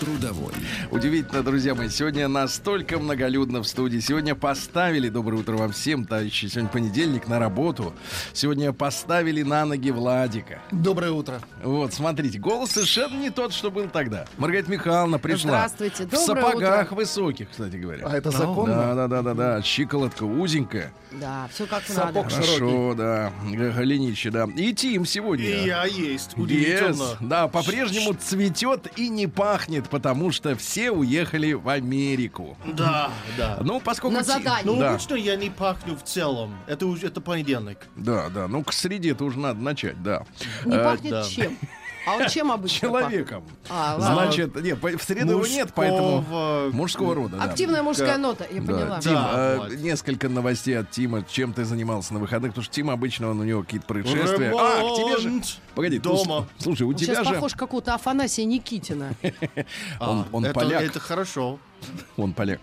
Трудовой. Удивительно, друзья мои, сегодня настолько многолюдно в студии. Сегодня поставили, доброе утро вам всем, товарищи, сегодня понедельник, на работу. Сегодня поставили на ноги Владика. Доброе утро. Вот, смотрите, голос совершенно не тот, что был тогда. Маргарита Михайловна пришла. Здравствуйте, В доброе сапогах утро. высоких, кстати говоря. А это законно? Да, да, да, да, да. Щиколотка узенькая. Да, все как Сапог надо. широкий. Хорошо, да. Голенище, да. И Тим сегодня. И я есть. Yes. Удивительно. Да, по-прежнему цветет и не пахнет, потому что все уехали в Америку. Да, да. Ну, поскольку... На задание. Ну, да, обычно я не пахну в целом. Это уже это понедельник. да, да. Ну, к среде-то уже надо начать, да. Не Э, пахнет да. чем? А вот чем обычно Человеком. А. Значит, нет, в среду его нет, поэтому... Мужского- рода, да. Активная мужская Да. нота, я Да. поняла. Тим, Да, э, вот. несколько новостей от Тима. Чем ты занимался на выходных? Потому что Тим обычно он, у него какие-то происшествия. А, к тебе же... Ремонт Погоди, ты дома. с- слушай, у Он тебя сейчас же... похож какого-то Афанасия Никитина. Он, А, он это, поляк. Это хорошо. Он поляк.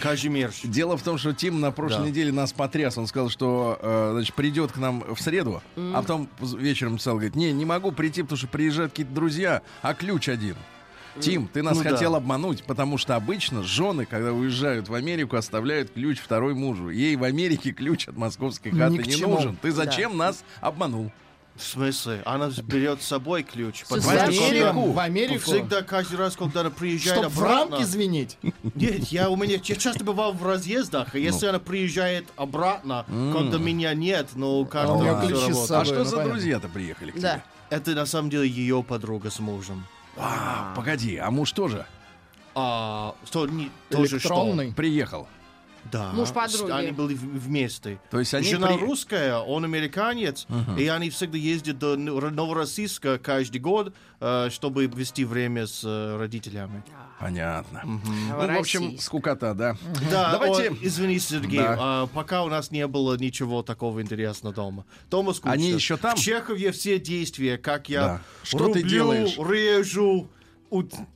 Кажимирш. Дело в том, что Тим на прошлой Да. неделе нас потряс. Он сказал, что э, значит, придет к нам в среду, а потом вечером сказал, говорит, не, не могу прийти, потому что приезжают какие-то друзья, а ключ один. Тим, ты нас Ну да. хотел обмануть, потому что обычно жены, когда уезжают в Америку, оставляют ключ второй мужу. Ей в Америке ключ от московской хаты Ни не чему. нужен. Ты зачем нас обманул? В смысле? Она берет с собой ключ. В. Америку? она В Америку? Всегда, каждый раз, когда она приезжает Чтоб в обратно... рамки звенеть? Нет, я у меня я часто бывал в разъездах, и Ну. если она приезжает обратно, когда меня нет, ну как А. А что ну, за друзья-то приехали к Да. тебе? Это на самом деле ее подруга с мужем. А, погоди, а муж тоже А, что, не, тоже что? Приехал? Да. Муж подруги. Они были вместе. То есть они Жена при- русская, он американец, и они всегда ездят до Новороссийска каждый год, э, чтобы вести время с э, родителями. Понятно. Ну, в общем, скукота, да. Да, Давайте- о, извини, Сергей, Да. а, пока у нас не было ничего такого интересного дома. Дома скучно. Они еще там? В Чехове все действия, как я Да. Что ты рублю, делаешь? режу,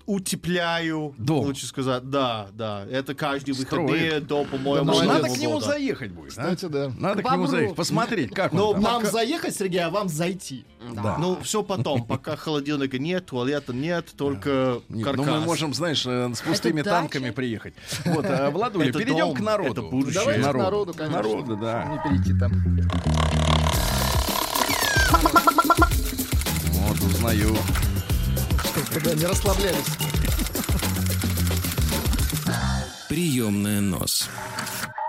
утепляю. Дом. Лучше сказать, да, да. Это каждый выходные до, по-моему, Да, Надо к нему года. заехать будет. а? Кстати, да. Надо К к, нему заехать, посмотреть, как Ну, он там. Нам пока- заехать, Сергей, а вам зайти. Да. Ну, все потом, пока холодильника нет, туалета нет, только каркас. ну мы можем, знаешь, э, с пустыми танками приехать. Вот, э, Владуля, перейдем к народу. это будущее. Давайте Народу. к народу, конечно. Народу, да. Не перейти там. Вот, узнаю. Да, не расслаблялись. Приемная нос.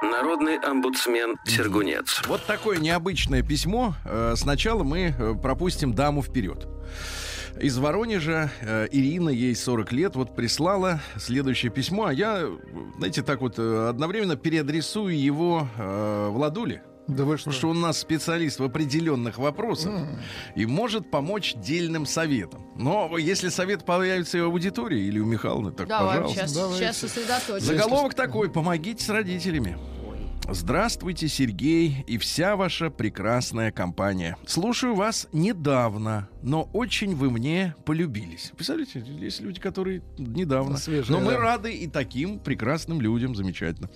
Народный омбудсмен Сергунец. Вот такое необычное письмо. Э, Сначала мы э, пропустим даму вперед. Из Воронежа э, Ирина, ей 40 лет, вот прислала следующее письмо, а я, знаете, так вот одновременно переадресую его э, Владуле. Да вы что? Потому что он у нас специалист в определенных вопросах и может помочь дельным советам. Но если совет появится и в аудитории или у Михайловны, так Давай, пожалуйста. сейчас, давайте. сейчас сосредоточимся. Заголовок такой: помогите с родителями. Здравствуйте, Сергей и вся ваша прекрасная компания. Слушаю вас недавно, но очень вы мне полюбились. Представляете, есть люди, которые недавно. Свежие, но мы да. рады и таким прекрасным людям, замечательно.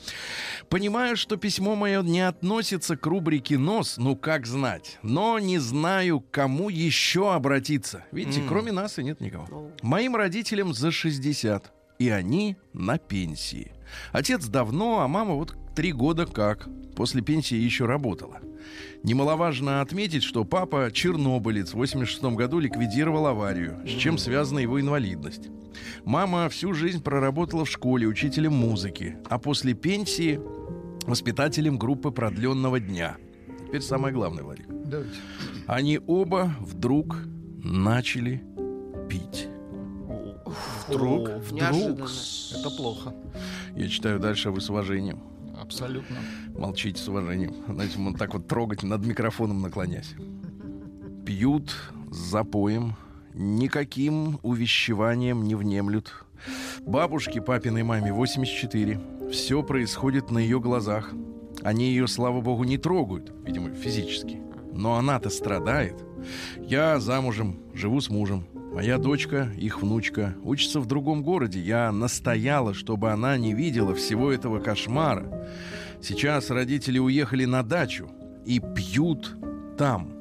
Понимаю, что письмо мое не относится к рубрике «Нос», ну как знать. Но не знаю, к кому еще обратиться. Видите, кроме нас и нет никого. Моим родителям за 60, и они на пенсии. Отец давно, а мама вот три года как. После пенсии еще работала. Немаловажно отметить, что папа чернобылец в 86 году ликвидировал аварию, с чем связана его инвалидность. Мама всю жизнь проработала в школе учителем музыки, а после пенсии воспитателем группы продленного дня. Теперь самое главное, Владик. Давайте. Они оба вдруг начали пить. Вдруг? О, вдруг. Неожиданно. Это плохо. Я читаю дальше, вы с уважением. Абсолютно. Молчите с уважением. Знаете, он так вот трогать над микрофоном наклонясь. Пьют с запоем, никаким увещеванием не внемлют. Бабушке, папиной маме 84. Все происходит на ее глазах. Они ее, слава богу, не трогают, видимо, физически. но она-то страдает. Я замужем, живу с мужем. Моя дочка, их внучка, учится в другом городе. Я настояла, чтобы она не видела всего этого кошмара. Сейчас родители уехали на дачу и пьют там.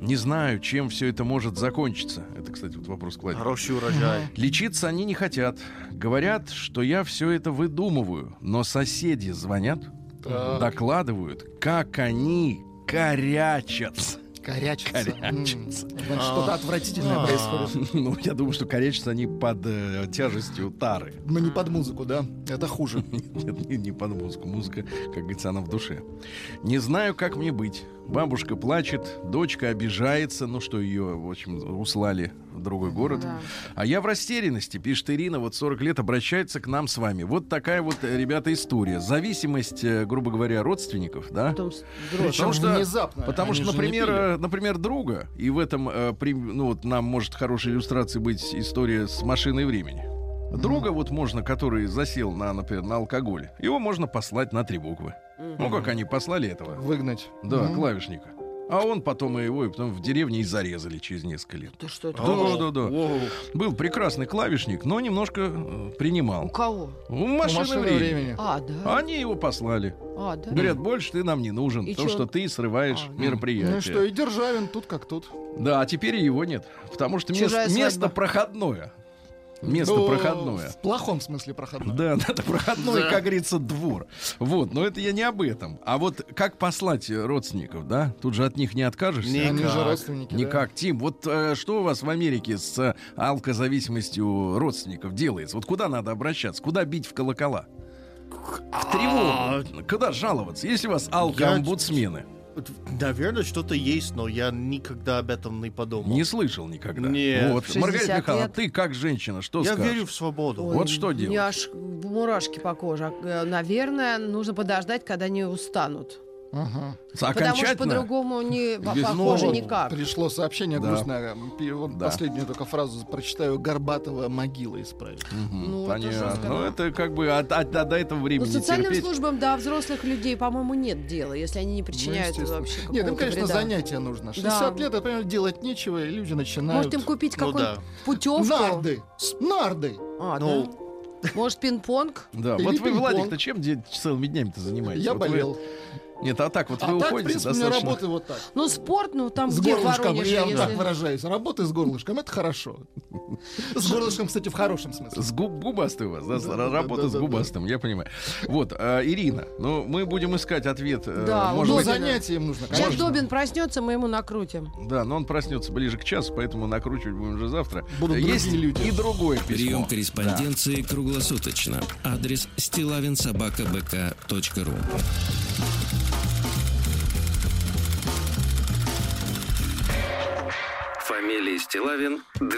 Не знаю, чем все это может закончиться. Это, кстати, вот вопрос к Владимиру. Хороший урожай. Лечиться они не хотят. Говорят, что я все это выдумываю. Но соседи звонят, Так. докладывают, как они корячатся. Корячится. Корячится. М, Значит, что-то отвратительное А. происходит. Ну, я думаю, что корячатся они под э, тяжестью тары. Но не под музыку, да? Это хуже. Нет, не, не под музыку. Музыка, как говорится, она в душе. Не знаю, как мне быть. Бабушка плачет, дочка обижается, ну что ее, в общем, услали в другой город. Да. А я в растерянности, пишет Ирина, вот 40 лет обращается к нам с вами. Вот такая вот, э, ребята, история. Зависимость, э, грубо говоря, родственников, да? Потом Потому что- внезапно. Потому Они что, например, э, например, друга, и в этом, ну вот нам может хорошей иллюстрацией быть история с машиной времени. Друга вот можно, который засел на, например, на алкоголе, его можно послать на три буквы. Ну, как они послали этого, Выгнать. да, клавишника. А он потом его и потом в деревне и зарезали через несколько лет. Ты что это? Да, да, да. Был прекрасный клавишник, но немножко э, У принимал. кого? У У машины, машины времени. времени. А, да. Они его послали. А, да. Говорят, больше ты нам не нужен, И потому чё? что ты срываешь А, ну. мероприятие. Ну и что, и Державин тут как тут. Да, а теперь и его нет. Потому что мест- место проходное. Место Ну, проходное. В плохом смысле проходное. Да, да, это проходной, Да. как говорится, двор. Вот, но это я не об этом. А вот как послать родственников, да? Тут же от них не откажешься. Не- Они же Никак. родственники. да. Никак. Тим, вот э, что у вас в Америке с э, алкозависимостью родственников делается? Вот куда надо обращаться? Куда бить в колокола? В тревогу. Куда жаловаться? Если у вас алкоомбудсмены? Вот, Наверное, что-то есть, но я никогда об этом не подумал. Не слышал никогда. Нет. Вот, 60 Маргарита Михайловна, лет. ты как женщина, что я скажешь? верю в свободу. Ой, Вот что У меня делать? аж мурашки по коже. Э, Наверное, нужно подождать, когда они устанут. Ага. Потому что по-другому не Без- похоже Ну, никак. Пришло сообщение Да. грустное. Вот Да. Последнюю только фразу прочитаю. Горбатова могила исправит. Мгм, Ну, это понятно. жестко, Ну, это как бы от, от- до этого Ну, времени социальным терпеть. службам до взрослых людей, по-моему, нет дела, если они не причиняют Ну, вообще Нет, им, конечно, вреда. занятия нужно. 60 Да. лет, это, понимаешь, делать нечего, и люди начинают... Может им купить Ну какую-то да. путевку? Нарды! Нарды! А, Ну, да? Может, пинг-понг? Да, Или вот вы. Владик-то чем целыми днями-то занимаетесь? Я Вот вы- болел. Нет, а так вот А вы так, в уходите принципе, у меня достаточно... работа вот так. Ну, спорт, ну, там С где в горлышком, Воронеже, я вам так если- выражаюсь. Работа с горлышком, это хорошо. С горлышком, кстати, в хорошем смысле. С губ, губастый у вас, да, работа да, с губастым, я понимаю. Вот, а, Ирина, ну мы будем искать ответ. э, Да, может Ну, быть, им нужно, Сейчас конечно. Добин проснется, мы ему накрутим. да, но он проснется ближе к часу, поэтому накручивать будем уже завтра. Будут Есть другие люди. и другое письмо. Прием Да. корреспонденции круглосуточно. Адрес стилавинсобакабк.ру Фамилия Стилавин 2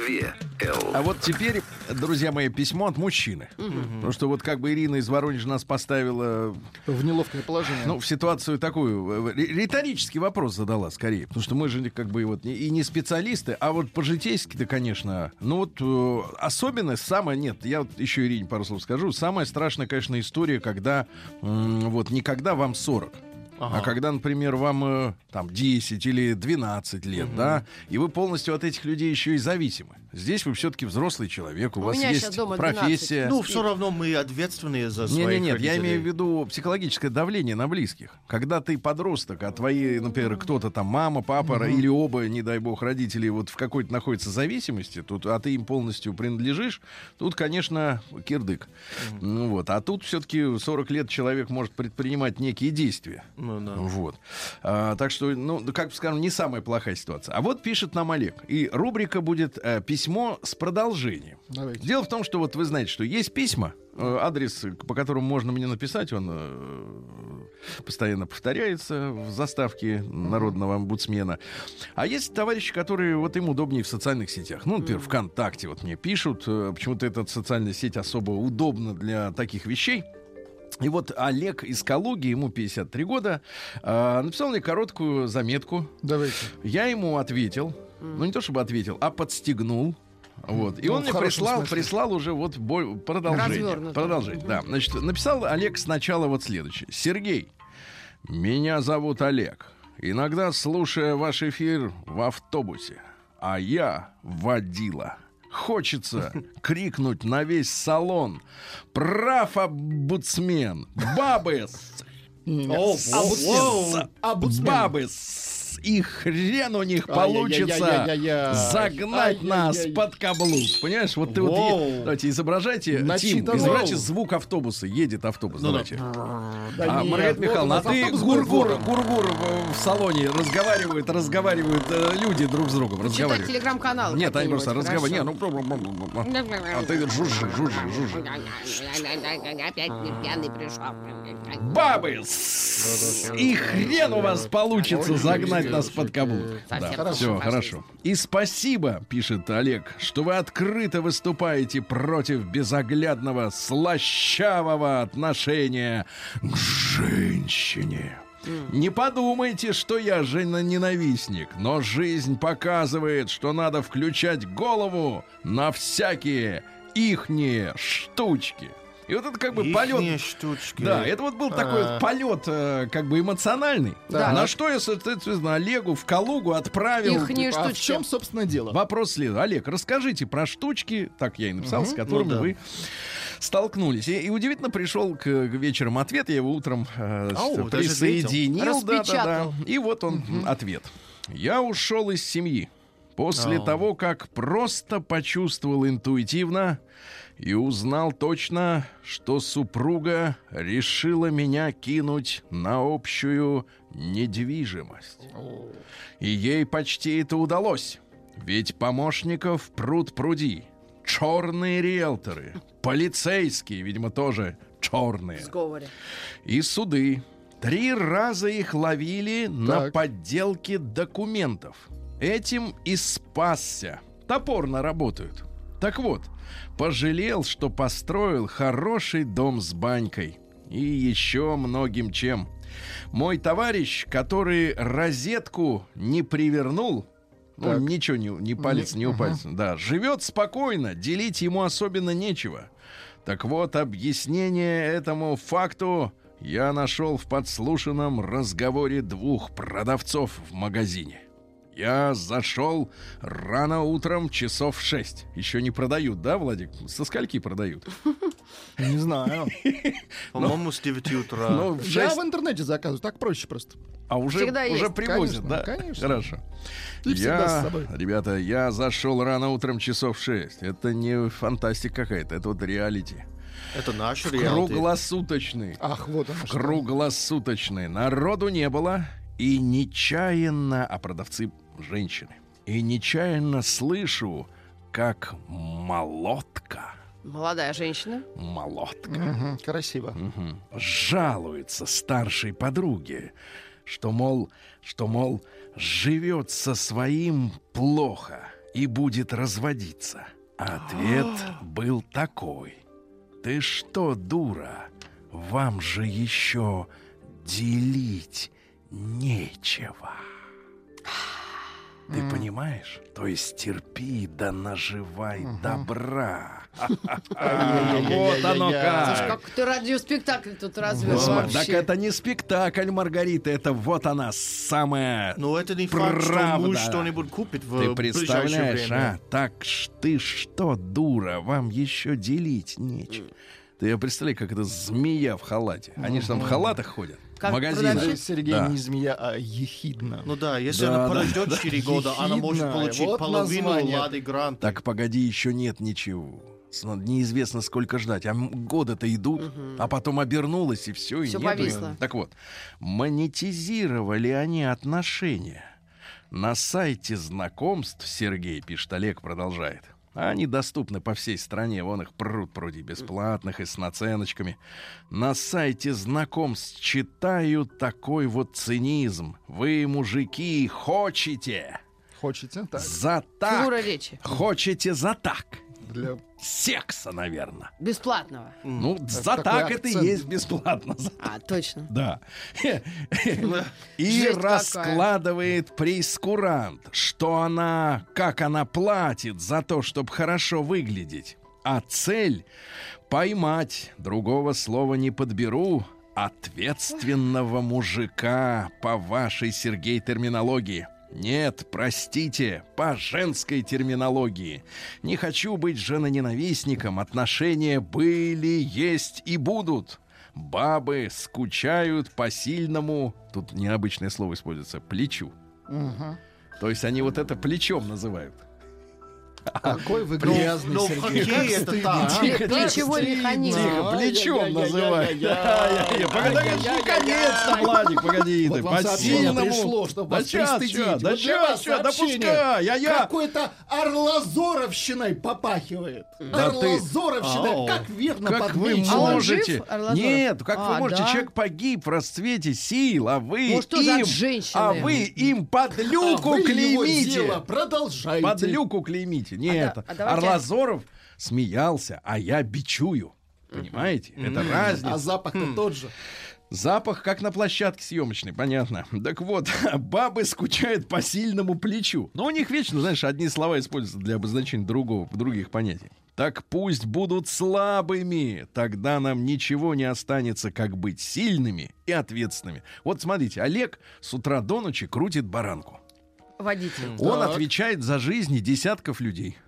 Л. А вот теперь, друзья мои, письмо от мужчины. Потому что вот как бы Ирина из Воронежа нас поставила В неловкое положение. Ну, в ситуацию такую, э, ри- риторический вопрос задала скорее. Потому что мы же как бы вот и не специалисты, а вот по-житейски-то, конечно, ну вот э, особенно самое, нет, я вот еще Ирине пару слов скажу, самая страшная, конечно, история, когда вот не когда вам 40, а когда, например, вам э, там 10 или 12 лет, да, и вы полностью от этих людей еще и зависимы. Здесь вы все-таки взрослый человек, у, У вас меня есть дома 12. профессия. ну, все равно мы ответственные за своих не, нет, родителей. я имею в виду психологическое давление на близких. Когда ты подросток, а твои, например, кто-то там мама, папа или оба, не дай бог, родители вот в какой-то находятся зависимости, тут, а ты им полностью принадлежишь, тут, конечно, кирдык. Ну, вот. А тут все-таки 40 лет человек может предпринимать некие действия. Ну, да. Вот. А, так что, ну, как скажем, не самая плохая ситуация. А вот пишет нам Олег. И рубрика будет э, письмо с продолжением. Давайте. Дело в том, что вот вы знаете, что есть письма, э, адрес, по которому можно мне написать, он э, постоянно повторяется в заставке народного омбудсмена. А есть товарищи, которые вот им удобнее в социальных сетях. Ну, например, ВКонтакте вот мне пишут. э, Почему-то эта социальная сеть особо удобна для таких вещей. И вот Олег из Калуги, ему 53 года, э, написал мне короткую заметку. Давайте. Я ему ответил, ну не то чтобы ответил, а подстегнул. Вот. И Ну, он мне прислал, смысле. прислал уже вот продолжение. Развернуто. Продолжение, да. Значит, написал Олег сначала вот следующее. Сергей, меня зовут Олег. иногда слушая ваш эфир в автобусе, а я водила. Хочется крикнуть на весь салон. Прав, обуцмен! Бабы! с- О, И хрен у них получится загнать нас под каблук. Понимаешь, вот ты вот... Давайте изображайте, Тим, изображайте звук автобуса. Едет автобус, Ну да. давайте. Да А, нет, Маргарита Михайловна, а ты гургур, гургур в, салоне разговаривают, разговаривают э, люди друг с другом, Читать разговаривают. телеграм-канал. Нет, они просто разговаривают. Не, ну, а ты жужжи, жужжи, жужжи. Опять не пьяный пришел. Бабы! И хрен у вас получится загнать нас под каблук. Да, Совсем все, хорошо. хорошо. И спасибо, пишет Олег, что вы открыто выступаете против безоглядного, слащавого отношения к женщине. Не подумайте, что я жена-ненавистник, но жизнь показывает, что надо включать голову на всякие ихние штучки. И вот это как бы полет штучки. да, это вот был такой А. вот полет, э, как бы эмоциональный. Да. На что я, соответственно, Олегу в Калугу отправил. Ихние А в штучки. чем, собственно, дело? Вопрос следует. Олег, расскажите про штучки, так я и написал, с которыми Ну да. вы столкнулись. И, и удивительно пришел к, к вечером ответ, я его утром э, Ау, присоединил. да, да, да. И вот он ответ. Я ушел из семьи после Ау. того, как просто почувствовал интуитивно и узнал точно, что супруга решила меня кинуть на общую недвижимость. И ей почти это удалось. Ведь помощников пруд пруди. Черные риэлторы, полицейские, видимо, тоже черные. И суды. Три раза их ловили на Так. подделке документов. Этим и спасся. Топорно работают. Так вот, пожалел, что построил хороший дом с банькой. И еще многим чем. Мой товарищ, который розетку не привернул, ну, Так. ничего не, не палец, не упалец, да, живет спокойно, делить ему особенно нечего. Так вот, объяснение этому факту я нашел в подслушанном разговоре двух продавцов в магазине. Я зашел рано утром, часов в шесть. Еще не продают, да, Владик? Со скольки продают? Не знаю. По-моему, с 9 утра. Ну, Я в интернете заказываю, так проще просто. а уже, уже привозят, да? конечно. Хорошо. Ты всегда с Я, собой. ребята, я зашел рано утром часов в шесть. Это не фантастика какая-то, это вот реалити. Это наш реалити. Круглосуточный. Ах, вот что. Круглосуточный. Народу не было. И нечаянно, а продавцы женщины. И нечаянно слышу, как молотка, Молодая женщина. молотка, Мгм, Красиво. мгм, жалуется старшей подруге, что, мол, что, мол, живет со своим плохо и будет разводиться. А ответ был такой. Ты что, дура, вам же еще делить нечего. Ты понимаешь? То есть терпи да наживай добра. Вот оно Слушай, как. как ты радиоспектакль тут развел. Так это не спектакль, Маргарита, это вот она самая... Но это не факт, что Правда. муж что-нибудь купит в Ты представляешь, а? Так ж ты что, дура, вам еще делить нечего. Ты я представляю, как это змея в халате. Они же там в халатах ходят. Как в магазинах. продавщица? Сергей Да. не змея, а ехидна. Ну да, если Да, она да, подождет 4 года, она может получить Вот половину название. Лады Гранта. Так погоди, еще нет ничего. С- Неизвестно, сколько ждать. А годы-то идут, а потом обернулось, и все, и повисло. Так вот, монетизировали они отношения. На сайте знакомств, Сергей пишет, Олег продолжает. Они доступны по всей стране, вон их пруд пруди бесплатных и с наценочками. На сайте знакомств читаю такой вот цинизм. Вы, мужики, хочете Хочете? Так. за так. Фигура речи. Хочете за так. Для... Секса, наверное. Бесплатного. Ну, за такой так это и акцент. есть бесплатно. За- А, точно. Да. И раскладывает прейскурант, что она, как она платит за то, чтобы хорошо выглядеть. А цель — поймать, другого слова не подберу, ответственного мужика по вашей, Сергей, терминологии. Нет, простите, по женской терминологии. Не хочу быть женоненавистником. Отношения были, есть и будут. Бабы скучают по сильному, тут необычное слово используется, плечу. То есть они вот это плечом называют. Какой вы грязный, ну, в Сергей. хоккее это так. Плечевой механизм. Тихо, плечом называют. Погоди, наконец-то, Владик, погоди ты, вам по сообщение сильному. пришло, чтобы Да ща, да Вот для ща, вас ща, да сообщение. пускай, я- я. Какой-то Орлазоровщиной попахивает. Ау. как верно Как вы. А можете? Нет, как вы можете? Человек погиб в расцвете сил, а вы что им, а вы им под люку клеймите. продолжайте. Под люку клеймите. Нет, да- а давайте- Орлазоров смеялся, а я бичую. Понимаете? Это А разница. запах-то тот же. Запах, как на площадке съемочной, понятно. Так вот, бабы скучают по сильному плечу. Но у них вечно, знаешь, одни слова используются для обозначения другого, других понятий. Так пусть будут слабыми, тогда нам ничего не останется, как быть сильными и ответственными. Вот смотрите, Олег с утра до ночи крутит баранку. Водитель. Он Так. отвечает за жизни десятков людей.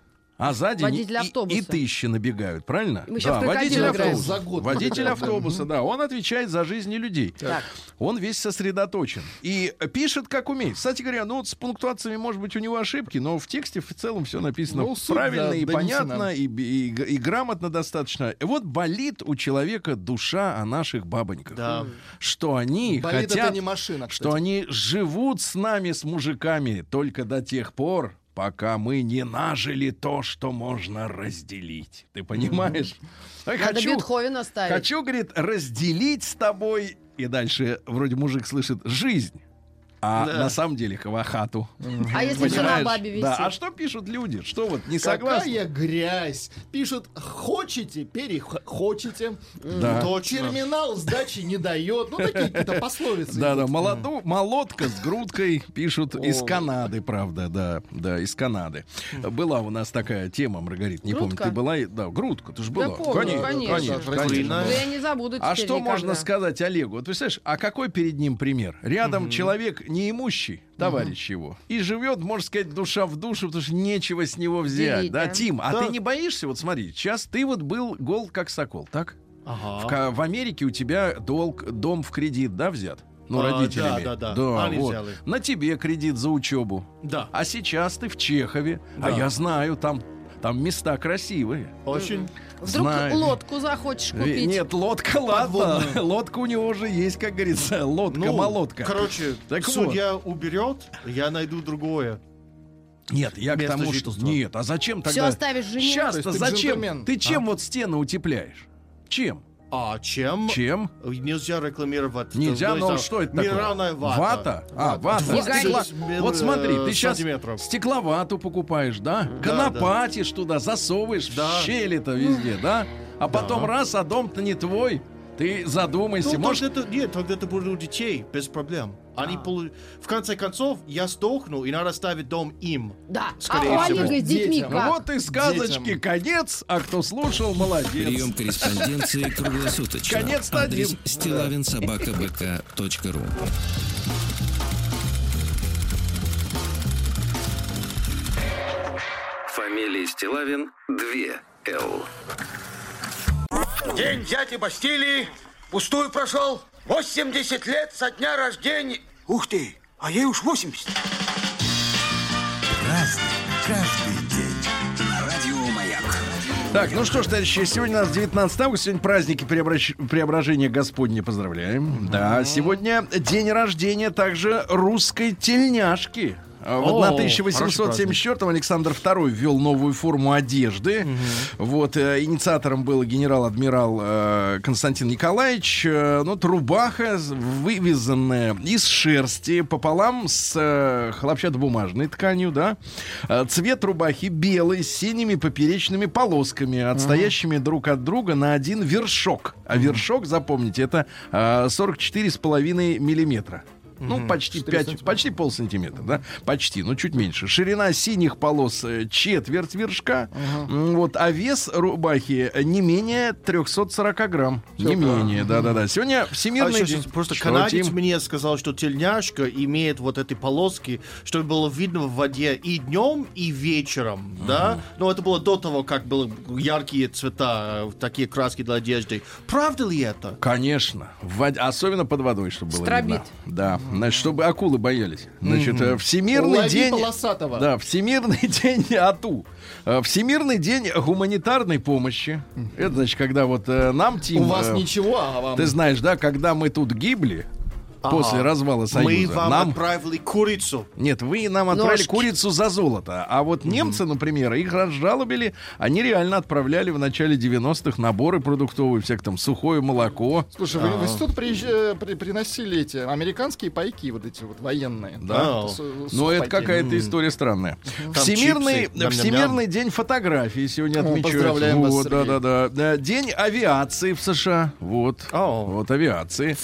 А сзади Водитель и- автобуса. И, тысячи набегают, правильно? Мы крокодила водитель автобуса. За год Водитель да. автобуса, да. Он отвечает за жизни людей. Так. Он весь сосредоточен. И пишет, как умеет. Кстати говоря, ну вот с пунктуациями, может быть, у него ошибки, но в тексте в целом все написано Ну, суть, правильно да, и понятно, и, и- и грамотно достаточно. И вот болит у человека душа о наших бабоньках. Да. Что они Болит хотят... это не машина, что кстати. они живут с нами, с мужиками, только до тех пор, пока мы не нажили то, что можно разделить. Ты понимаешь? А Надо Бетховена ставить. Хочу, говорит, разделить с тобой. И дальше вроде мужик слышит жизнь. А Да. на самом деле хавахату. А если все на Понимаешь? бабе висит? Да. А что пишут люди? Что вот не согласны? Какая грязь. Пишут, хочете, перехочете. Да. Точно. Терминал сдачи не дает. Ну, такие какие-то пословицы. Да, да, молоду, молотка с грудкой пишут из Канады, правда, да, да, из Канады. Была у нас такая тема, Маргарит, не помню, ты была, и- да, грудка, ты же была. конечно, конечно. я не забуду А что можно сказать Олегу? Вот представляешь, а какой перед ним пример? Рядом человек неимущий, товарищ его, и живет, можно сказать, душа в душу, потому что нечего с него взять. Делить, да, да? Тим, а Да. ты не боишься? Вот смотри, сейчас ты вот был гол как сокол, так? В, Ага. Ка- в Америке у тебя долг, дом в кредит, да, взят? Ну, А, родителями. да, да, да. Они вот. взяли. На тебе кредит за учебу. Да. А сейчас ты в Чехове. А Да. я знаю, там, там места красивые. Очень. Вдруг Знаю. лодку захочешь Э, купить? Нет, лодка, ладно. Лодка у него уже есть, как говорится. Ну, Лодка-молодка. короче, Так вот. судья уберет, я найду другое. Нет, я к Место тому, что... жительства. Нет, а зачем Все тогда... оставишь жене? Сейчас-то зачем? джентльмен. Ты чем вот стены утепляешь? Чем? А чем? Чем? Нельзя рекламировать. Нельзя, Ну, но что это такое? Вата. Вата? А, вата. Стекла-. Вот смотри, ты сейчас стекловату покупаешь, да? Конопатишь туда, засовываешь Да. в щели-то везде, да? А потом раз, а дом-то не твой. Ты задумайся, Ну, может... тогда это, нет, тогда это будет у детей, без проблем. Они полу- В конце концов, я сдохну, и надо ставить дом им. Да. Скорее а всего. С детьми как? вот и сказочки Детям. конец, а кто слушал, молодец. Прием корреспонденции круглосуточно. Адрес один. стилавинсобакабк.ру Фамилия Стилавин 2 Л. День дяди Бастилии пустую прошел. 80 лет со дня рождения. Ух ты, а ей уж 80. Так, ну что ж, товарищи, сегодня у нас 19 августа, сегодня праздники преобращ- преображения Господня, поздравляем. Да, сегодня день рождения также русской тельняшки. А В О, 1874 Александр II ввел новую форму одежды. Вот э, инициатором был генерал-адмирал э, Константин Николаевич. Э, ну, рубаха, вывязанная из шерсти пополам с хлопчатобумажной тканью, да. Цвет рубахи белый, с синими поперечными полосками, отстоящими друг от друга на один вершок. А вершок, запомните, это э, 44,5 миллиметра. Ну, почти Четыре 5, сантиметра. почти пол сантиметра, да? Почти, ну, чуть меньше. Ширина синих полос э, четверть вершка. М, Вот, а вес рубахи э, не менее 340 грамм. Не менее, да-да-да. Сегодня А всемирный щас, день. щас, просто Что, канадец Тим? мне сказал, что тельняшка имеет вот эти полоски, чтобы было видно в воде и днем, и вечером, да? Но это было до того, как были яркие цвета, э, такие краски для одежды. Правда ли это? Конечно. В воде- особенно под водой, чтобы было Стробит. видно. Да. Значит, чтобы акулы боялись. Значит, э, Всемирный Лови день... полосатого. Да, Всемирный день АТУ. Э, Всемирный день гуманитарной помощи. Это значит, когда вот э, нам, Тим... У вас э, ничего, а вам... Ты знаешь, да, когда мы тут гибли, после развала Союза, Мы вам нам... отправили курицу. Нет, вы нам отправили Ножки. курицу за золото. А вот немцы, например, их разжалобили. Они реально отправляли в начале 90-х наборы продуктовые, всякое там сухое молоко. Слушай, вы в институт при- приносили эти американские пайки, вот эти вот военные. Да. Но это какая-то история странная. Всемирный. Всемирный день фотографии сегодня отмечают. поздравляем вот, да, да, да, да. День авиации в США. Вот. Вот авиации.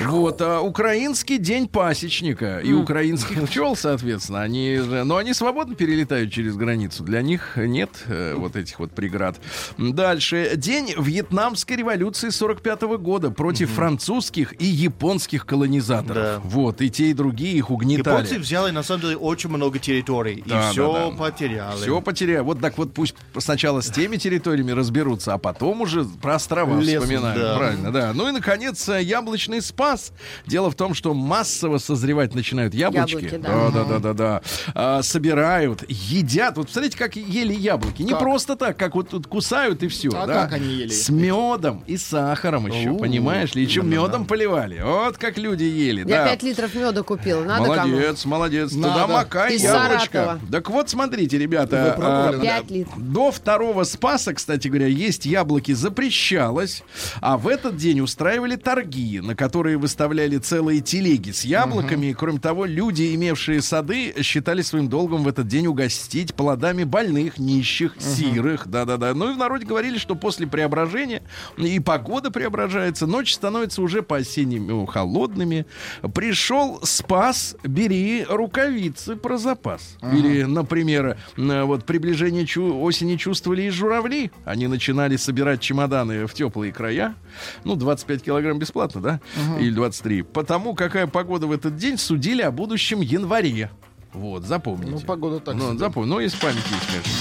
Вот. А, украинский день пасечника и украинских пчел, соответственно. Они же, но они свободно перелетают через границу. Для них нет э, вот этих вот преград. Дальше. День Вьетнамской революции 45 года против французских и японских колонизаторов. Да. Вот. И те, и другие их угнетали. Японцы взяли, на самом деле, очень много территорий. Да, и все да, потеряли. Все потеряли. Вот так вот пусть сначала с теми территориями разберутся, а потом уже про острова Лезут, вспоминают. да. Правильно, да. Ну и, наконец, яблочный спас. Дело в том, что массово созревать начинают яблочки. Яблоки, да. да, да, да, да. А, собирают, едят. Вот смотрите, как ели яблоки. Не Как? просто так, как вот тут кусают и все. А да. как они ели? С медом и сахаром еще, У, понимаешь ли? Еще медом поливали. Вот как люди ели. Я да. 5 литров меда купила. Надо молодец, молодец. Туда Надо. макай Из яблочко. Саратова. Так вот, смотрите, ребята. А, кому? 5 литров. до второго Спаса, кстати говоря, есть яблоки запрещалось, а в этот день устраивали торги, на которые выставляли целые телеги с яблоками. И, кроме того, люди, имевшие сады, считали своим долгом в этот день угостить плодами больных, нищих, сирых. Да-да-да. Ну и в народе говорили, что после преображения и погода преображается, ночь становится уже по-осеннему холодными. Пришел Спас, бери рукавицы про запас. Или, например, вот приближение чу- осени чувствовали и журавли. Они начинали собирать чемоданы в теплые края. Ну, 25 килограмм бесплатно, да? Или 23. Потому какая погода в этот день судили о будущем январе. Вот, запомните. Ну, погода так Ну, запомни. Ну, если память есть, конечно.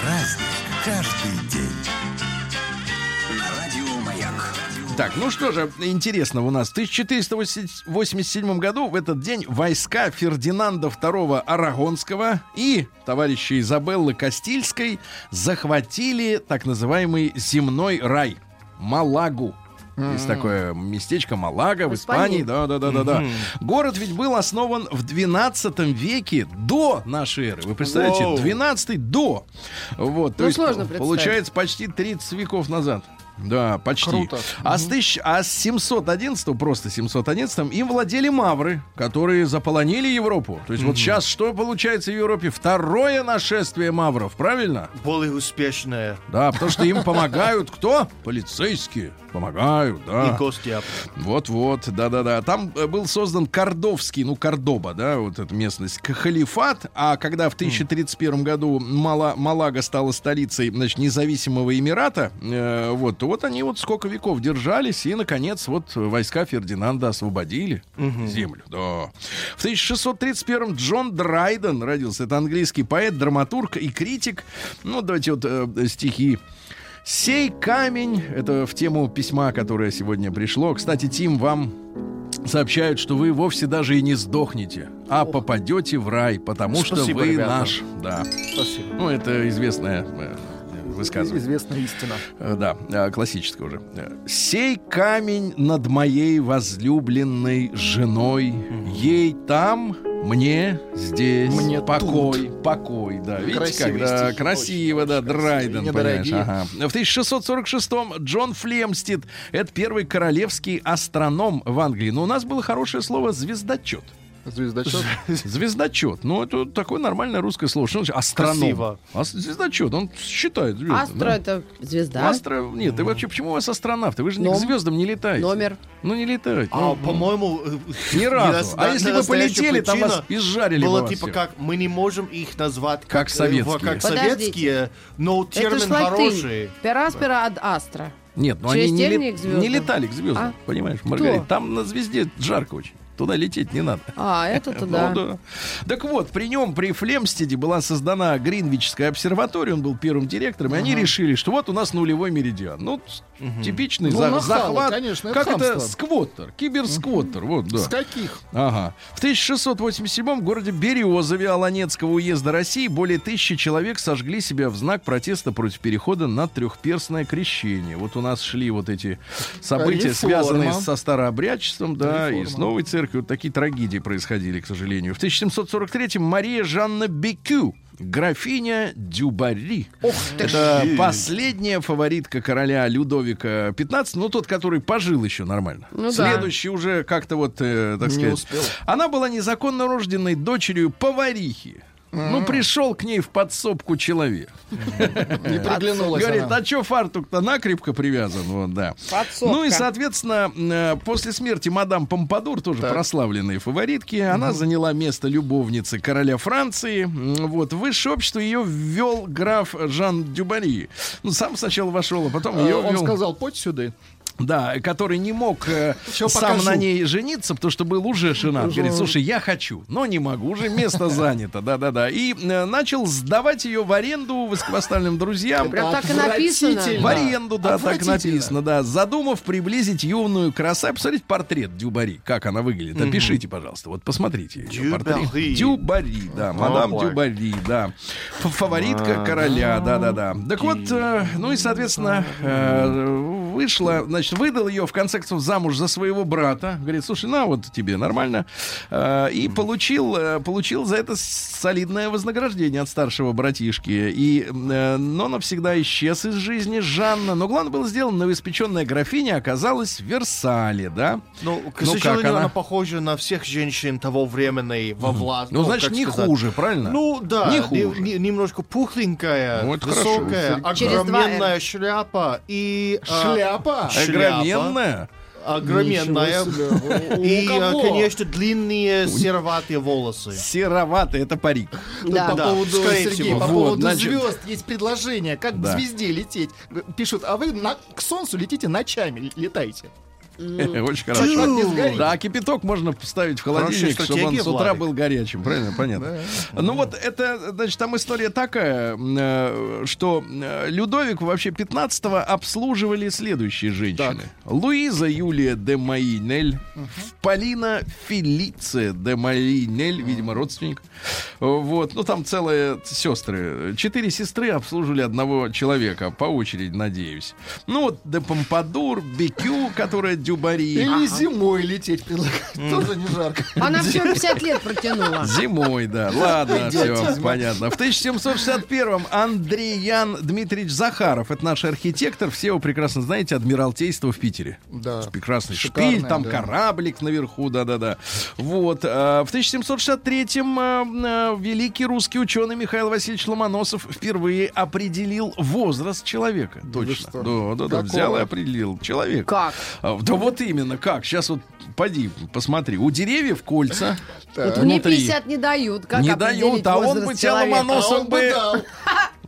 Праздник каждый день. Радио Маяк. Так, ну что же, интересно у нас. В 1487 году в этот день войска Фердинанда II Арагонского и товарища Изабеллы Кастильской захватили так называемый земной рай Малагу. Есть такое местечко Малага в Испании. Испании. Да, да, да, да, да. Город ведь был основан в 12 веке до нашей эры. Вы представляете, Воу. 12 до. Вот, то Ну, есть сложно получается почти 30 веков назад. Да, почти. Круто. А, с тысяч- а с 711, просто 711 им владели мавры, которые заполонили Европу. То есть вот сейчас что получается в Европе? Второе нашествие мавров, правильно? Более успешная. Да, потому что им помогают кто? Полицейские. Помогают, да. И гости. Вот-вот, да-да-да. Там э, был создан Кордовский, ну, Кордоба, да, вот эта местность, халифат. А когда в 1031 году Мала, Малага стала столицей, значит, независимого Эмирата, э, вот, то вот они вот сколько веков держались, и, наконец, вот войска Фердинанда освободили землю, да. В 1631 Джон Драйден родился. Это английский поэт, драматург и критик. Ну, давайте вот э, стихи. Сей камень, это в тему письма, которое сегодня пришло. Кстати, Тим, вам сообщают, что вы вовсе даже и не сдохнете, а попадете в рай, потому что Спасибо, вы ребята. наш. Да. Спасибо. Ну, это известное э, высказывание. Известная истина. Э, Да, э, классическое уже. Э, Сей камень над моей возлюбленной женой, ей там, мне здесь Мне покой, покой, да. Видите, Красивые как да, стихи, красиво, очень, да, красивые, Драйден, понимаешь, ага. В 1646-м Джон Флемстед, это первый королевский астроном в Англии. Но у нас было хорошее слово «звездочет». Звездочет. Звездочет. Ну, это такое нормальное русское слово. Что значит астроном? Красиво. А звездочет, он считает звезды. Астра да. это звезда. Астро... Нет, ты вообще почему у вас астронавты? Вы же не к Ном- звездам не летаете. Номер. Ну, не летаете. А, Ну, по-моему, э, Ни разу. А на- если бы полетели, там вас изжарили бы Было типа как, мы не можем их назвать Как э, советские. как Подождите. советские, но Это термин хороший. Пераспера ад астра. Нет, ну они не, лет- к звездам. не летали к звездам, А? понимаешь, Маргарита. Там на звезде жарко очень. Туда лететь не надо. А, это-то Ну да. да. Так вот, при нем, при Флемстеде была создана Гринвичская обсерватория, он был первым директором, и они решили, что вот у нас нулевой меридиан. Ну, типичный Ну, за- захват. конечно, как это? Сквоттер, киберсквоттер, вот, да. С каких? Ага. В 1687 в городе Березове Аланецкого уезда России более тысячи человек сожгли себя в знак протеста против перехода на трехперстное крещение. Вот у нас шли вот эти события, Реформа. связанные со старообрядчеством, да, и с новой церковью. Вот такие трагедии происходили, к сожалению. В 1743-м Мария Жанна Бекю, графиня Дюбари. Это последняя фаворитка короля Людовика XV, ну тот, который пожил еще нормально. Ну да. Следующий уже как-то вот, э, так Не сказать. успел. Она была незаконно рожденной дочерью поварихи. Ну, пришел к ней в подсобку человек. Не приглянулась Говорит, а что фартук-то накрепко привязан? Вот, да. Подсобка. Ну и, соответственно, э, после смерти мадам Помпадур, тоже прославленные фаворитки, она заняла место любовницы короля Франции. Вот, в высшее общество ее ввел граф Жан Дюбари. Ну, сам сначала вошел, а потом Э, ее Он сказал, подь сюда. Да, который не мог э, сам покажу. на ней жениться, потому что был уже женат. Говорит, слушай, я хочу, но не могу, уже место занято, да-да-да. И э, начал сдавать ее в аренду высокопоставленным друзьям. Прям так и написано. В аренду, да, так написано, да. Задумав приблизить юную красавицу. Посмотрите портрет Дюбари, как она выглядит. Опишите, пожалуйста. Вот посмотрите. Дюбари. Дюбари, да. Мадам. Дюбари, да. Фаворитка короля, да-да-да. Так вот, э, ну и, соответственно, э, вышла, значит, выдал ее, в конце концов, замуж за своего брата. Говорит, слушай, на, вот тебе нормально. Э, И получил, э, получил за это солидное вознаграждение от старшего братишки. И, э, но навсегда исчез из жизни Жанна. Но главное было сделано, новоиспеченная графиня оказалась в Версале, да? Ну, к Ну, сожалению, как она? она? похожа на всех женщин того времени во власти. Ну, значит, не хуже, правильно? Ну, да, Не хуже. не- немножко пухленькая, Ну, это хорошо. высокая, два огроменная шляпа и... а, Шляпа. Шляпа. Огроменная. Огроменная. И, конечно, длинные сероватые волосы. Сероватый, это парик. Да. По Да, поводу, скорее Сергей, всего. по Вот, поводу значит- звезд есть предложение, как Да. к звезде лететь. Пишут, а вы на- к солнцу летите ночами, летайте. Очень хорошо. Да, а кипяток можно поставить в холодильник, чтобы он с утра был горячим. Правильно, понятно. Ну вот это, значит, там история такая, э, что э, Людовик вообще 15-го обслуживали следующие женщины. Луиза Юлия де Майнель, Полина Фелиция де Майнель, видимо, родственник. Вот, ну там целые сестры. Четыре сестры обслуживали одного человека, по очереди, надеюсь. Ну вот де Помпадур, Бекю, которая Дюбари. Или зимой лететь предлагают. Тоже не жарко. Она все 50 лет протянула. Зимой, да. Ладно, все, понятно. В 1761-м Андрей Дмитриевич Захаров, это наш архитектор, все его прекрасно знаете, Адмиралтейство в Питере. Да. Прекрасный шпиль, там да. кораблик наверху, да-да-да. Вот. а, В 1763-м а, а, великий русский ученый Михаил Васильевич Ломоносов впервые определил возраст человека. Точно. Да, да, да. Какого? Взял и определил человека. Как? А, Да вот именно, как? Сейчас вот поди, посмотри. У деревьев кольца. Так. Мне внутри. 50 не дают. Как Не дают, а он бы тебя ломаносом А бы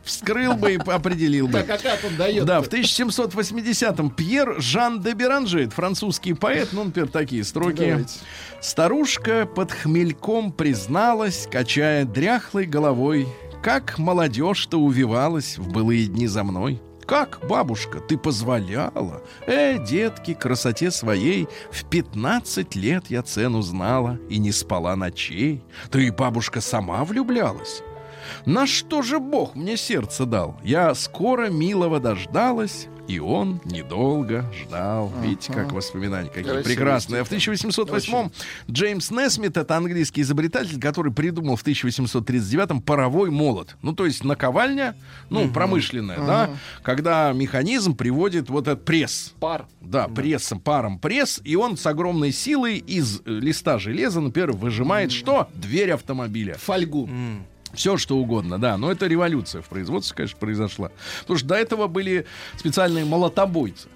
вскрыл бы и определил бы. Так, а как он дает? Да, в 1780-м Пьер Жан де Беранже, это французский поэт, ну, например, такие строки. Давайте. Старушка под хмельком призналась, качая дряхлой головой, как молодежь-то увивалась в былые дни за мной. Как, бабушка, ты позволяла? Э, детки, красоте своей В пятнадцать лет я цену знала И не спала ночей Ты, бабушка, сама влюблялась? На что же Бог мне сердце дал? Я скоро милого дождалась, И он недолго ждал. Видите, как воспоминания какие Красивые прекрасные. А в 1808 Джеймс Несмит, это английский изобретатель, который придумал в 1839 паровой молот. Ну, то есть наковальня, ну, промышленная, да, когда механизм приводит вот этот пресс. Пар. Да, прессом, паром пресс, и он с огромной силой из листа железа, например, выжимает что? Дверь автомобиля. Фольгу. Все что угодно, да. Но это революция в производстве, конечно, произошла. Потому что до этого были специальные молотобойцы.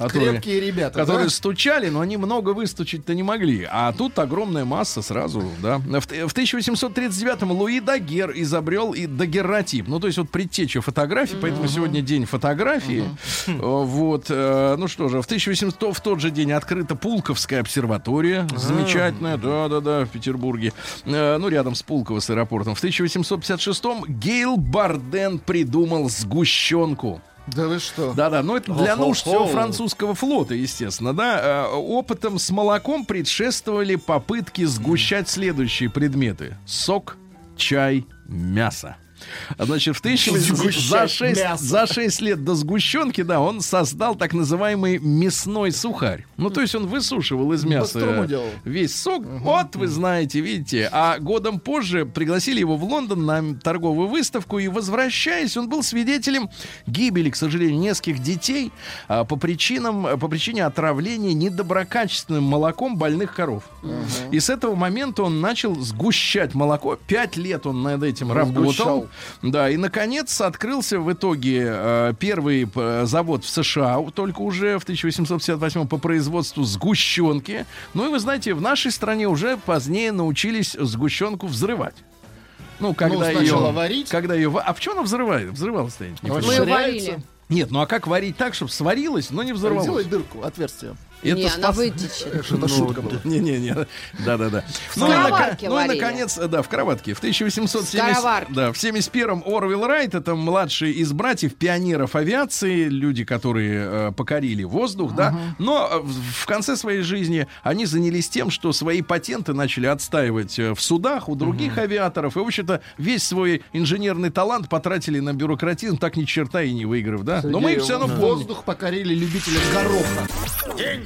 Которые- Крепкие ребята, Которые да? стучали, но они много выстучить-то не могли. А тут огромная масса сразу, да. В, в 1839-м Луи Дагер изобрел и дагерротип. Ну, то есть вот предтеча фотографий, поэтому сегодня день фотографии. Э, Вот. э, Ну что же, в 1800 в тот же день открыта Пулковская обсерватория. Замечательная, да-да-да, в Петербурге. Э, Ну, рядом с Пулково, с аэропортом. В 1856-м Гейл Барден придумал сгущенку. Да вы что? Да-да, но это для нужд всего французского флота, естественно, да. Э, Опытом с молоком предшествовали попытки сгущать следующие предметы. Сок, чай, мясо. Значит, в 1800 за Сгущать 6, мясо. за 6 лет до сгущенки, да, он создал так называемый мясной сухарь. Ну, то есть он высушивал из мяса э, делал. весь сок. Вот, вы знаете, видите. А годом позже пригласили его в Лондон на торговую выставку, и, возвращаясь, он был свидетелем гибели, к сожалению, нескольких детей а, по причинам, по причине отравления недоброкачественным молоком больных коров. И с этого момента он начал сгущать молоко. Пять лет он над этим работал. Да, и наконец открылся в итоге э, первый э, завод в США, только уже в 1858 по производству сгущенки. Ну и вы знаете, в нашей стране уже позднее научились сгущенку взрывать. Ну, когда сначала ее... варить. Когда ее... А в чем она взрывает? Взрывалась-то я не Она понимаю. Мы варили. Нет, ну а как варить так, чтобы сварилась, но не Сделай взорвалась? дырку, отверстие. Это Не, она спас- вытечет. Что-то шутка была. Не-не-не. Да-да-да. Ну, и нака- кроватке ну и варили. наконец, да, в кроватке. В 1870... Скороварке. Да, в 71-м Орвилл Райт, это младший из братьев пионеров авиации, люди, которые э, покорили воздух, да. Но э, в, в конце своей жизни они занялись тем, что свои патенты начали отстаивать э, в судах у других авиаторов. И, в общем-то, весь свой инженерный талант потратили на бюрократизм, так ни черта и не выиграв, да. Но мы их все равно. Воздух покорили любители гороха. День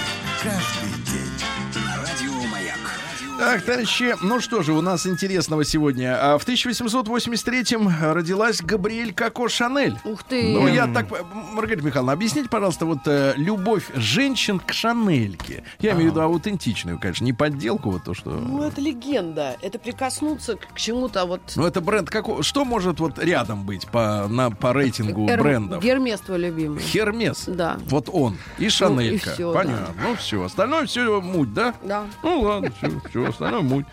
Так, товарищи, ну что же, у нас интересного сегодня. А В 1883-м родилась Габриэль Коко Шанель. Ух ты. Ну, я так... Маргарита Михайловна, объясните, пожалуйста, вот э, любовь женщин к Шанельке. Я имею в виду аутентичную, конечно, не подделку, вот то, что... Ну, это легенда. Это прикоснуться к чему-то вот... Ну, это бренд какой... Что может вот рядом быть по, на, по рейтингу Эр- брендов? Гермес твой любимый. Хермес. Да. Вот он. И Шанелька. всё, Понятно. Ну, все. Остальное все муть, да? Да. Ну, ладно, все, все остальное муть.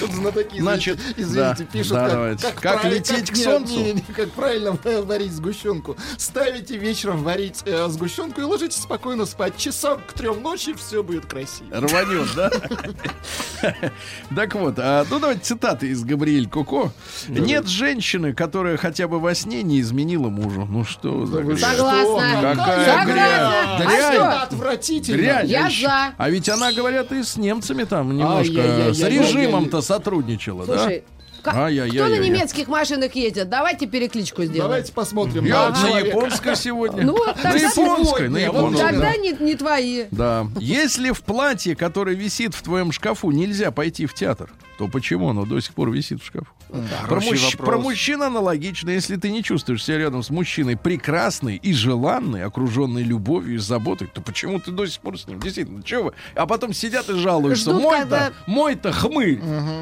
Тут знатоки, Значит, извините, да, пишут, да, как, давайте. как, Как правиль- лететь к не, солнцу? не, не, как правильно варить сгущенку. Ставите вечером варить э, сгущенку и ложитесь спокойно спать. Часам к трем ночи все будет красиво. Рванет, да? Так вот, а, ну давайте цитаты из Габриэль Коко. Нет женщины, которая хотя бы во сне не изменила мужу. Ну что за грязь? Согласна. Какая грязь? А что? Отвратительно. Я А за. А ведь она, говорят, и с немцами там немножко С режимом-то сотрудничала, да? Слушай, ка- Ай-яй-яй-яй-яй. кто на немецких машинах едет? Давайте перекличку сделаем. Давайте посмотрим. Я на японской сегодня. Ну, вот на японской, на японской. Тогда не, не твои. Да. Если в платье, которое висит в твоем шкафу, нельзя пойти в театр, то почему оно до сих пор висит в шкафу? Про, Хороший мужч- про мужчин аналогично. Если ты не чувствуешь себя рядом с мужчиной прекрасный и желанный, окруженный любовью и заботой, то почему ты до сих пор с ним? Действительно, чего вы? А потом сидят и жалуются. Ждут, Мой-то, когда- мой-то хмырь.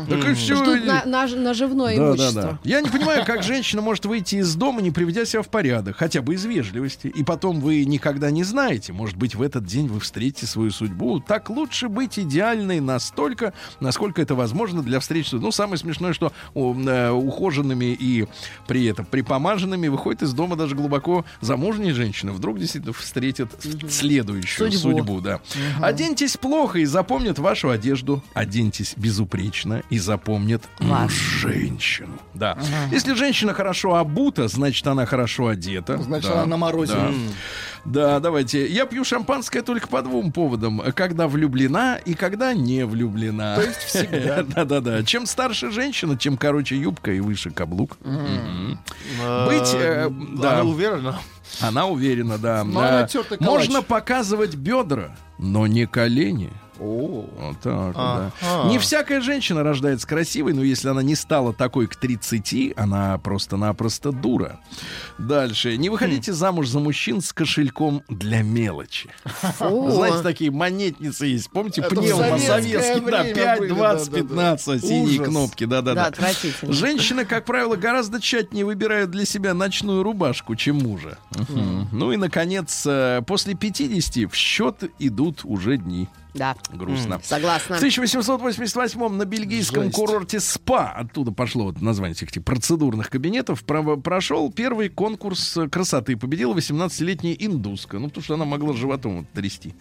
Так и все. Ждут на, на- наживное Да, да, имущество. да. Я не понимаю, как женщина может выйти из дома, не приведя себя в порядок, хотя бы из вежливости. И потом вы никогда не знаете, может быть, в этот день вы встретите свою судьбу. Так лучше быть идеальной настолько, насколько это возможно для встречи. Ну, самое смешное, что э, ухоженными и при этом припомаженными выходит из дома даже глубоко замужние женщины. Вдруг действительно встретят следующую Судьбу. судьбу. да. Оденьтесь плохо и запомнят вашу одежду. Оденьтесь безупречно и запомнят Вас. женщину. Да. Если женщина хорошо обута, значит, она хорошо одета. Значит, Да, она на морозе. да. Да, давайте. Я пью шампанское только по двум поводам. Когда влюблена и когда не влюблена. То есть всегда. Да-да-да. Чем старше женщина, чем короче юбка и выше каблук. Быть, э, да. Она уверена. Она уверена, да. Да. калач. Можно показывать бедра, но не колени. О, Вот так, вот, да. Ага. Не всякая женщина рождается красивой, но если она не стала такой к 30, она просто-напросто дура. Дальше. Не выходите замуж за мужчин с кошельком для мелочи. Фу. Знаете, такие монетницы есть. Помните, пневмо советский, да, время 5, были, 20, да-да-да. 15, синие Ужас. кнопки, Да, да-да-да. Женщины, как правило, гораздо тщательнее выбирают для себя ночную рубашку, чем мужа. Мгм. Ну и, наконец, э, после 50 в счет идут уже дни. Да, Грустно. согласна. В 1888 на бельгийском Жесть. курорте СПА, оттуда пошло вот название этих этих процедурных кабинетов, про- прошел первый конкурс красоты. Победила 18-летняя индуска. Ну, потому что она могла животом вот трясти.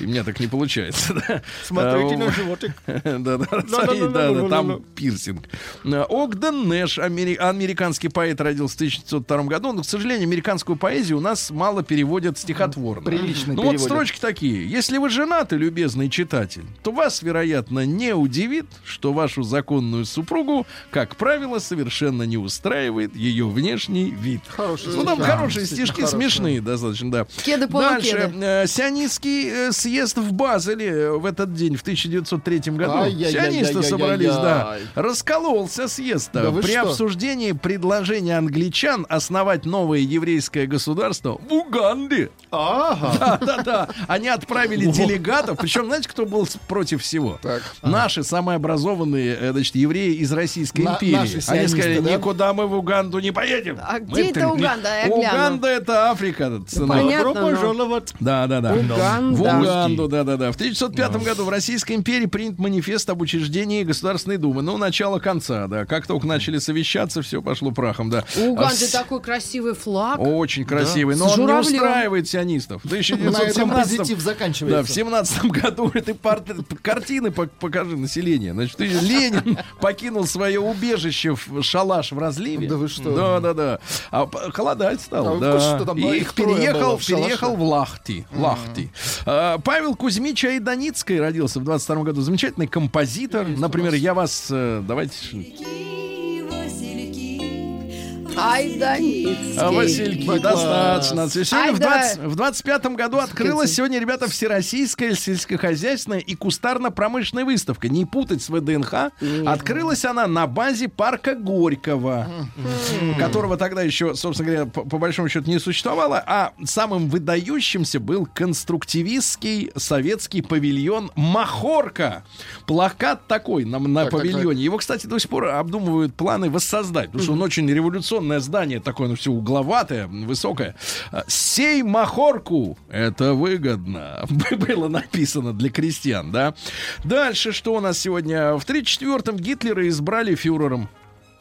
И у меня так не получается. да. Смотрите на животик. да, да, смотри, да, да, там пирсинг. Огден Нэш, амери- американский поэт, родился в 1902 году. Но, к сожалению, американскую поэзию у нас мало переводят стихотворно. Прилично Ну вот строчки такие. Если вы женаты, любезный читатель, то вас, вероятно, не удивит, что вашу законную супругу, как правило, совершенно не устраивает ее внешний вид. Хорошие Ну, там стихи. хорошие стишки, хорошие. смешные достаточно, да. Кеды Дальше. э, Сионистский э, съезд в Базеле э, в этот день, в 1903 году. Сионисты собрались, да. Раскололся съезд Да при что? обсуждении предложения англичан основать новое еврейское государство в Уганде. Ага. Да-да-да. Они отправили делегатов. Причем, знаете, кто был против всего? Так. Наши самые образованные, э, значит, евреи из Российской На- империи. наши Они сионисты, сказали, да? никуда мы в Уганду не поедем. А Мы где это Уганда? Я гляну. Уганда это Африка. сынок. понятно, ну. Добро но- пожаловать. Да, да, да. Уганда. В Уганду, да, да, да. В 1905 году в Российской империи принят манифест об учреждении Государственной Думы. Ну, начало конца, да. Как только начали совещаться, все пошло прахом, да. У А Уганды с- такой красивый флаг. Очень красивый, но С он не устраивает сионистов. В На этом 1917 позитив да, заканчивается. в семнадцатом году этой портрет- картины пок- покажи население. Значит, ты- Ленин покинул свое убежище в шалаш в разливе. Да вы что? Да, да, да. А холодать стал. А да. что там И их переехал, в переехал в Лахти. Лахти. А, Павел Кузьмич Айданицкий родился в 22 году. Замечательный композитор. Например, я вас... э, Давайте... Ай, да Ницкий. А, Васильки, Класс. достаточно. Сегодня Ай, в, да. 20, в 25 году открылась сегодня, ребята, Всероссийская сельскохозяйственная и кустарно-промышленная выставка. Не путать с ВДНХ. Открылась она на базе парка Горького, которого тогда еще, собственно говоря, по, по большому счету не существовало. А самым выдающимся был конструктивистский советский павильон Махорка. Плакат такой на, на Так, так, павильоне. Его, кстати, до сих пор обдумывают планы воссоздать, потому что он очень революционное здание, такое, ну, все угловатое, высокое. А, Сей махорку, это выгодно, было написано для крестьян, да. Дальше, что у нас сегодня? В 34-м Гитлера избрали фюрером.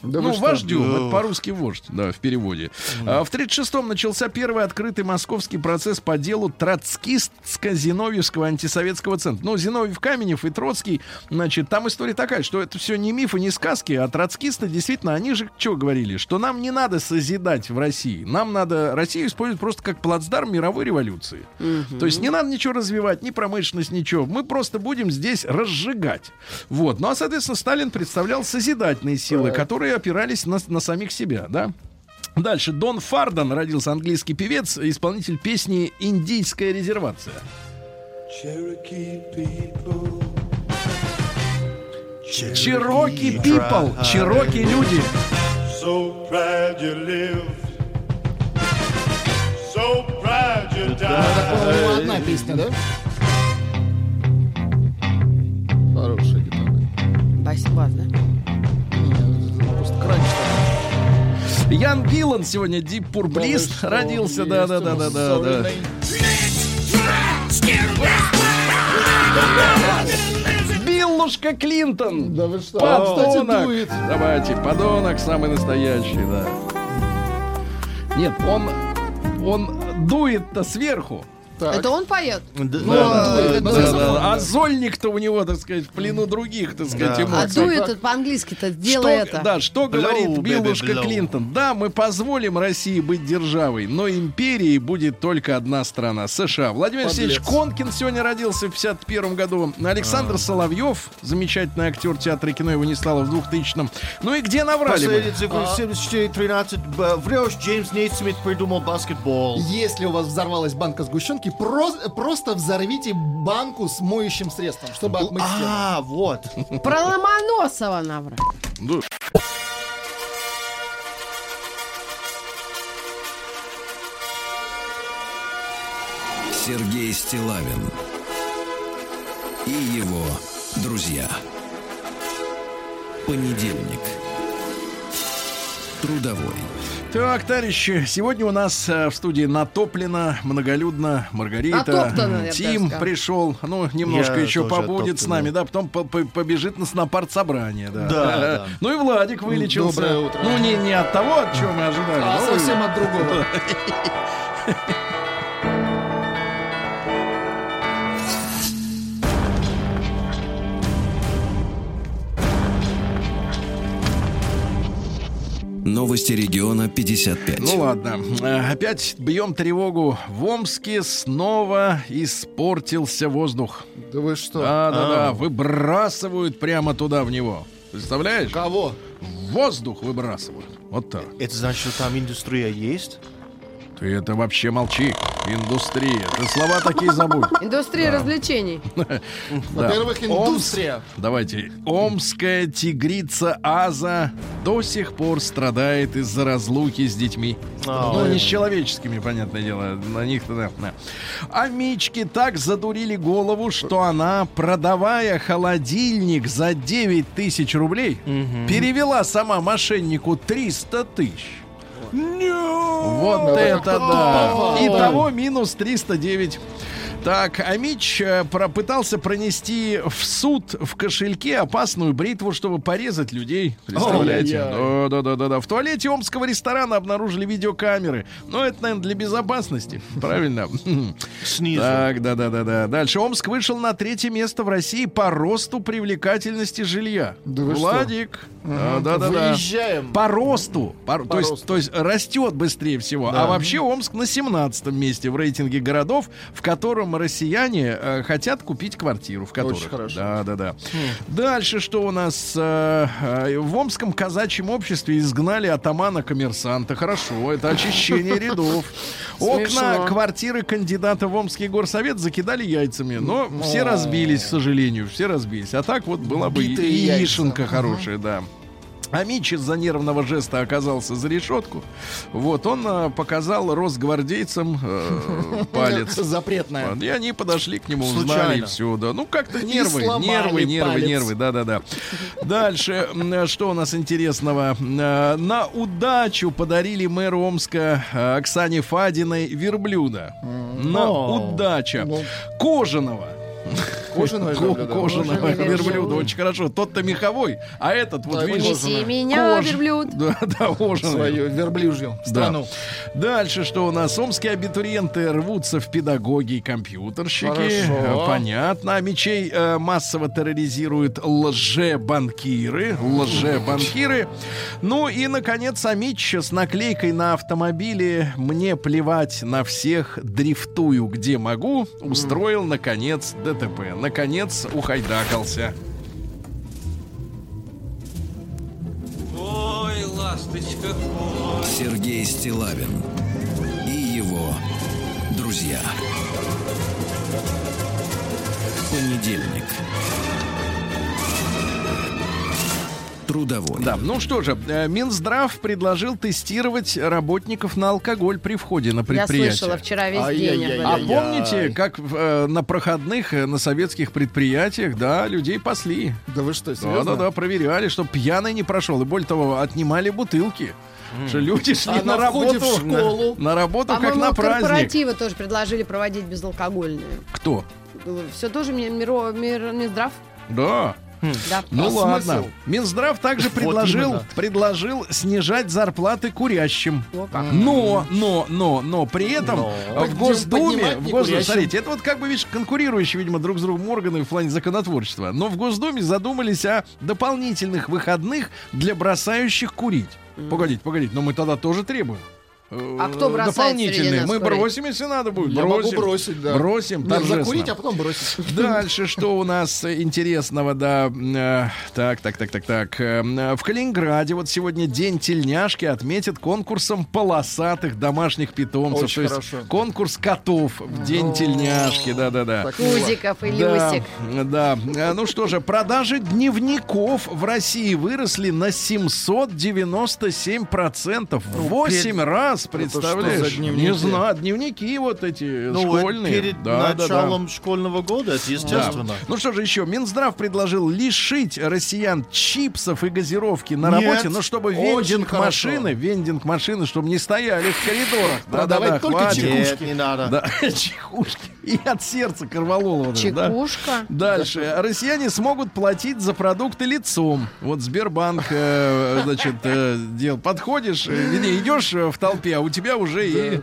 Да ну, что? вождем, это по-русски вождь, да, в переводе. А, в 36-м начался первый открытый московский процесс по делу Троцкистско-Зиновьевского антисоветского центра. Ну, Зиновьев, Каменев и Троцкий, значит, там история такая, что это все не мифы, не сказки, а троцкисты, действительно, они же что говорили? Что нам не надо созидать в России, нам надо Россию использовать просто как плацдарм мировой революции. То есть не надо ничего развивать, ни промышленность, ничего. Мы просто будем здесь разжигать. Вот. Ну, а, соответственно, Сталин представлял созидательные силы, которые опирались на, на самих себя, да? Дальше. Дон Фарден родился английский певец, исполнитель песни «Индийская резервация». Чироки people, чироки люди. So proud you live. So proud you die. Это, по-моему, одна песня, да? Хорошая гитара. Бас-бас, да? Не, Просто кранч такой. Ян Гиллан сегодня Дип Пурблист Да родился. есть Да, да, у да, нас да, да, да. сольный. Биллушка Клинтон. Да вы что? А, кстати, Подонок. дует. Давайте, подонок самый настоящий, да. Нет, он, он дует-то сверху. Так. Это он поет? Да, Ну, да, это да, да. А Зольник-то у него, так сказать, в плену других, так сказать, Да. А эмоций. дует это по-английски-то, сделай что, это. Да, что Blow, говорит blow. Клинтон? Да, мы позволим России быть державой, но империей будет только одна страна — США. Владимир Алексеевич Конкин сегодня родился в 51 году. Александр Соловьев, замечательный актер театра и кино, его не стало в 2000-м. Ну и где наврали мы? Последняя цифра 74-13. Б- Врешь, Джеймс Нейсмит придумал баскетбол. Если у вас взорвалась банка сгущенки, про- просто взорвите банку с моющим средством, чтобы отмыть стену. А, вот. Про Ломоносова наврал. Ну, Сергей Стилавин и его друзья. Понедельник. Трудовой. Так, товарищи, сегодня у нас э, в студии натоплено, многолюдно. Маргарита, Натоптано, Тим пришел, ну, немножко Я еще побудет с оттоптанный. нами, да, потом по- по- побежит нас на партсобрание, да. Да, да. Ну и Владик вылечился. Доброе утро. Ну, не, не от того, от чего мы ожидали. А но совсем от другого. Новости региона 55. Ну ладно, Э, опять бьем тревогу. В Омске снова испортился воздух. Да вы что? Да, да, да, выбрасывают прямо туда в него. Представляешь? Кого? В воздух выбрасывают. Вот так. Это значит, что там индустрия есть? Ты это вообще молчи. Индустрия. Ты слова такие забудь. Индустрия развлечений. Во-первых, индустрия. Давайте. Омская тигрица Аза до сих пор страдает из-за разлуки с детьми. А, ну, ой. не с человеческими, понятное дело. На них-то да. да. А Мички так задурили голову, что она, продавая холодильник за 9 тысяч рублей, перевела сама мошеннику 300 тысяч. Вот это да. Итого минус 309. Так, а Мич э, про- пытался пронести в суд в кошельке опасную бритву, чтобы порезать людей. Представляете? Да, да, да, да, да. В туалете омского ресторана обнаружили видеокамеры. Но это, наверное, для безопасности. Правильно. Снизу. Так, да, да, да, да. Дальше Омск вышел на третье место в России по росту привлекательности жилья. Да вы? Владик. Да, да, да, да. Выезжаем. По росту. По- то, есть, росту. то есть растет быстрее всего. А вообще Омск на 17 месте в рейтинге городов, в котором россияне э, хотят купить квартиру. В которых. Очень хорошо. Да, да, да. Дальше что у нас? э, э, в Омском казачьем обществе изгнали атамана-коммерсанта. Хорошо, это очищение рядов. Окна квартиры кандидата в Омский горсовет закидали яйцами. Но все разбились, к сожалению. Все разбились. А так вот была бы яишенка хорошая, да. А Мич из-за нервного жеста оказался за решетку. Вот, он а, показал росгвардейцам э, палец. Запретная. И они подошли к нему, узнали, все, да. Ну, как-то нервы, нервы, нервы, нервы, да-да-да. Дальше, что у нас интересного? Э, На удачу подарили мэру Омска э, Оксане Фадиной верблюда. На удача. Ну. Кожаного. Верблюда. Кожаного Кожаный верблюда. верблюд. Очень хорошо. Тот-то меховой, а этот вот, видишь, Унеси меня, кож- верблюд. Да, да, кожаный. Свою верблюжью Да. страну. Дальше что у нас? Омские абитуриенты рвутся в педагоги и компьютерщики. Хорошо. Понятно. А мечей э, массово терроризируют лже-банкиры. Лже-банкиры. Ну и, наконец, Амич с наклейкой на автомобиле «Мне плевать на всех, дрифтую где могу» устроил, наконец, ДТП. Наконец, ухайдакался. Ой, ласточка, Сергей Стилавин и его друзья. Понедельник. Трудовой. Да, ну что же, э, Минздрав предложил тестировать работников на алкоголь при входе на Я предприятие. слышала вчера весь день. А помните, как э, на проходных э, на советских предприятиях, да, людей пасли. Да вы что, Да, серьезно? да, да, проверяли, чтобы пьяный не прошел. И более того, отнимали бутылки. Что люди шли А на на работу, в школу? на, на работу как на праздник. корпоративы тоже предложили проводить безалкогольные. Кто? Все тоже мне Миро, Мир- Минздрав. Да. Да. Ну А ладно. смысл? Минздрав также предложил, именно. предложил снижать зарплаты курящим. Но, но, но, но при этом Но. в Госдуме, в Госдуме, смотрите, это вот как бы, видишь, конкурирующие, видимо, друг с другом органы в плане законотворчества. Но в Госдуме задумались о дополнительных выходных для бросающих курить. Погодите, погодите, но мы тогда тоже требуем. Э, А кто бросает Дополнительные. Мы курить? бросим, если надо будет. Я могу бросим. бросить, да. Бросим, Нет, закурить, а потом бросить. Дальше что у нас э, интересного, да? э, Так, так, так, так, так. Э, э, В Калининграде вот сегодня день тельняшки отметят конкурсом полосатых домашних питомцев. Очень То есть хорошо. конкурс котов в день тельняшки, да-да-да. Кузиков и Да, Люсик. да. Э, Ну что же, продажи дневников в России выросли на 797%. В 8 раз, представляешь? за дневники? Не знаю, дневники вот эти Ну, вот школьные. перед Да, да, да. началом школьного года, это естественно. Да. Ну что же еще? Минздрав предложил лишить россиян чипсов и газировки на Нет. работе, но чтобы вендинг машины, вендинг машины, чтобы не стояли в коридорах. Продавать Да-да-да, только хватит. Нет, не надо. Да, чехушки. И от сердца Корвалола. вот это, да. Чекушка. Дальше. Россияне смогут платить за продукты лицом. Вот Сбербанк, э, значит, э, дел. Подходишь, э, идешь э, в толпе, а у тебя уже и...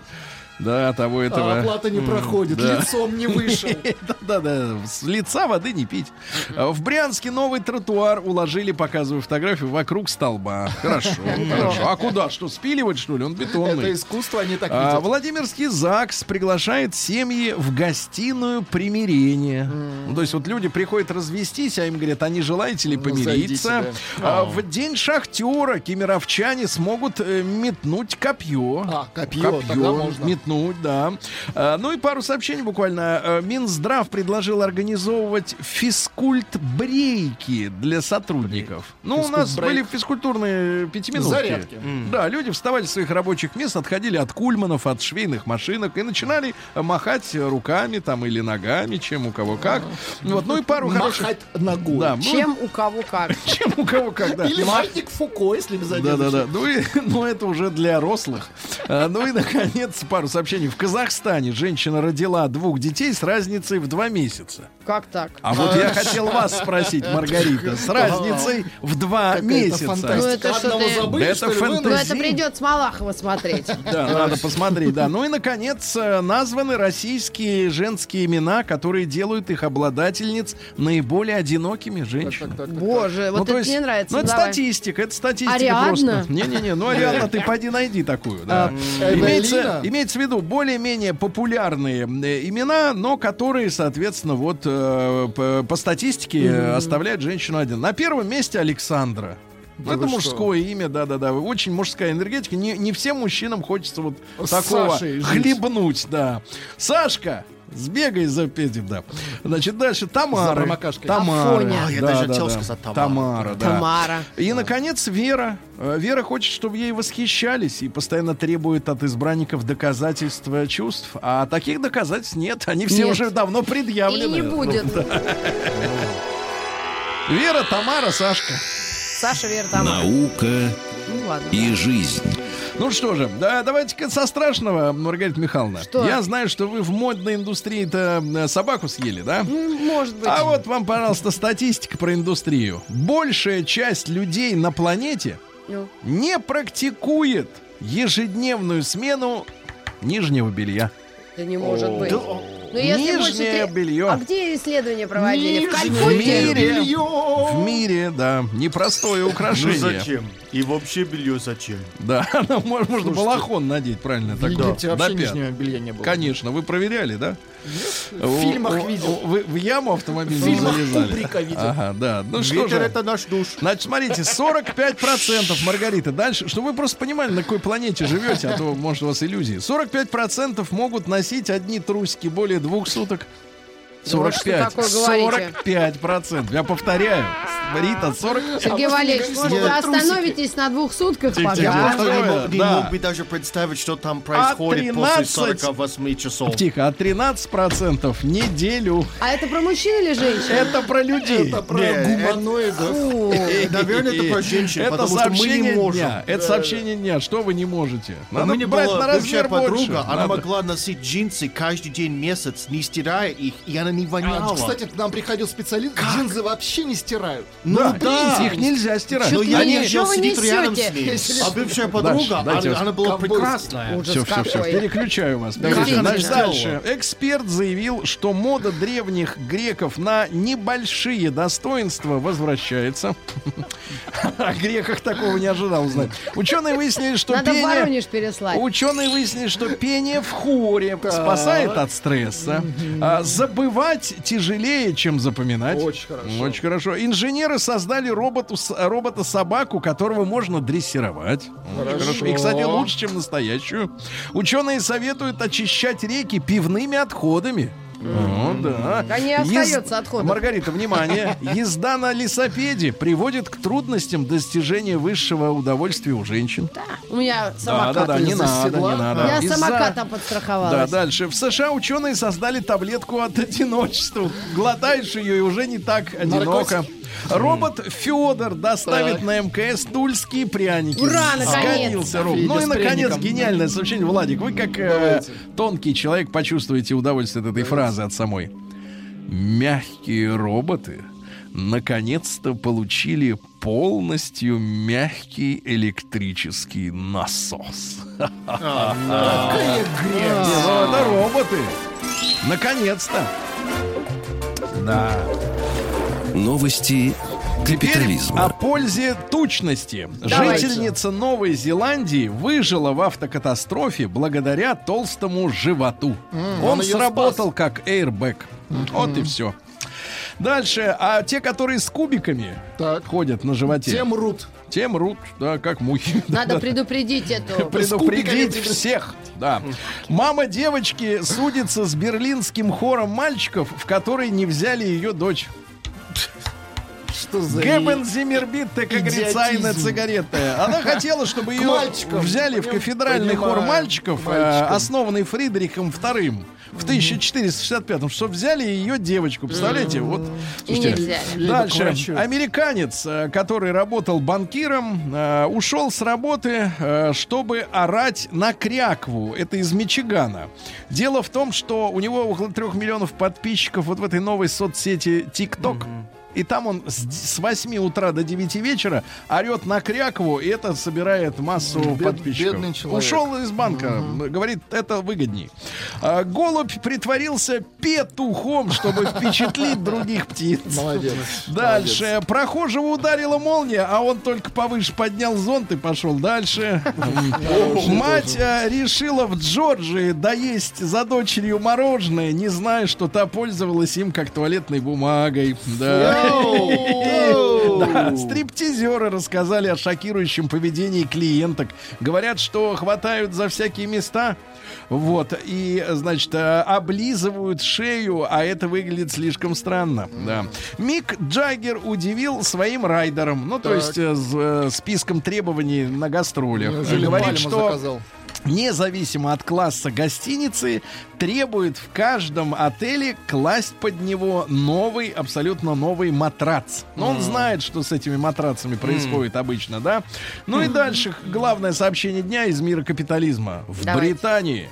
Да, того этого. А оплата не проходит, да. лицом не вышел. Да-да, с лица воды не пить. А В Брянске новый тротуар уложили, показываю фотографию, вокруг столба. Хорошо, хорошо. А куда? Что, спиливать, что ли? Он Это бетонный. искусство, они так А, видят. Владимирский ЗАГС приглашает семьи в гостиную примирения. Ну, то есть вот люди приходят развестись, а им говорят, а не желаете ли Ну, помириться? А, в день шахтера кемеровчане смогут э, метнуть копье. А, копье, тогда можно. метнуть, да. А, ну и пару сообщений буквально. А, Минздрав предложил организовывать физкульт-брейки для сотрудников. Ну, у нас были физкультурные пятиминутки. Зарядки. Да, люди вставали с своих рабочих мест, отходили от кульманов, от швейных машинок и начинали э, махать руками там или ногами, чем у кого как. Вот, ну и пару хороших... Махать ногой. Да, ну, Чем у кого как. чем у кого как, да. Или маятник Фуко, если без Да, да, да. Ну, и, ну, это уже для рослых. А, ну и, наконец, пару сообщений. В Казахстане женщина родила двух детей с разницей в два месяца. Как так? А вот я хотел вас спросить, Маргарита, с разницей в два месяца. Ну, это что Одного ты- забыли, Это вы? Ну, фэнтези. это придется Малахова смотреть. Да, надо посмотреть, да. Ну и, наконец, э, названы российские женские имена, которые делают их обладательниц наиболее одинокими женщинами. Боже, Ну, вот то это мне нравится. Ну, это статистика, это статистика Ариадна? просто. Не-не-не, ну, Ариадна, ты пойди найди такую, да. А, Имеется, в виду более-менее популярные э, имена, но которые, соответственно, вот э, по, статистике э, оставляют женщину один. На первом месте Александра. Да это мужское имя, да-да-да. Очень мужская энергетика. Не, не всем мужчинам хочется вот С такого Сашей жить. хлебнуть, да. Сашка, сбегай за этим, да. Значит, дальше Тамара. Тамара. Афоня. А, я Да, даже да, хотел да. сказать Тамара. Тамара, да. Тамара. И, наконец, Вера. Э, Вера хочет, чтобы ей восхищались и постоянно требует от избранников доказательства чувств. А таких доказательств нет. Они все Нет. уже давно И предъявлены. не будет. Вера, Тамара, Сашка. Саша Вера Тамара. Наука Ну ладно. и жизнь. Ну что же, да, давайте-ка со страшного, Маргарита Михайловна. Что? Я знаю, что вы в модной индустрии-то э, собаку съели, да? Ну, Может быть. А вот вам, пожалуйста, статистика про индустрию. Большая часть людей на планете Ну. не практикует ежедневную смену нижнего белья. Да не может быть. Да, Ну, если Нижнее больше три- белье. А где исследования проводили? В Нижнее Калькутте? мире. В мире, да, непростое Ну украшение. зачем? И вообще белье зачем? Да, ну, можно, можно балахон надеть, правильно? В Так, Египте да, вообще до нижнего белья не было. Конечно, вы проверяли, да? В фильмах видел. Вы в яму автомобильную В фильмах залезали? Кубрика видел. Ага, да. Ну что Ветер же. это наш душ. Значит, смотрите, 45% Маргарита. Дальше, чтобы вы просто понимали, на какой планете живете, а то, может, у вас иллюзии. 45% могут носить одни трусики более двух суток. Ну, вот что 45. такое говорите? 45 процентов. Я повторяю. Рита, 40. Сергей Валерьевич, может, вы остановитесь на двух сутках Тихо, пока? Я просто не мог, не да. мог бы даже представить, что там происходит после 13 48 часов. Тихо, а 13 процентов неделю. А это про мужчин или женщин? Это про людей. Это про Не, гуманоидов. Фу. Наверное, это про женщин, Это потому что мы не можем. дня. Это сообщение дня. Что вы не можете? У Надо меня брать была на размер подруга, больше. она Надо. могла носить джинсы каждый день месяц, не стирая их, и она нереальный воняк. Ава. Кстати, к нам приходил специалист, джинсы вообще не стирают. Ну Да, да. их нельзя стирать. Но я Они- не вы сидит рядом с ней. А бывшая подруга, она, была прекрасная. Ужас Все, все, все, переключаю вас. Значит, дальше. Эксперт заявил, что мода древних греков на небольшие достоинства возвращается. О греках такого не ожидал узнать. Ученые выяснили, что Надо пение... Воронеж переслать. Ученые выяснили, что пение в хоре спасает от стресса. А забывать тяжелее, чем запоминать. Очень хорошо. Очень хорошо. Инженеры создали роботу, робота-собаку, которого можно дрессировать. Очень хорошо. И, кстати, лучше, чем настоящую. Ученые советуют очищать реки пивными отходами. О, да. Да не Ез- остается отходов. Маргарита, внимание. Езда на лесопеде приводит к трудностям достижения высшего удовольствия у женщин. У меня Да, самокат. да, да, не из-за надо, не надо. Я Из-за- самокатом Да, подстраховалась. дальше. В США ученые создали таблетку от одиночества. Глотаешь ее и уже не так одиноко. Робот Федор доставит Так. на мкс тульские пряники. Ура, наконец! Робот. Ну и, наконец, гениальное сообщение. Владик, вы как э, тонкий человек почувствуете удовольствие от этой фразы от самой. Мягкие роботы наконец-то получили полностью мягкий электрический насос. Какая грязь. Ну это роботы. Наконец-то. Да. Новости Теперь о капитализма. пользе тучности. Давайте. Жительница Новой Зеландии выжила в автокатастрофе благодаря толстому животу. Он он её сработал как airbag. Вот и все. Дальше. А те, которые с кубиками Так. ходят на животе, Те мрут. те мрут, да, как мухи. Надо предупредить эту. предупредить всех. Да. Мама девочки судится с берлинским хором мальчиков, в который не взяли ее дочь. Что за... Гебен Зиммербитте, как говорится, Айна идиотизм. Цигаретта. Она хотела, чтобы ее взяли в кафедральный хор мальчиков, э, основанный Фридрихом II в 1465-м, чтобы взяли ее девочку. Представляете? Вот. Слушайте, Дальше. Американец, э, который работал банкиром, э, ушел с работы, чтобы орать на крякву. Это из Мичигана. Дело в том, что у него около трех миллионов подписчиков вот в этой новой соцсети ТикТок. И там он с, с 8 утра до 9 вечера орет на крякву, и это собирает массу Бед- подписчиков. бедный человек. Ушел из банка, говорит, это выгодней. А, голубь притворился петухом, чтобы впечатлить других птиц. Молодец. Дальше. Прохожего ударила молния, а он только повыше поднял зонт и пошел дальше. Мать э, решила в Джорджии доесть за дочерью мороженое, не зная, что та пользовалась им как туалетной бумагой. Да. Да, стриптизеры рассказали о шокирующем поведении клиенток. Говорят, что хватают за всякие места. Вот, и, значит, э, облизывают шею, а это выглядит слишком странно. Да. Мик Джаггер удивил своим райдером, ну, то Так. есть э, с э, списком требований на гастролях. Неужели Говорит, что заказал? Независимо от класса гостиницы, требует в каждом отеле класть под него новый, абсолютно новый матрац. Но он знает, что с этими матрацами происходит обычно, да? Ну и дальше главное сообщение дня из мира капитализма. В Давайте. Британии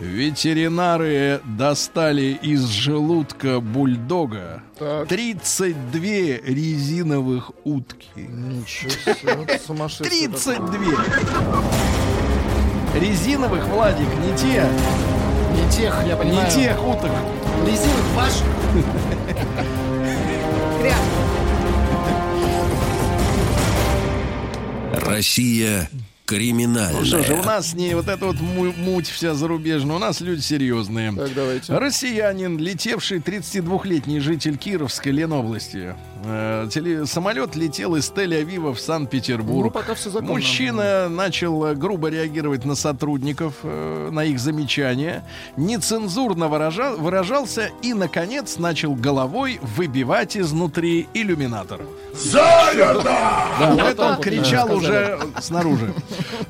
ветеринары достали из желудка бульдога Так. 32 резиновых утки. Ничего себе, это сумасшествие. 32. Резиновых, Владик, не те. Не тех, я понимаю. не тех уток. Резиновых. Кряк. Россия криминальная. Ну что же, у нас не вот эта вот му- муть вся зарубежная, у нас люди серьезные. Так, давайте. Россиянин, летевший 32-летний житель Кировской Ленобласти. Э, теле- самолет летел из Тель-Авива в Ну, Санкт-Петербург. пока все законно. Мужчина начал э, грубо реагировать на сотрудников, э, на их замечания, нецензурно выражал- выражался и, наконец, начал головой выбивать изнутри иллюминатор. Да, это он кричал уже снаружи.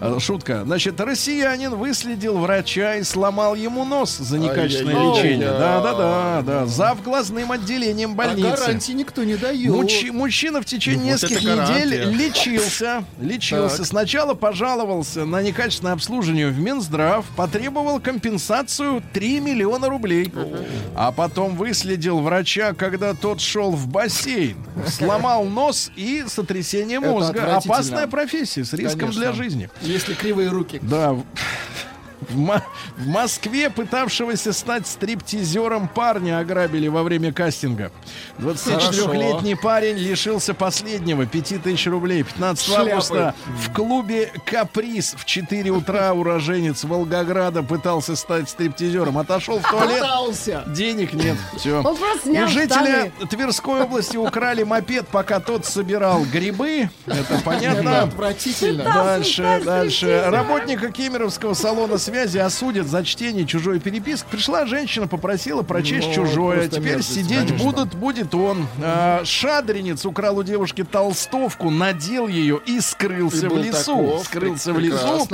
Э, Шутка. Значит, россиянин выследил врача и сломал ему нос за некачественное лечение. Да, да, да, да. Зав глазным отделением А больницы. гарантии никто не дает. Мужчи- мужчина в течение Вот нескольких недель лечился. Лечился. Так. Сначала пожаловался на некачественное обслуживание в Минздрав, потребовал компенсацию 3 миллиона рублей. А потом выследил врача, когда тот шел в бассейн. Сломал нос и сотрясение мозга. Опасная профессия с риском Конечно. для жизни. Если кривые руки. Да. В- В, Мо- в Москве пытавшегося стать стриптизером парня ограбили во время кастинга. 24-летний парень лишился последнего 5000 рублей. 15 Шляпы. августа в клубе «Каприз» в 4 утра уроженец Волгограда пытался стать стриптизером. Отошел в туалет. Пытался. Денег нет. Все. У снял жителя. Тверской области украли мопед, пока тот собирал грибы. Это Это понятно. отвратительно. Дальше, дальше. Работника Кемеровского салона связи осудят за чтение чужой переписки. Пришла женщина, попросила прочесть Ну, чужое. Теперь мерзость, сидеть конечно. будут, будет он. А, шадренец украл у девушки толстовку, надел ее и скрылся И в лесу. таков. скрылся в лесу.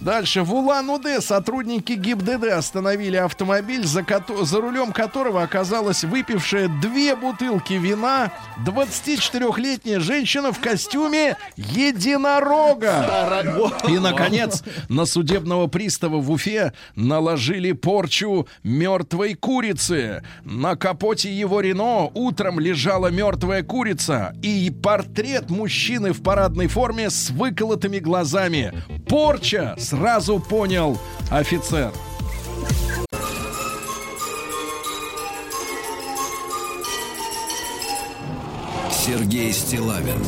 Дальше. В Улан-Удэ сотрудники ГИБДД остановили автомобиль, за, кото- за рулем которого оказалась выпившая две бутылки вина 24-летняя женщина в костюме единорога. И, наконец, на судебного пристава в Уфе наложили порчу мертвой курицы. На капоте его Рено утром лежала мертвая курица и портрет мужчины в парадной форме с выколотыми глазами. Порча, сразу понял офицер. Сергей Стилавин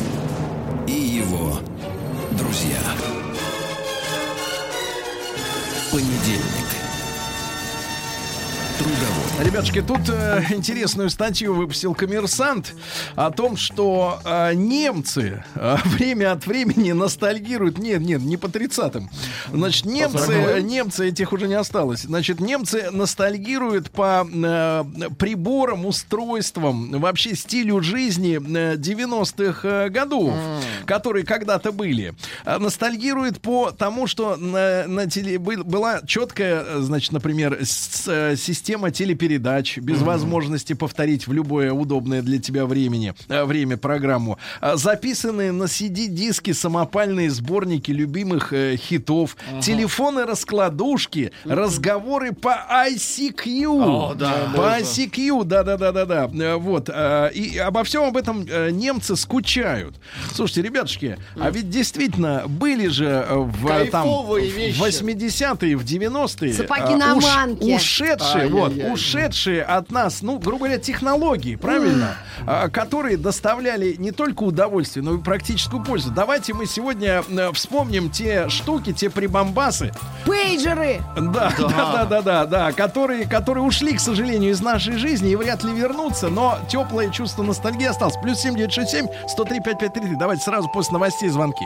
и его друзья. Понедельник. Трудовой. Ребятушки, тут э, интересную статью выпустил коммерсант о том, что э, немцы э, время от времени ностальгируют. Нет, нет, не по 30-м. Значит, немцы, немцы, этих уже не осталось. Значит, немцы ностальгируют по э, приборам, устройствам, вообще стилю жизни э, 90-х э, годов, которые когда-то были. А Ностальгируют по тому, что на, на теле, был- была четкая, э, значит, например, с- э, система телепередач без возможности повторить в любое удобное для тебя времени, э, время программу. А, Записанные на CD-диски самопальные сборники любимых э, хитов, телефоны-раскладушки, разговоры по ICQ. О, да, по да. ICQ, да-да-да-да-да. Э, Вот. э, И обо всем об этом э, немцы скучают. Слушайте, ребятушки, а ведь действительно были же в там в вещи. 80-е, в 90-е Сапоги э, на уш- манке. ушедшие, вот, Ай-яй-яй. ушедшие от нас, ну, грубо говоря, технологии, правильно, А, которые доставляли не только удовольствие, но и практическую пользу. Давайте мы сегодня э, вспомним те штуки, те прибамбасы, Пейджеры. да, да, да, да, да, да, которые, которые ушли, к сожалению, из нашей жизни и вряд ли вернутся, но теплое чувство ностальгии осталось. Плюс 7967 103 5533. Давайте сразу после новостей звонки.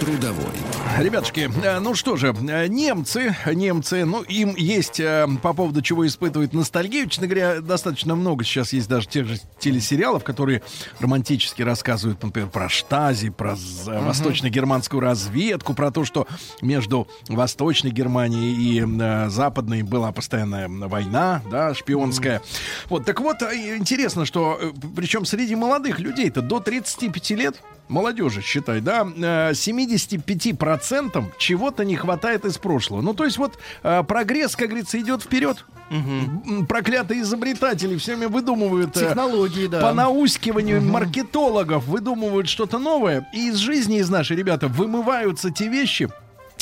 Трудовой. Ребятушки, э, ну что же, э, немцы, немцы, ну им есть э, по поводу чего испытывают ностальгию. Честно говоря, достаточно много сейчас есть даже тех же телесериалов, которые романтически рассказывают, например, про Штази, про з- восточно-германскую разведку, про то, что между Восточной Германией и э, Западной была постоянная война, да, шпионская. Вот, так вот, интересно, что, причем среди молодых людей-то до 35 лет, молодежи, считай, да, э, 75% чего-то не хватает из прошлого. Ну, то есть вот э, прогресс, как говорится, идет вперед. М, Проклятые изобретатели все время выдумывают... э, Технологии, да. По наускиванию маркетологов выдумывают что-то новое. И из жизни, из нашей, ребята, вымываются те вещи,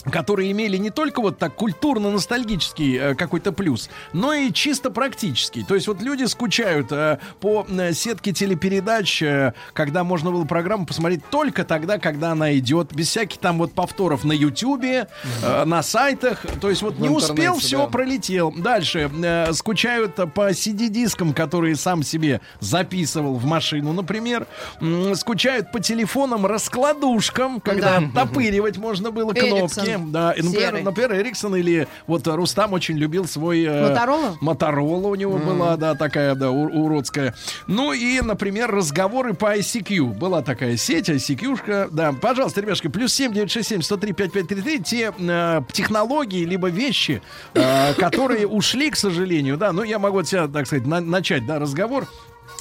которые имели не только вот так культурно-ностальгический э, какой-то плюс, но и чисто практический. То есть вот люди скучают э, по э, сетке телепередач, э, когда можно было программу посмотреть только тогда, когда она идет, без всяких там вот повторов на Ютубе, э, на сайтах. То есть вот В не успел, все да. пролетел. Дальше э, скучают по CD-дискам, которые сам себе записывал в машину, например. Скучают по телефонам раскладушкам, когда Да. топыривать можно было кнопки. Эриксон. Да, например, например, Эриксон или вот Рустам очень любил свой... э, Моторола? Моторола у него была, да, такая, да, у- уродская. Ну и, например, разговоры по ICQ. Была такая сеть, ICQ-шка. Да, пожалуйста, ребятушки, плюс 7 967 103 5533. Те э, технологии, либо вещи, э, которые ушли, к сожалению, да. Ну, я могу от себя, так сказать, на- начать, да, разговор.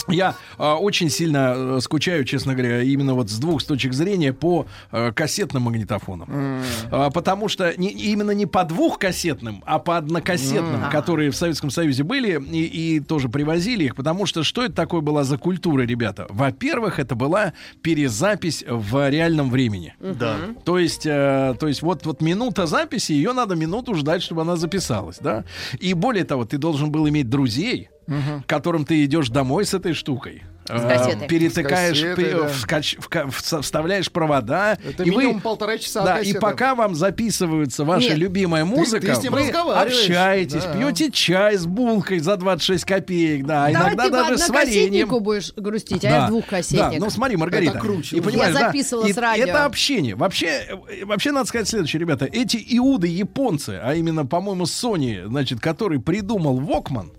Я э, очень сильно э, скучаю, честно говоря, именно вот с двух с точек зрения по э, кассетным магнитофонам. А, потому что не, именно не по двухкассетным, а по однокассетным, которые в Советском Союзе были и, и тоже привозили их. Потому что что это такое была за культура, ребята? Во-первых, это была перезапись в реальном времени. Да. То есть, э, то есть вот, вот минута записи, ее надо минуту ждать, чтобы она записалась, да? И более того, ты должен был иметь друзей, к которым ты идешь домой с этой штукой. Э, кассетой. перетыкаешь, да. вскач- вставляешь провода. Это и вы- минимум полтора часа Да, и пока вам записывается ваша Нет. любимая музыка, ты с ним вы общаетесь, Да. пьете чай с булкой за 26 копеек, да, а Давай иногда ты даже с вареньем. будешь грустить, а я Да, двухкассетник. Да, ну смотри, Маргарита. Это круче И понимаешь, Я да, записывала и с радио. Это общение. Вообще, э, вообще надо сказать следующее, ребята. Эти иуды японцы, а именно, по-моему, Sony, значит, который придумал Walkman,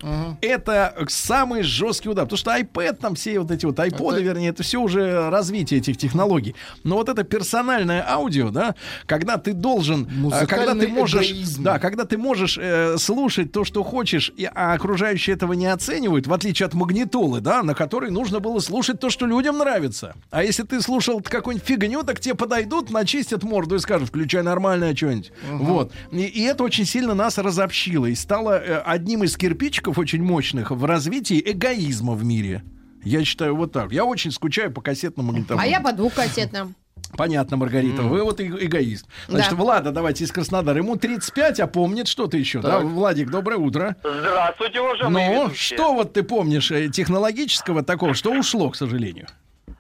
это самый жесткий удар. Потому что iPad, там все вот эти вот iPod, вернее, это все уже развитие этих технологий. Но вот это персональное аудио, да, когда ты должен, э, когда ты можешь, эгоизм. да, когда ты можешь э, слушать то, что хочешь, и, а окружающие этого не оценивают, в отличие от магнитолы, да, на которой нужно было слушать то, что людям нравится. А если ты слушал какую-нибудь фигню, так тебе подойдут, начистят морду и скажут, включай нормальное что-нибудь. Вот. И, и это очень сильно нас разобщило и стало э, одним из кирпичиков очень мощных в развитии эгоизма в мире. Я считаю вот так. Я очень скучаю по кассетным магнитофонам. А я по двухкассетным. Понятно, Маргарита, вы вот эго- эгоист. Значит, Да. Влада, давайте из Краснодара. Ему 35, а помнит что-то еще. Да? Владик, доброе утро. Здравствуйте, уважаемые Ну, ведущие. что вот ты помнишь э, технологического такого, что ушло, к сожалению?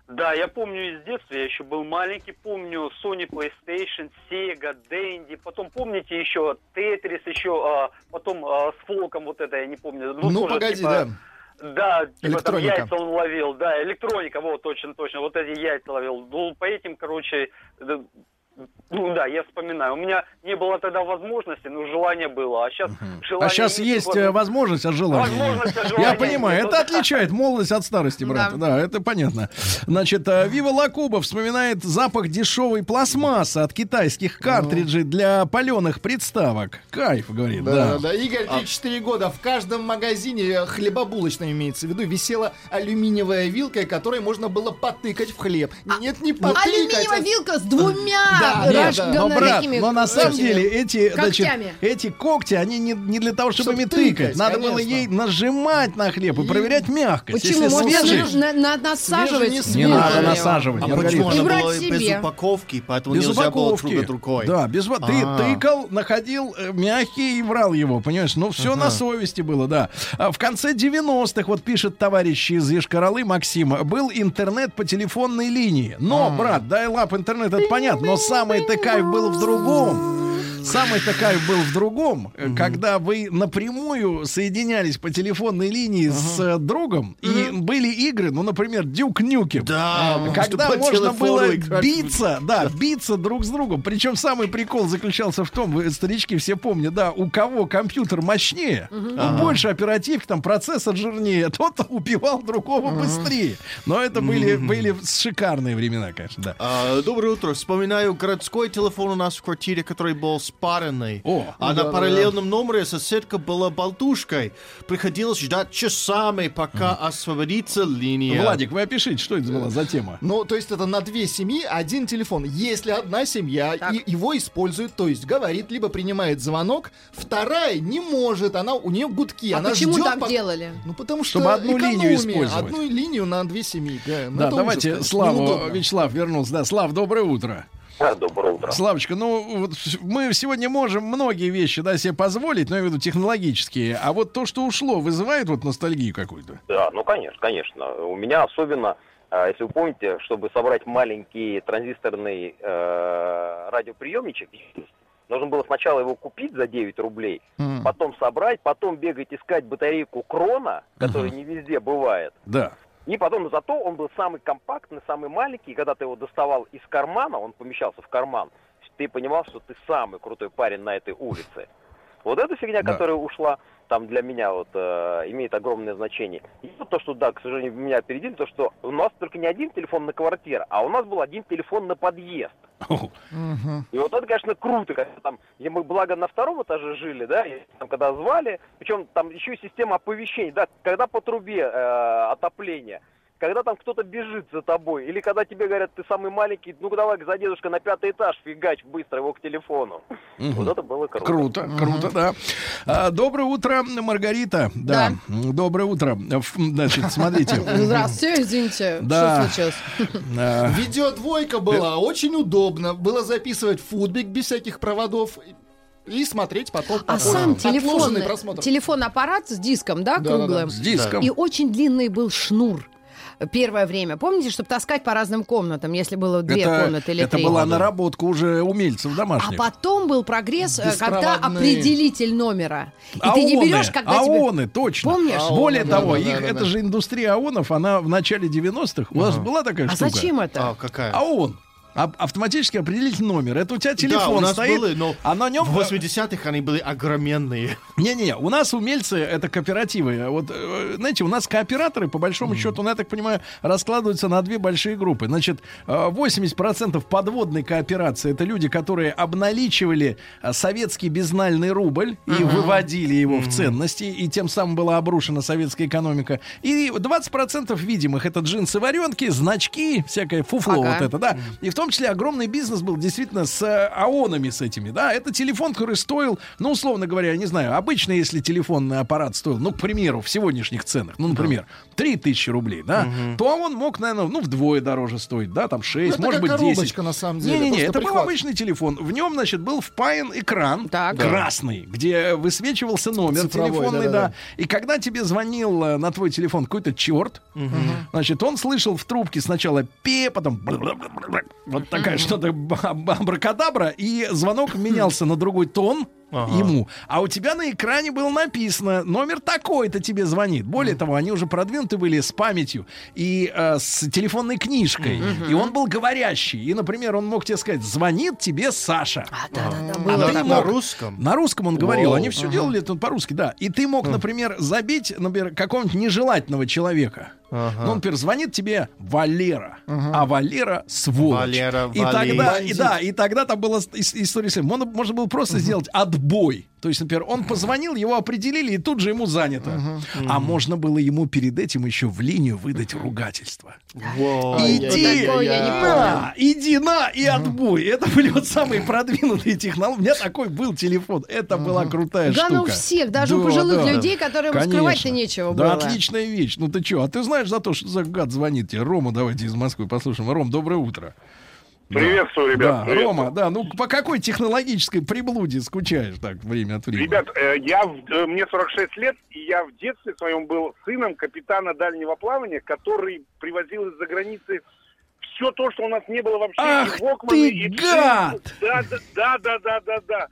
Да, я помню из детства, я еще был маленький, помню Sony PlayStation, Sega, Dendy, потом помните еще Tetris, еще а, потом а, с фолком вот это, я не помню. Ну, тоже, погоди, типа, да. Да, типа там яйца он ловил, да, электроника, вот, точно, точно, вот эти яйца ловил. Ну, по этим, короче, ну да, я вспоминаю. У меня не было тогда возможности, но желание было, а сейчас желание... А сейчас есть э, возможность, а желание. нет. Возможность, а Я желания понимаю, это отличает молодость от старости, брат. Да, это понятно. Значит, э, Вива Лакуба вспоминает запах дешевой пластмассы от китайских картриджей для паленых приставок. Кайф, говорит, Да, да. да. Игорь, 34 года. В каждом магазине э, хлебобулочном имеется в виду висела алюминиевая вилка, которой можно было потыкать в хлеб. Нет, не потыкать. Алюминиевая вилка с двумя Да, Нет, рожками но, брат, но на самом деле эти, значит, эти когти, они не, не для того, чтобы Чтоб ими тыкать. тыкать, Надо было конечно. ей нажимать на хлеб и проверять мягкость. Почему? Если Можно свежий, на- на- насаживать? не не свежий. надо насаживать. А почему И она была себе. без упаковки, поэтому Без нельзя было упаковки. друг от рукой? Да, без Ты А. тыкал, находил э, мягкий и врал его, понимаешь? Ну, все на совести было, да. А в конце 90-х, вот пишет товарищ из Ешкаралы Максим, был интернет по телефонной линии. Но, брат, дай-лап интернет, это понятно, но самый-то кайф был в другом. Самый-то кайф был в другом, э, когда вы напрямую соединялись по телефонной линии с э, другом, и были игры, ну, например, Дюк Нюкем. Да, Когда что по можно было играть. биться, да, биться друг с другом. Причем самый прикол заключался в том, вы, старички, все помнят, да, у кого компьютер мощнее, ну, больше оперативки, там процессор жирнее, тот убивал другого быстрее. Но это были, были шикарные времена, конечно, да. А, доброе утро. Вспоминаю городской телефон у нас в квартире, который был спаренный. О, а на параллельном номере соседка была болтушкой. Приходилось ждать часами, пока освободится линия. Владик, вы опишите, что это была за тема? Ну, то есть это на две семьи один телефон. Если одна семья и его использует, то есть говорит, либо принимает звонок, вторая не может, она у нее гудки, А она почему ждет, так пока- делали? Ну, потому что Чтобы одну линию использовать. Одну линию на две семьи. Да, ну, Да, это давайте ужас, Славу. Вячеслав вернулся. Да, Слав, доброе утро. Доброе утро. Славочка, ну вот мы сегодня можем многие вещи да, себе позволить, но я имею в виду технологические. А вот то, что ушло, вызывает вот ностальгию какую-то. Да, ну конечно, конечно. У меня особенно, а, если вы помните, чтобы собрать маленький транзисторный э, радиоприемничек, нужно было сначала его купить за 9 рублей, М. потом собрать, потом бегать искать батарейку крона, которая не везде бывает. Да. И потом зато он был самый компактный, самый маленький, и когда ты его доставал из кармана, он помещался в карман, ты понимал, что ты самый крутой парень на этой улице. Вот эта фигня, Да. которая ушла, там для меня вот э, имеет огромное значение. И вот то, что, да, к сожалению, меня опередили, то, что у нас только не один телефон на квартиру, а у нас был один телефон на подъезд. И вот это, конечно, круто, когда там, где мы, благо, на втором этаже жили, да, и там, когда звали, причем там еще и система оповещений, да, когда по трубе э, отопление, когда там кто-то бежит за тобой, или когда тебе говорят, ты самый маленький, ну давай за дедушка на пятый этаж, фигач быстро его к телефону. Вот это было круто. Круто, круто, да. А, доброе утро, Маргарита. Да. М, Доброе утро. Значит, смотрите. Здравствуйте, извините. Да. Что случилось? А, Видеодвойка была очень удобно. Было записывать футбик без всяких проводов и смотреть потом. А сам телефон, просмотр. телефон-аппарат с диском, да, Да-да-да, круглым? с диском. И очень длинный был шнур. Первое время. Помните, чтобы таскать по разным комнатам, если было две это, комнаты или это три? была наработка уже умельцев А домашних. потом был прогресс, э, когда определитель номера. И ты не АОНы, берешь, когда тебе... АОНы, точно. Помнишь? Более АОНы, того, да, их, да, да, это да. же индустрия АОНов, она в начале 90-х. У вас была такая А штука? зачем это? А, какая? АОН. А- автоматически определить номер. Это у тебя да, телефон у нас стоит, были, но а на нем... в 80-х они были огроменные. Не-не, у нас умельцы это кооперативы. Вот, э, знаете, у нас кооператоры, по большому счету, ну, я так понимаю, раскладываются на две большие группы. Значит, э, 80% подводной кооперации это люди, которые обналичивали э, советский безнальный рубль и выводили его в ценности, и тем самым была обрушена советская экономика. И 20% видимых это джинсы варенки, значки, всякое фуфло Ага. вот это, да. И в том числе огромный бизнес был действительно с э, АОНами с этими, да. Это телефон, который стоил, ну, условно говоря, я не знаю, обычно, если телефонный аппарат стоил, ну, к примеру, в сегодняшних ценах, ну, например, 3000 рублей, да, то он мог, наверное, ну, вдвое дороже стоить, да, там 6, Ну, может быть, 10. коробочка, на самом деле, Не-не-не, это был прихват. обычный телефон. В нем, значит, был впаян экран Так. красный, где высвечивался номер Цифровой, телефонный, да-да-да. да. И когда тебе звонил э, на твой телефон какой-то черт, значит, он слышал в трубке сначала пе, потом вот такая что-то абракадабра, и звонок менялся на другой тон ему. А у тебя на экране было написано, номер такой-то тебе звонит. Более того, они уже продвинуты были с памятью и э, с телефонной книжкой. И он был говорящий. И, например, он мог тебе сказать, звонит тебе Саша. А, да-да-да, А было ты такое. На мог- русском? На русском он говорил, Воу. они все делали это по-русски, да. И ты мог, например, забить, например, какого-нибудь нежелательного человека. Ну, например, звонит тебе Валера, а Валера сволочь. Валера, и тогда, и, да, и тогда там была ис- история. с- Можно, можно было просто сделать отбой. То есть, например, он позвонил, его определили, и тут же ему занято. А можно было ему перед этим еще в линию выдать ругательство. Во. Иди, такое я не на, иди на и отбой. Это были вот самые продвинутые технологии. У меня такой был телефон. Это была крутая Да, ну у штука. всех, даже у Да, пожилых да. людей, которым Конечно. скрывать-то нечего Да, было. отличная вещь. Ну ты что, а ты знаешь за то, что за гад звонит тебе? Рома, давайте из Москвы послушаем. Ром, доброе утро. Приветствую, ребят. Да, приветствую. Рома, да, ну по какой технологической приблуде скучаешь так время от времени? Ребят, э, я э, мне 46 лет, и я в детстве своем был сыном капитана дальнего плавания, который привозил из-за границы все то, что у нас не было вообще. Ах и Walkman, ты и гад! Да, да, да, да, да, да, да.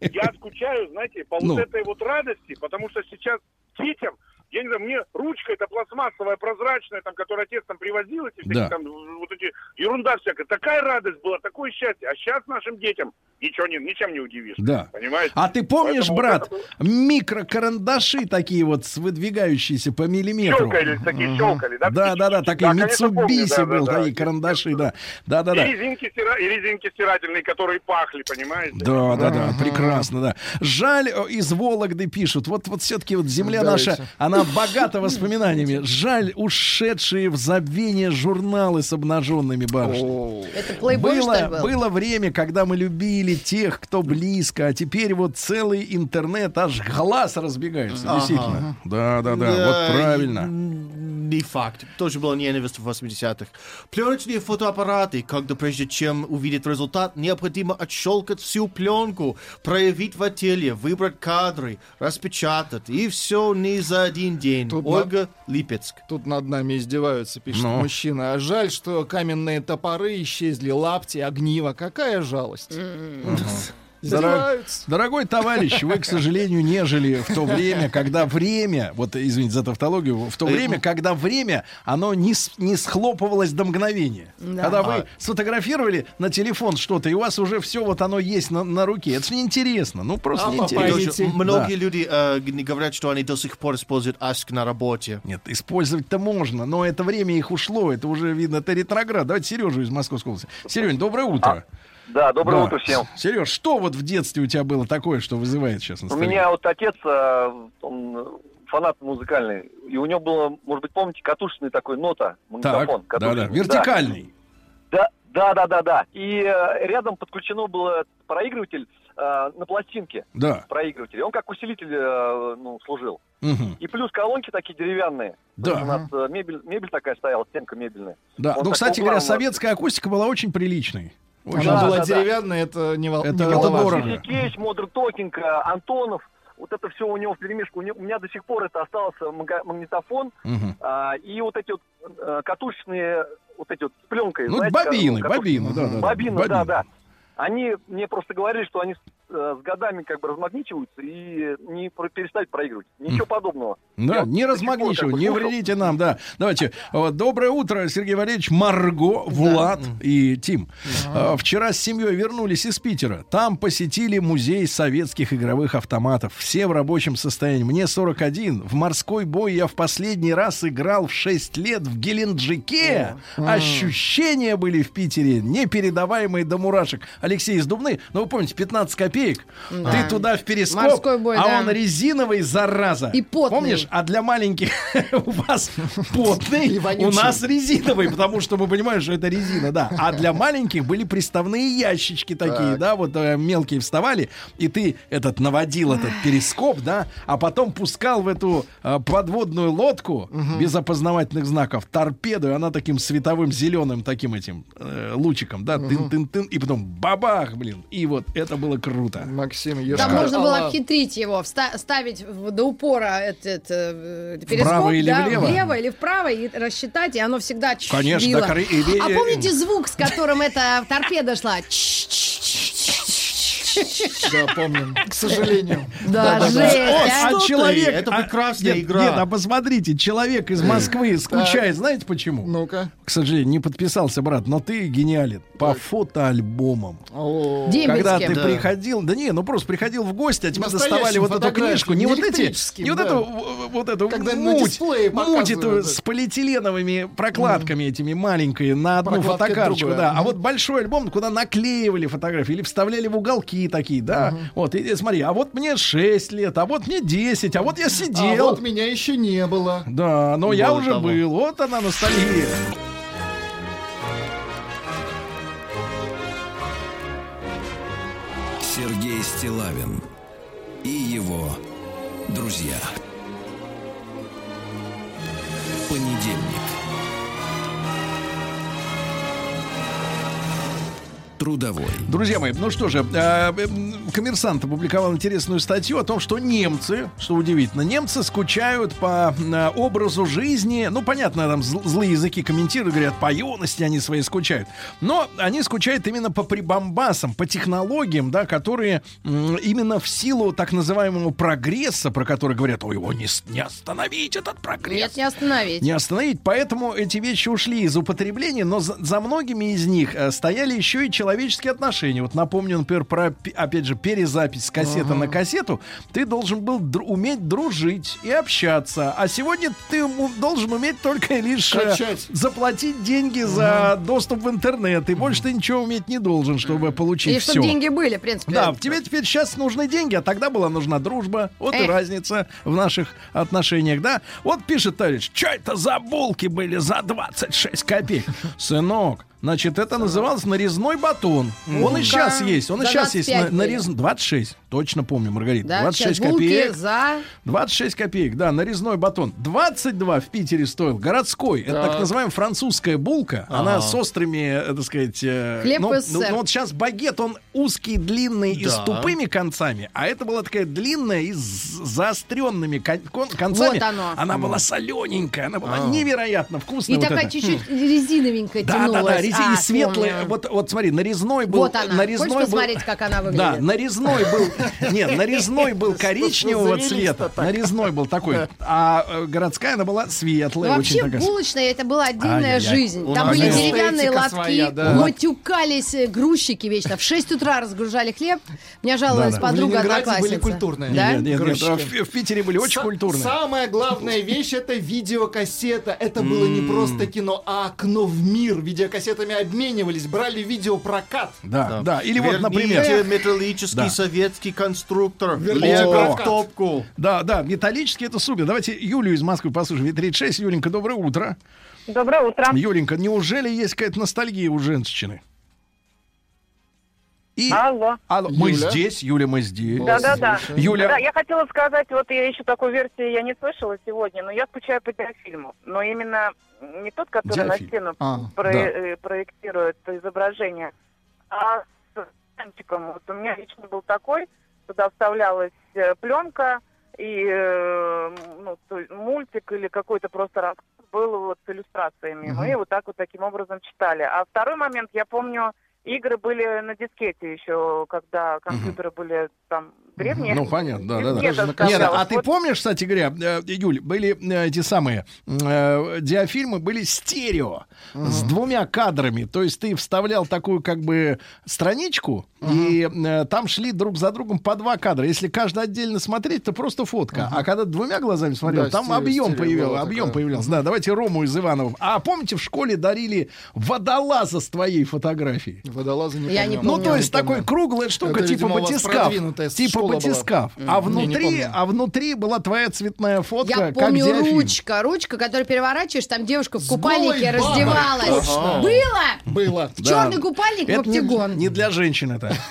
Я скучаю, знаете, по Ну. вот этой вот радости, потому что сейчас детям, я не знаю, мне ручка эта пластмассовая, прозрачная, там, которую отец там привозил, эти всякие Да. там, вот эти, ерунда всякая, такая радость была, такое счастье. А сейчас нашим детям ничего не, ничем не удивишь. Да. Понимаете? А ты помнишь, Поэтому вот брат, это было- микрокарандаши такие вот с выдвигающиеся по миллиметру? Щелкали, такие щелкали, да? Да, да, да, такие помню, Mitsubishi да, был, да, да. такие карандаши, да. Да, да, да. И резинки, стира- и резинки стирательные, которые пахли, понимаете? Да, да, да, прекрасно, да. Жаль, э, из Вологды пишут. Вот, вот все-таки вот земля наша, она богата воспоминаниями. Жаль, ушедшие в забвение журналы с обнаженными барышнями. Это плейбой, Было, был? было время, когда мы любили тех, кто близко, а теперь вот целый интернет аж глаз разбегается. Ага. Действительно. Да, да, да, Да, вот правильно. Не факт. Тоже была ненависть в 80-х. Пленочные фотоаппараты, когда прежде чем увидеть результат, необходимо отщелкать всю пленку, проявить в отеле, выбрать кадры, распечатать. И все не за один день. Тут на- Ольга Липецк. Тут над нами издеваются, пишет Ну. мужчина. А жаль, что каменные топоры исчезли, лапти, огниво. Какая жалость. Дорог- Дорогой товарищ, вы, к сожалению, не жили в то время, когда время, вот извините за тавтологию, в то время, когда время, оно не, с- не схлопывалось до мгновения. Да. Когда вы А. сфотографировали на телефон что-то, и у вас уже все вот оно есть на, на руке. Это же неинтересно. Ну, просто А неинтересно. Многие Да. люди э, говорят, что они до сих пор используют Ask на работе. Нет, использовать-то можно, но это время их ушло. Это уже видно, это ретроград. Давайте Сережу из Московской области. Сереж, доброе утро. Да, доброе Да. утро всем. Сереж, что вот в детстве у тебя было такое, что вызывает сейчас У настроение? меня вот отец, э, он э, фанат музыкальный, и у него было, может быть, помните, катушечный такой нота, магнитофон. Так, да-да, катушечный. вертикальный. Да, да, да, да, да. И э, рядом подключено было проигрыватель э, на пластинке. Да. Проигрыватель. Он как усилитель э, ну, служил. Мгм. И плюс колонки такие деревянные. Да. У нас э, мебель, мебель такая стояла, стенка мебельная. Да, Он ну, кстати говоря, углам, советская акустика была очень приличной. Она Да, была да, да. деревянная, это не вол- Это- не это дорого. Кейч, Модер Токинг, э, Антонов. Вот это все у него в перемешку. У, него- у меня до сих пор это остался магнитофон. Мгм. А, и вот эти вот э, катушечные, вот эти вот с пленкой. Ну, знаете, бобины, ка- катушечные. бобины, да, да, да. Бобины, Бобины. да, да. Они мне просто говорили, что они с, э, с годами как бы размагничиваются и не перестать проигрывать. Ничего подобного. Да, Я не бы не вредите нам, да. Давайте. Вот, Доброе утро, Сергей Валерьевич, Марго, Влад и Тим. А, Вчера с семьей вернулись из Питера. Там посетили музей советских игровых автоматов. Все в рабочем состоянии. Мне 41. В морской бой я в последний раз играл в 6 лет в Геленджике. Ощущения были в Питере непередаваемые до мурашек. Алексей из Дубны, ну вы помните, 15 копеек. Да. Ты туда в перископ, Морской бой, а да. он резиновый, зараза. И потный. Помнишь, а для маленьких у вас потный, у нас резиновый, потому что мы понимаем, что это резина, да. А для маленьких были приставные ящички такие, да, вот э, мелкие вставали, и ты этот наводил этот перископ, да, а потом пускал в эту э, подводную лодку без опознавательных знаков торпеду, и она таким световым зеленым таким этим э, лучиком, да, тын-тын-тын, и потом бабах, блин, и вот это было круто. Максим, Там можно было обхитрить его, вста- ставить в- до упора этот э, перископ, Вправо или да, влево? или вправо, и рассчитать, и оно всегда чш- Конечно, да, кор- и- А помните звук, с которым эта торпеда шла? Да, помним. К сожалению. Да, а? человек... Это а- прекрасная нет, игра. Нет, а посмотрите, человек из Москвы скучает, знаете почему? Ну-ка. К сожалению, не подписался, брат, но ты гениален. По фотоальбомам. О, Когда ты приходил, да не, ну просто приходил в гости, а тебе доставали вот эту книжку, не вот эти, не вот эту, вот эту муть, муть эту с полиэтиленовыми прокладками этими маленькие на одну фотокарточку, да. А вот большой альбом, куда наклеивали фотографии или вставляли в уголки такие, да. Вот, и, смотри, а вот мне 6 лет, а вот мне 10, а вот я а сидел. вот меня еще не было. Да, но я Более уже того. был. Вот она ностальгия. Сергей Стилавин и его друзья. Понедельник. Трудовой. Друзья мои, ну что же, э, м, коммерсант опубликовал интересную статью о том, что немцы, что удивительно, немцы скучают по э, образу жизни. Ну, понятно, там зл- злые языки комментируют, говорят, по юности они свои скучают. Но они скучают именно по прибамбасам, по технологиям, да, которые именно в силу так называемого прогресса, про который говорят, ой, его не, не остановить, этот прогресс. Нет, не остановить. Не остановить. Поэтому эти вещи ушли из употребления, но за, за многими из них э, стояли еще и человеческие отношения. Вот напомню, например, про, опять же, перезапись с кассеты на кассету. Ты должен был дру- уметь дружить и общаться. А сегодня ты должен уметь только лишь э, Качать. заплатить деньги за доступ в интернет. И больше ты ничего уметь не должен, чтобы получить И все. чтобы деньги были, в принципе. Да, тебе теперь сейчас нужны деньги, а тогда была нужна дружба. Вот и Эх. разница в наших отношениях, да? Вот пишет товарищ, что это за булки были за 26 копеек? Сынок, значит, это называлось нарезной батон. Он и Ну-ка, сейчас есть, он и сейчас есть 25 на- были. нарез... 26. Точно помню, Маргарита. Да, 26 сейчас булки копеек. за... 26 копеек, да, нарезной батон. 22 в Питере стоил. Городской. Это Так. так называемая французская булка. Она Ага. с острыми, э, так сказать... э, Хлеб ну, ну, ну вот сейчас багет, он узкий, длинный и с Да. тупыми концами. А это была такая длинная и с заостренными кон- кон- концами. Вот оно. Она была солененькая. Она была невероятно вкусная. И вот такая это. чуть-чуть резиновенькая Да, да, тянулась. да, резина А, светлая. помню. Вот, вот смотри, нарезной был. Вот она. Нарезной Хочешь был, посмотреть, как она Да, выглядит? нарезной был. Нет, нарезной был коричневого цвета. Нарезной был такой. А э, городская она была Ну, светлая, очень вообще булочная это была отдельная жизнь. Там были деревянные лотки, матюкались э, грузчики вечно. В 6 утра разгружали хлеб. Меня жаловалась подруга Ленинграде были одноклассница. культурные. В, Питере были очень культурные. Самая главная вещь это видеокассета. Это было не просто кино, а окно в мир. Видеокассетами обменивались, брали видеопрокат. Да, да. Или вот, Верните например, металлический Да. Советский конструктор. Лего в топку. да, да, металлический это супер. Давайте Юлию из Москвы послушаем. 36. Юленька, доброе утро. Доброе утро. Юленька, неужели есть какая-то ностальгия у женщины? И... Алло. Алло, мы Юля? здесь, Юля, мы здесь. Да-да-да. Юля, Да, я хотела сказать, вот я еще такой версии я не слышала сегодня, но я скучаю по диафильму. Но именно не тот, который Диафильм. на стену А, про- да. э, проектирует изображение, а с экранчиком. Вот у меня лично был такой, туда вставлялась э, пленка и э, ну, мультик или какой-то просто рассказ был вот с иллюстрациями. Мы вот так вот таким образом читали. А второй момент, я помню, игры были на дискете еще, когда компьютеры были там древние. Ну, понятно, да, да, да. Нет, вставлялась. а ты Вот помнишь, кстати говоря, э, Юль, были э, эти самые э, диафильмы, были стерео с двумя кадрами. То есть ты вставлял такую как бы страничку, и э, там шли друг за другом по два кадра. Если каждый отдельно смотреть, то просто фотка. А когда двумя глазами смотрел, Да, там стерео- объем стерео появился. было Объем такое. появлялся. Да, давайте Рому из Иванова. А помните, в школе дарили водолаза с твоей фотографией? Водолазы не Я не помню. Ну, то есть Не помню. такой круглая штука, Это, типа видимо, батискаф. Типа школа была. батискаф. А Не, не внутри, помню. а внутри была твоя цветная фотка, Я как помню диафильм. ручка, ручка, которую переворачиваешь, там девушка в С купальнике раздевалась. Точно. Было? Было. Да. Черный купальник, Это не, оптигон. не для женщин это.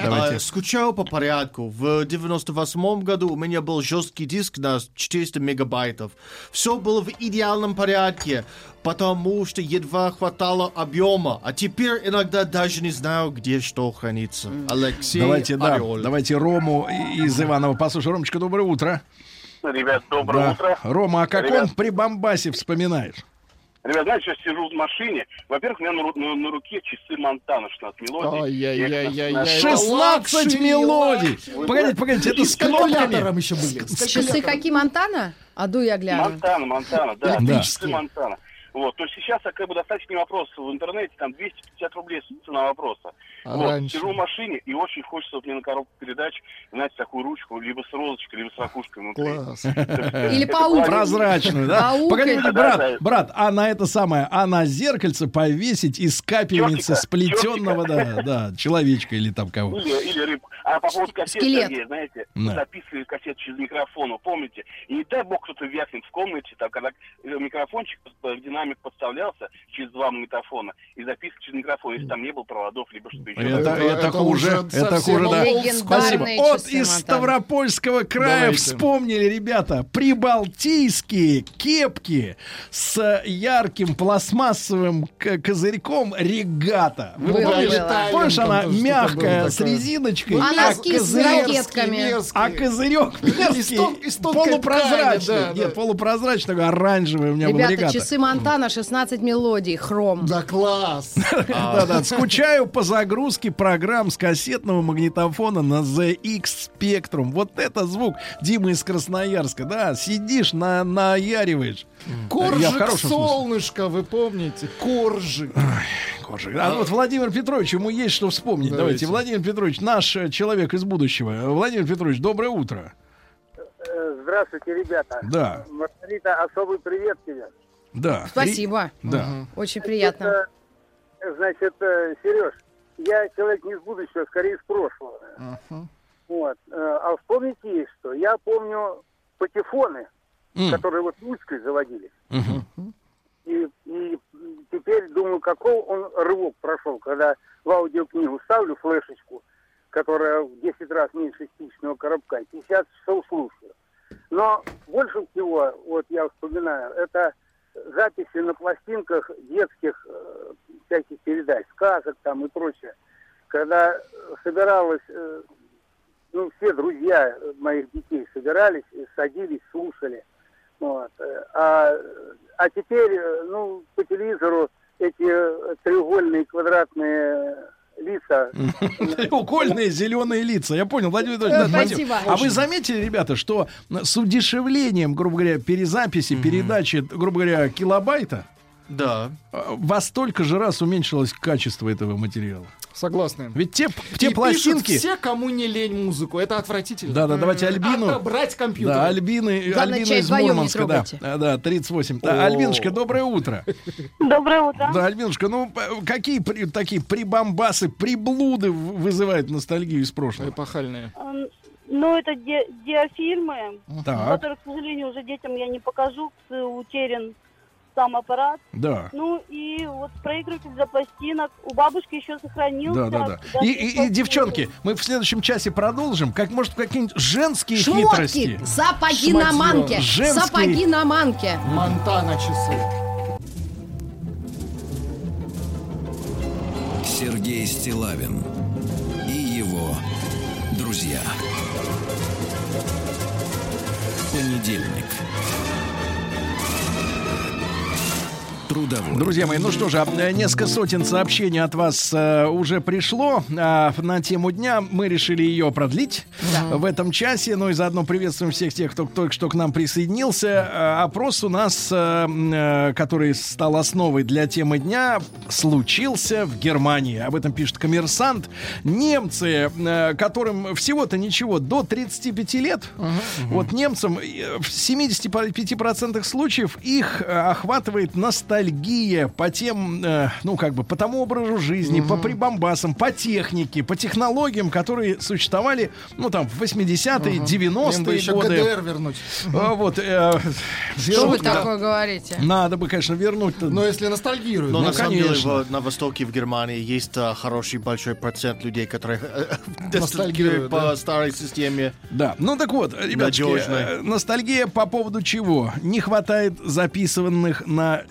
А, скучаю по порядку. В 98 году у меня был жесткий диск на 400 мегабайтов. Все было в идеальном порядке, потому что едва хватало объема. А теперь иногда даже не знаю, где что хранится. Алексей Давайте, да, давайте Рому и- из Иванова послушаем. Ромочка, доброе утро. Ребят, доброе Да. утро. Рома, о каком Ребят. прибамбасе вспоминаешь? Ребят, знаете, сейчас сижу в машине. Во-первых, у меня на, ру- на- на руке часы Монтана 16 мелодий. На- 16 luxury, мелодий! luxury. Погодите, погодите, это с калькулятором еще были. Часы какие, Монтана? Аду я гляну. Монтана, Монтана, да. Электрические. Часы Монтана. Вот, то есть сейчас как бы достаточный вопрос в интернете, там 250 рублей цена вопроса. А вот, раньше? сижу в машине, и очень хочется вот мне на коробку передач, знаете, такую ручку, либо с розочкой, либо с ракушкой внутри. Класс. Или паук. Прозрачную, да? Это- брат, брат, а на это самое, а на зеркальце повесить из капельницы сплетенного, да, да, человечка или там кого. Или, рыбку. А по поводу кассет. Сергей, знаете, записывали кассет через микрофон, помните? И не дай бог кто-то вякнет в комнате, там, когда микрофончик, э, динамик подставлялся через два магнитофона, и записка через микрофон, если там не было проводов, либо что-то еще. Это, это, это хуже, уже это хуже, да. Спасибо. Часы из. Ставропольского края Давайте. вспомнили, ребята, прибалтийские кепки с ярким пластмассовым козырьком регата. Вы Было, помнишь? было. Помнишь, она мягкая, с резиночкой, А а носки с козырек- ракетками. а козырек мерзкий, полупрозрачный. ткани, да, Нет, полупрозрачный, такой оранжевый у меня был Ребята, регата. часы Монтана, 16 мелодий, хром. Да класс. Да-да, скучаю по загрузке программ с кассетного магнитофона на ZX Spectrum. Вот это звук Димы из Красноярска, да, сидишь, на, наяриваешь. Коржик солнышко, вы помните? Коржик. Коржик. А вот Владимир Петрович, ему есть что вспомнить. Давайте, Давайте. Владимир Петрович, наш э, человек из будущего. Владимир Петрович, доброе утро. Здравствуйте, ребята. Да. Маргарита, особый привет тебе. Да. Спасибо. Ри- Да. Очень приятно. Это, значит, э, Сереж, я человек не из будущего, скорее из прошлого. Вот. Э, А вспомните есть что. Я помню патефоны, М. которые вот ручкой заводились. Мгм. И, и теперь думаю, какой он рывок прошел, когда в аудиокнигу ставлю флешечку, которая в 10 раз меньше спичного коробка, 50 часов слушаю. Но больше всего, вот я вспоминаю, это записи на пластинках детских э, всяких передач, сказок там и прочее. Когда собиралась, э, ну, все друзья моих детей собирались, и садились, слушали. Вот. э, А, а теперь, э, ну, по телевизору эти э, треугольные квадратные лица. Треугольные зеленые лица. Я понял, Владимир Владимирович, Э, да, Владимир. спасибо. А вы заметили, ребята, что с удешевлением, грубо говоря, перезаписи, передачи, грубо говоря, килобайта, Да. во столько же раз уменьшилось качество этого материала. Согласны. Ведь те, те И пластинки... все, кому не лень музыку. Это отвратительно. Да, да, давайте Альбину. Отобрать компьютер. Да, Альбины, Главное, Альбина из Мурманска, да. трогайте. А, Да, 38. Да. Альбинушка, доброе утро. Доброе утро. Да, Альбинушка, ну какие при- такие прибамбасы, приблуды вызывают ностальгию из прошлого? Эпохальные. Ну, это ди- диафильмы, Так. которые, к сожалению, уже детям я не покажу, утерян сам аппарат. Да. Ну и вот проигрыватель для пластинок. У бабушки еще Да, сохранился. да, да. даже И, и- и, девчонки, мы в следующем часе продолжим. Как может какие-нибудь женские Шмотки, хитрости? сапоги на манке, Женские- сапоги на манке. Монтана часы. Сергей Стилавин и его друзья. Понедельник. Трудовой. Друзья мои, ну что же, э, несколько сотен сообщений от вас э, уже пришло а, на тему дня. Мы решили ее продлить в этом часе. Ну и заодно приветствуем всех тех, кто только что к нам присоединился. Э, опрос у нас, э, э, который стал основой для темы дня, случился в Германии. Об этом пишет коммерсант. Немцы, э, которым всего-то ничего, до 35 лет, вот немцам э, в 75% случаев их э, охватывает ностальгия по тем, э, ну как бы, по тому образу жизни, по прибамбасам, по технике, по технологиям, которые существовали, ну там, в 80-е, Им бы 90-е еще годы. ГДР вернуть. А, вот, э, Что вы шутка. такое говорите? Надо бы, конечно, вернуть. Но если ностальгируют. Но Ну, на самом деле в- на Востоке, в Германии, есть а, хороший большой процент людей, которые э, Ностальгируют, по да. старой системе. Да, ну так вот, ребятки, э, ностальгия по поводу чего? Не хватает записанных на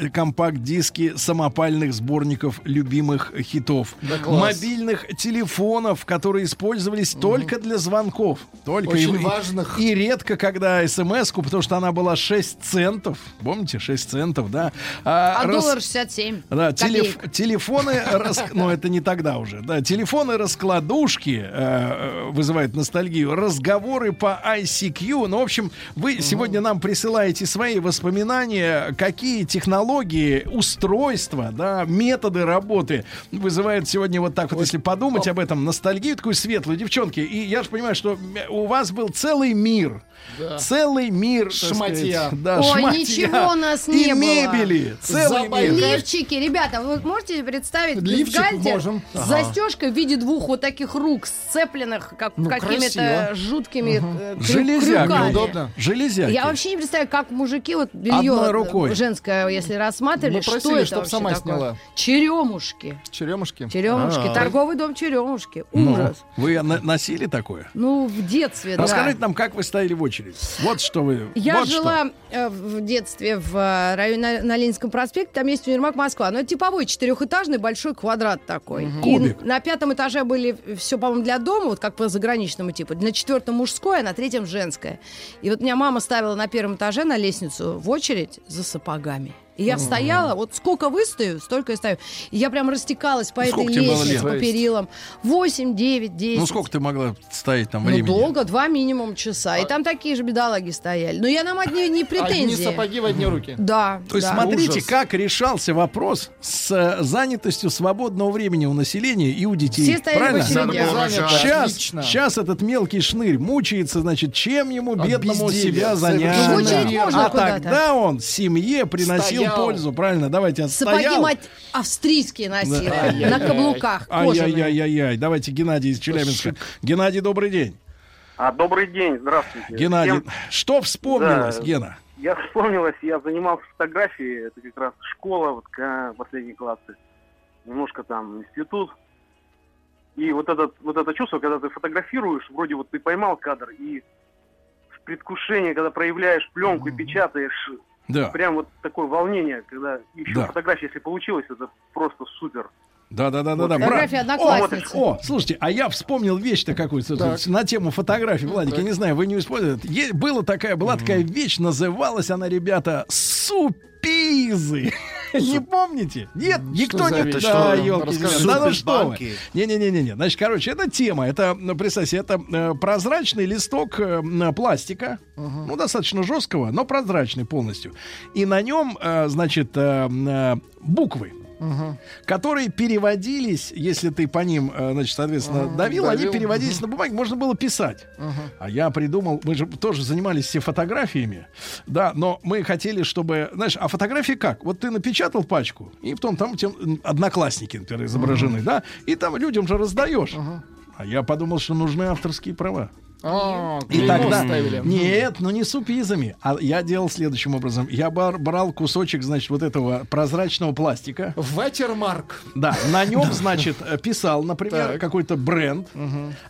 компакт-диске самопальных сборников любимых хитов. Да класс. Мобильных телефонов, которые использовались только для звонков. Только Очень и, важных. И редко, когда смс-ку, потому что она была 6 центов. Помните, 6 центов, да? А рас- доллар 67. да, телеф- телефоны, рас- ну это не тогда уже, да, телефоны раскладушки э, э, вызывают ностальгию, разговоры по ICQ, ну в общем, вы сегодня нам присылаете свои воспоминания, какие технологии, устройства, да, методы работы вызывают сегодня вот так вот, если подумать об этом, ностальгию такую светлую, девчонки, и я же понимаю, что у вас был целый мир, Да. целый мир, Шматья. сказать, да, Ой, шматья. ничего у нас и не было. мебели, целый Забай- мир. Лифчики, ребята, вы можете представить Лифчик бюстгальтер можем. с Ага. застежкой в виде двух вот таких рук, сцепленных как, Ну, какими-то красиво. жуткими э, крю- Железяки. Железяки. Я вообще не представляю, как мужики вот белье Одной рукой. женское, если рассматривали, Мы что просили, это чтоб вообще сама такое? сняла. Черемушки. Черемушки. Черемушки. А. Торговый дом черемушки. Ну, Ужас. Вы на- носили такое? Ну, в детстве, да. Расскажите нам, как вы стояли в очередь. Вот что вы. Я вот что. жила э, в детстве в э, районе на, на Ленинском проспекте, там есть универмаг Москва. Но это типовой четырехэтажный большой квадрат такой. И Кубик. на пятом этаже были все, по-моему, для дома, вот как по заграничному типу. На четвертом мужское, а на третьем женское. И вот меня мама ставила на первом этаже на лестницу в очередь за сапогами. И я стояла, вот сколько выстою, столько и стою. И я прям растекалась по Ну, этой сколько тебе было лестнице, лет? по перилам. 8, 9, 10. Ну, сколько ты могла стоять там Ну, времени? долго, два минимум часа. И там такие же бедолаги стояли. Но я нам одни не претензии. Одни сапоги в одни руки. Да. То есть да. смотрите, Ужас. как решался вопрос с э, занятостью свободного времени у населения и у детей. Все стояли в Правильно? очередях. Надо было Занято. рожать. Сейчас, Отлично. сейчас этот мелкий шнырь мучается, значит, чем ему, бедному, безделья. себя занять. Ну, в очередь верно. можно а куда-то. тогда он семье приносил Пользу. Правильно, давайте Сапоги, отстоял. мать, австрийские носила. На каблуках. Ай-яй-яй-яй. Давайте Геннадий из Челябинска. Геннадий, добрый день. А, добрый день, здравствуйте. Геннадий, Всем- что вспомнилось, Да. Гена? Я вспомнилась, я занимался фотографией, это как раз школа, вот ка- последние классы, немножко там институт. И вот, этот, вот это чувство, когда ты фотографируешь, вроде вот ты поймал кадр, и в предвкушении, когда проявляешь пленку и печатаешь, Да. прям вот такое волнение, когда еще Да. фотография, если получилось, это просто супер. Да, да, да, да, да. Фотография одноклассницы. О, о, слушайте, а я вспомнил вещь-то какую-то Так. на тему фотографий, Владик. Я не знаю, вы не используете. Е- была такая, была такая вещь, называлась она, ребята, супизы. Не помните? Нет, никто не... Да, Расскажи. да ну что. Не-не-не-не. Значит, короче, это тема. Это, ну, представьте, это э, прозрачный листок э, пластика. Ну, достаточно жесткого, но прозрачный полностью. И на нем, э, значит, э, буквы которые переводились, если ты по ним, э, значит, соответственно, Ага, давил, они давил, переводились на бумаге, можно было писать. А я придумал, мы же тоже занимались все фотографиями, да, но мы хотели, чтобы, знаешь, а фотографии как? Вот ты напечатал пачку, и потом там тем, одноклассники, например, изображены, да, и там людям же раздаешь. А я подумал, что нужны авторские права. А, И тогда... ставили. Нет, ну не супизами. А я делал следующим образом. Я бар- брал кусочек, значит, вот этого прозрачного пластика. Ватермарк. Да, на нем, значит, э, писал, например, какой-то бренд,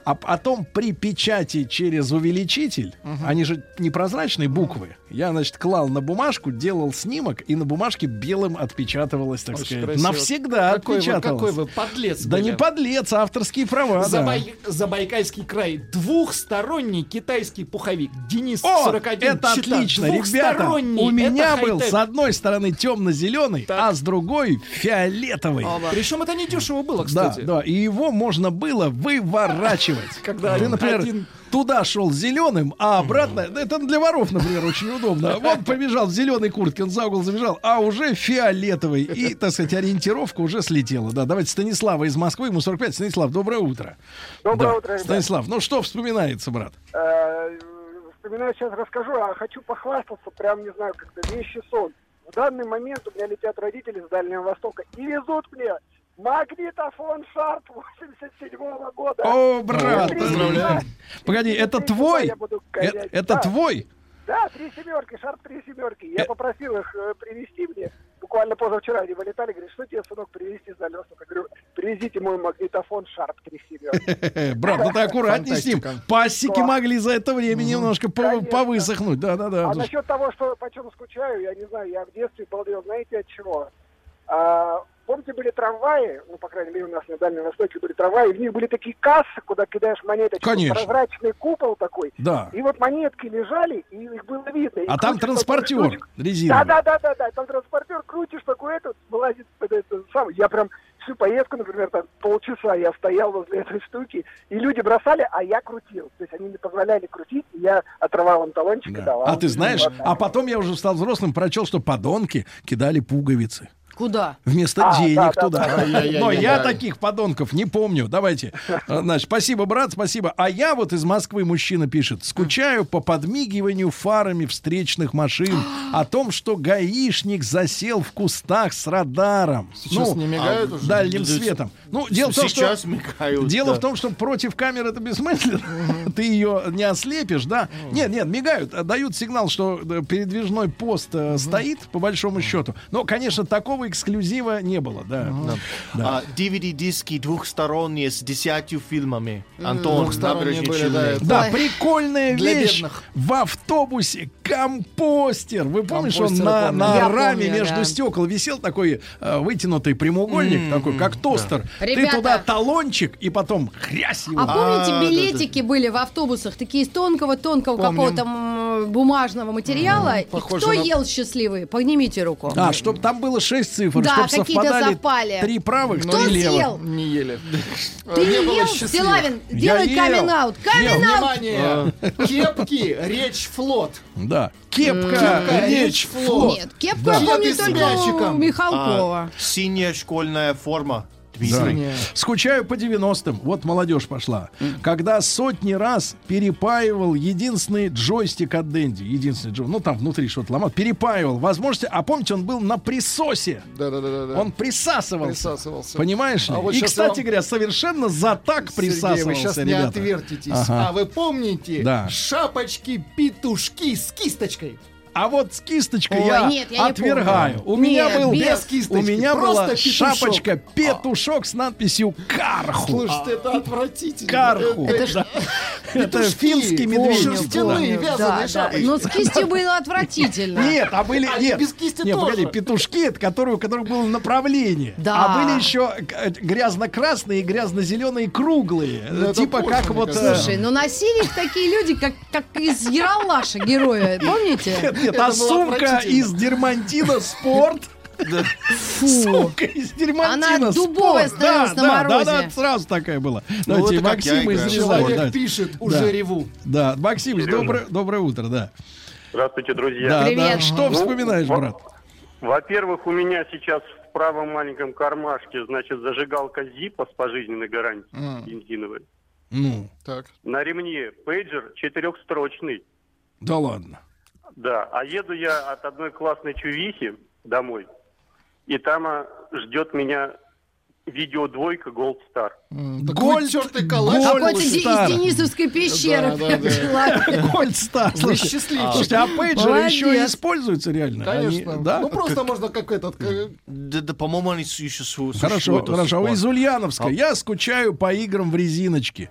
а потом при печати через увеличитель, они же непрозрачные буквы, я, значит, клал на бумажку, делал снимок, и на бумажке белым отпечатывалось, так Очень сказать. красиво. Навсегда какой вы, отпечаталось. какой вы подлец Да были. не подлец, авторские права, да. Забай- Забайкальский край. Двухсторонний китайский пуховик. Денис О, 41 это читал. отлично, ребята. У меня Это был с одной стороны темно-зеленый, а с другой фиолетовый. Причем это не дешево было, Да, кстати. да, и его можно было выворачивать. Когда Ты, например, один- туда шел зеленым, а обратно, да это для воров, например, очень удобно. Он побежал в зеленой куртке, он за угол забежал, а уже фиолетовый. И, так сказать, ориентировка уже слетела. Да, давайте Станислава из Москвы, ему 45. Станислав, доброе утро. Доброе Да. утро, ребят. Станислав, ну что вспоминается, брат? Э, Вспоминаю, сейчас расскажу, а хочу похвастаться, прям, не знаю, как-то вещи сон. В данный момент у меня летят родители с Дальнего Востока и везут мне магнитофон Шарп 87 года. О, брат, Три. Погоди, это твой? буду Э-. Это Да. твой? Да, три семерки, Шарп три семерки. Я Э. попросил их э, привезти мне. Буквально позавчера они вылетали, говорят, что тебе, сынок, привезти Дальнего Востока? Я говорю, привезите мой магнитофон Шарп три семерки. Брат, ну ты аккуратней с ним. Пасеки Да. могли за это время немножко по- Конечно. повысохнуть. Да-да-да. А насчет того, что почем скучаю, я не знаю, я в детстве балдел, знаете от чего? Помните, были трамваи, ну, по крайней мере, у нас на Дальнем Востоке были трамваи, и в них были такие кассы, куда кидаешь монеточки, Конечно. прозрачный купол такой. Да. И вот монетки лежали, и их было видно. И А там транспортер такую резиновый. Да, да, да, да, да, там транспортер, крутишь такой этот, вылазит под это сам. Я прям всю поездку, например, там полчаса я стоял возле этой штуки, и люди бросали, а я крутил. То есть они не позволяли крутить, и я отрывал им талончик и Да. давал. А ты знаешь, а потом я уже стал взрослым, прочел, что подонки кидали пуговицы. Куда? Вместо А, денег да, да, туда. да. Но я таких подонков не помню. Давайте. А, Значит, спасибо, брат, спасибо. А я вот из Москвы мужчина пишет. Скучаю по подмигиванию фарами встречных машин. О том, что гаишник засел в кустах с радаром. Сейчас не мигают уже? Дальним Да, светом. Ну, дело в том, что... Сейчас мигают. Дело да. в том, что против камеры это бессмысленно. Ты ее не ослепишь, да? Нет, нет, мигают, а дают сигнал, что э, передвижной пост э, стоит, по большому счету. Но, конечно, такого эксклюзива не было, да. Да. А, DVD-диски двухсторонние с десятью фильмами. Антон, Двухсторонние были, да, это- Да, прикольная Для вещь. бедных. В автобусе компостер. Вы помните, он Компостер, на, я помню. на Я раме помню, между да. стекол висел такой э, вытянутый прямоугольник, такой, как тостер. Ты Ребята. туда талончик и потом хрясь его. А помните, А, да, билетики были в автобусах, такие из тонкого-тонкого какого-то бумажного материала? И кто на- ел счастливый? Поднимите руку. А, чтобы там было 6 цифр, Да, чтобы какие-то совпадали совпали. три правых, Кто три левых. съел? Не ели. Ты Не ел? Я Делай ел. камин-аут. Камин-аут! Внимание! Кепки, речь флот. Да. Кепка, Кепка, речь, флот. Нет, кепку Да. я помню только мячиком. у Михалкова. А, синяя школьная форма. Да. Дмитрий. Скучаю по 90-м. Вот молодежь пошла. Когда сотни раз перепаивал единственный джойстик от Дэнди. Единственный джойстик. Ну, там внутри что-то ломал. Перепаивал. Возможности. А помните, он был на присосе. Да-да-да. Он присасывался. Присасывался. Понимаешь ли? А вот И, кстати вам- говоря, совершенно за так Сергей, присасывался, вы сейчас не ребята. отвертитесь. Ага. А вы помните Да. шапочки-петушки с кисточкой? А вот с кисточкой Ой, я нет, я отвергаю. У меня Нет, был без у кисточки, меня просто была петушок. шапочка петушок с надписью Карху. Слушайте, это отвратительно. Карху. Это да. Это финский медведь. шерстяные, Да. вязаные Да, шапочки. Но с кистью было отвратительно. Нет, а были А нет, без кисти нет, тоже. погоди, петушки, это которые, у которых было направление. Да. А были еще э, грязно-красные и грязно-зеленые круглые. Ну, типа позже, как вот... э, Слушай, ну носили их такие люди, как, как из Яралаша героя, помните? Нет, а сумка из дермантина спорт. Сумка из дермантина Она дубовая спорт. Да, на да, морозе. Да, да, сразу такая была. Ну, Давайте я из. Человек пишет, Да. уже реву. Да, Максим, доброе, доброе утро, да. Здравствуйте, друзья. Да, Привет. да. Что Ну, вспоминаешь, брат? Во-первых, у меня сейчас в правом маленьком кармашке, значит, зажигалка Зипа с пожизненной гарантией М. бензиновой. Ну, Так. На ремне пейджер четырехстрочный. да ладно. Да, а еду я от одной классной чувихи домой, и там а, ждет меня видеодвойка Gold Star. Гольд, тертый калач. Гольд Какой-то из. Денисовской пещеры. Да, да, прям да. человек. Гольд Стар. Вы Слушайте, счастливчик. слушайте, а пейджеры Молодец. еще и используются реально? Конечно. Они- да? Ну просто можно как этот... как- Да, да, по-моему, они еще су- Хорошо, существуют сих хорошо. пор. Из Ульяновска. А- Я скучаю по играм в резиночке.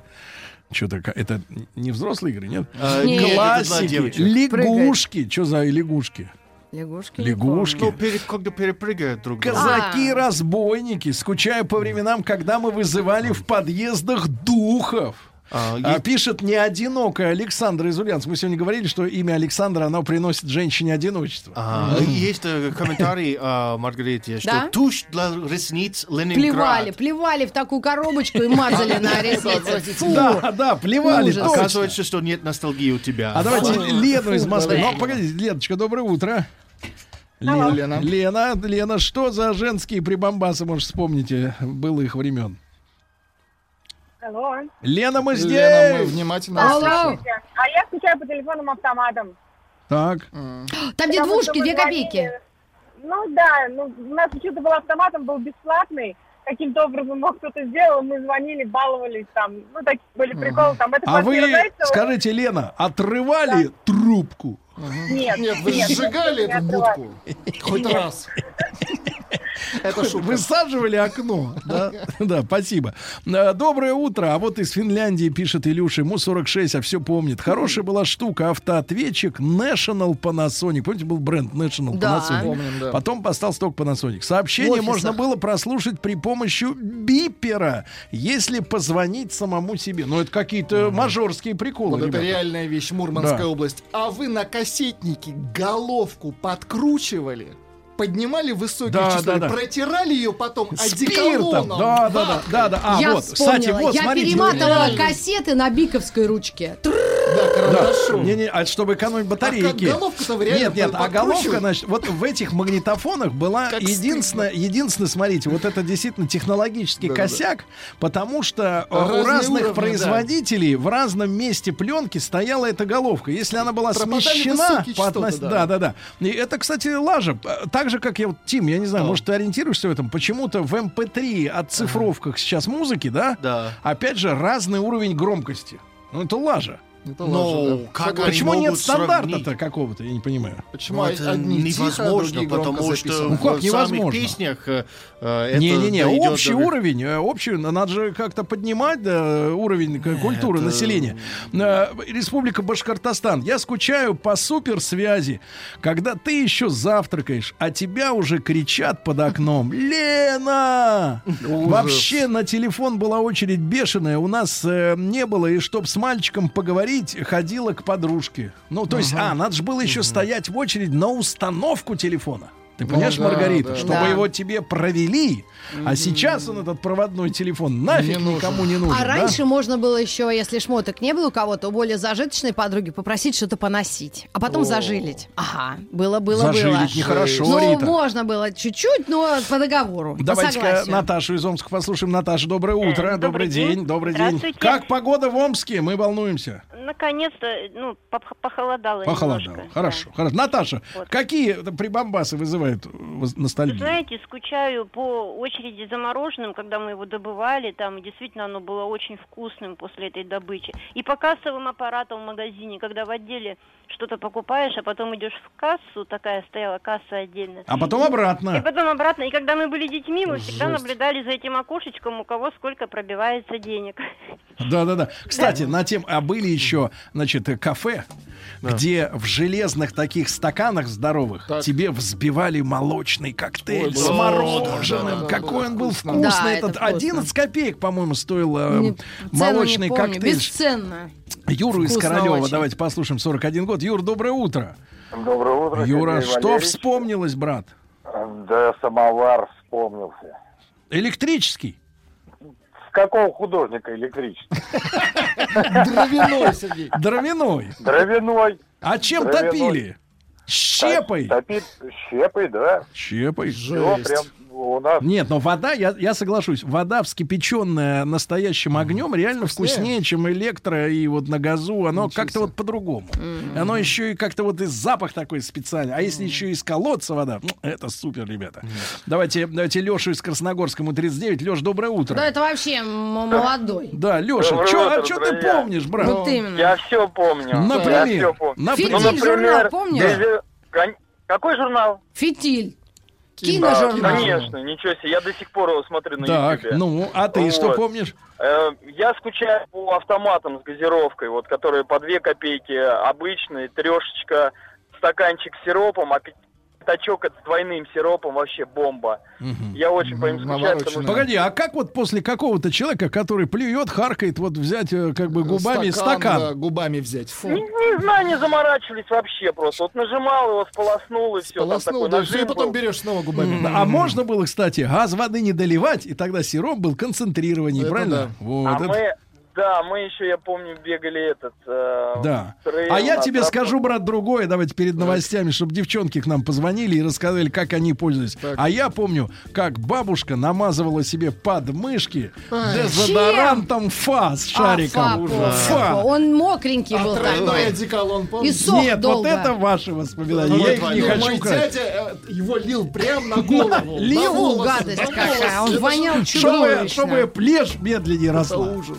Что-то это не взрослые игры, нет? А, Нет. Классики, лягушки. Что за лягушки? Лягушки. Лягушки. Ну, перед, когда перепрыгают друг друга. Казаки-разбойники. Скучаю по временам, когда мы вызывали в подъездах духов. А, А, есть- пишет не одинокая Александра из Ульяновска. Мы сегодня говорили, что имя Александра, оно приносит женщине одиночество. А, Есть э, комментарий а, Маргарите, что Да? тушь для ресниц Плевали, Ленинград. плевали в такую коробочку и мазали на ресницы. Фу. Да, да, плевали. Ужас. Оказывается, что нет ностальгии у тебя. А давайте Фу. Лену из Москвы. Ну, погодите, Леночка, доброе утро. Лена. Лена, Лена, что за женские прибамбасы, может, вспомните, было их времен? Алло. Лена, мы здесь! Лена, мы внимательно Алло. А я скучаю по телефонным автоматам. Так. Там Потому где двушки, две звонили- копейки. Ну да, ну, у нас почему-то был автомат, он был бесплатный. Каким-то образом мог кто-то сделал, мы звонили, баловались там. Ну, такие были приколы. Там, это А вы, Зайцева. скажите, Лена, отрывали трубку? Нет. Нет, вы нет, сжигали не эту будку? Хоть раз. Это шутка. Высаживали окно. Да, да, спасибо. Э, Доброе утро. А вот из Финляндии пишет Илюша, ему 46, а все помнит. Хорошая была штука, автоответчик National Panasonic. Помните, был бренд National Да. Panasonic? Помним, да. Потом остался только Panasonic. Сообщение можно было прослушать при помощи бипера, если позвонить самому себе. Ну, это какие-то мажорские приколы, Вот это ребята. реальная вещь, Мурманская Да. область. А вы на кассетнике головку подкручивали? Поднимали высокие Да, частоты, да, да. протирали ее потом одеколоном. Да, да, да, да, да. А, я вот, вспомнила. кстати, вот, я смотрите. перематывала реально. кассеты на биковской ручке. Да, Да. карандашом. Не, не, а чтобы экономить батарейки. А реально Нет, нет, а головка, значит, вот в этих магнитофонах была Как единственная, единственная, смотрите, вот это действительно технологический Да-да-да. косяк, потому что э, у Разные разных уровни, производителей в разном месте пленки стояла эта головка. Если она была Пропадали смещена по относ- да. да, да, да. И это, кстати, лажа. Э, Так же, как я вот, Тим, я не знаю, Да. может, ты ориентируешься в этом? Почему-то в MP3 отцифровках сейчас музыки, да? Да. Опять же, разный уровень громкости. Ну, это лажа. Это Но ложь, да. как. Почему они нет стандарта-то какого-то, я не понимаю. Почему Ну, это одни тихо, невозможно, громко потому что? Ну, как в невозможно? самых песнях э, э, это Не-не-не, дойдет общий до- уровень, э, общий, надо же как-то поднимать да, уровень культуры Это- населения. Э, Республика Башкортостан. Я скучаю по суперсвязи, когда ты еще завтракаешь, а тебя уже кричат под окном. Лена! Вообще на телефон была очередь бешеная, у нас э, не было, и чтоб с мальчиком поговорить, ходила к подружке. Ну, то есть, а, надо же было еще стоять в очередь на установку телефона. Ты Ну понимаешь, да, Маргарита, да. чтобы Да. его тебе провели, а сейчас он этот проводной телефон нафиг Не нужен. никому не нужен. А да? раньше можно было еще, если шмоток не было у кого-то, у более зажиточной подруги попросить что-то поносить, а потом О. зажилить. Ага, было, было, было. Зажилить нехорошо, Ну, Рита. можно было чуть-чуть, но по договору, Давайте-ка. Наташу из Омска послушаем. Наташа, доброе утро, добрый, добрый день, день. добрый день. Как погода в Омске? Мы волнуемся. наконец-то, ну, пох- похолодало Похолодало. немножко. Хорошо, хорошо. Наташа, Вот. какие прибамбасы вызывают воз- Вы ностальгию? знаете, скучаю по очереди за мороженым, когда мы его добывали, там действительно оно было очень вкусным после этой добычи. И по кассовым аппаратам в магазине, когда в отделе что-то покупаешь, а потом идешь в кассу, такая стояла касса отдельно. А потом обратно. И потом обратно. И когда мы были детьми, мы всегда Жесть. наблюдали за этим окошечком, у кого сколько пробивается денег. Да-да-да. Кстати, на тем, а были еще, значит, кафе, где в железных таких стаканах здоровых тебе взбивали молочный коктейль Ой, с мороженым. да, Какой было он был вкусный. Да, этот это вкусно. 11 копеек, по-моему, стоил э, Не- молочный не помню. коктейль. Бесценно. Юру из Вкусно Королева, очень. давайте послушаем, 41 год. Юр, доброе утро. Доброе утро, Юра, Сергей что Валерьевич. вспомнилось, брат? Да, самовар вспомнился. Электрический? С какого художника электрический? Дровяной, Сергей. Дровяной. Дровяной. А чем топили? Щепой? Топит щепой, да. Щепой. Все прям у нас. Нет, но вода, я, я соглашусь, вода, вскипяченная настоящим огнем, реально вкуснее, чем электро и вот на газу. Оно как-то вот по-другому. Оно еще и как-то вот и запах такой специальный. А если еще из колодца вода, ну, это супер, ребята. Давайте, давайте Лешу из Красногорска, ему 39. Леш, доброе утро. Да, это вообще молодой. Да, Леша, что утро, ты помнишь, брат? Вот именно. Я все помню. Например? Я все помню. Например? Ну, Фитиль журнал, помнишь? Какой журнал? Фитиль. Да, Киножурнал. конечно, ничего себе. Я до сих пор его смотрю на Так, Ютубе. ну, а ты что Вот. помнишь? Э, Я скучаю по автоматам с газировкой, вот, которые по 2 копейки обычные, трешечка, стаканчик с сиропом, а пятачок это с двойным сиропом вообще бомба. Я очень по ним скучаю, потому что... Погоди, а как вот после какого-то человека, который плюет, харкает, вот взять э, как бы губами стакан? да, губами взять. Фу. Не, не знаю, не заморачивались вообще просто. Вот нажимал его, сполоснул и все. Полоснул, да, всё, и потом берешь снова губами. А можно было, кстати, газ воды не доливать, и тогда сироп был концентрированнее, правильно? да. Вот, а это- мы, да, мы еще, я помню, бегали этот... э, Да. трейл А я тебе тропу. скажу, брат, другое. Давайте перед новостями, чтобы девчонки к нам позвонили и рассказали, как они пользуются. А я помню, как бабушка намазывала себе подмышки Ай. дезодорантом фас шариком. А, фа, Фа. Он мокренький был Тройной такой. одеколон, И помнишь? сох Нет, долго. вот это ваши воспоминания. Вот Я их не хочу Мой дядя э, его лил прям на голову. Лил? гадость какая, он вонял чудовищно. чтобы плешь медленнее Это росла. ужас.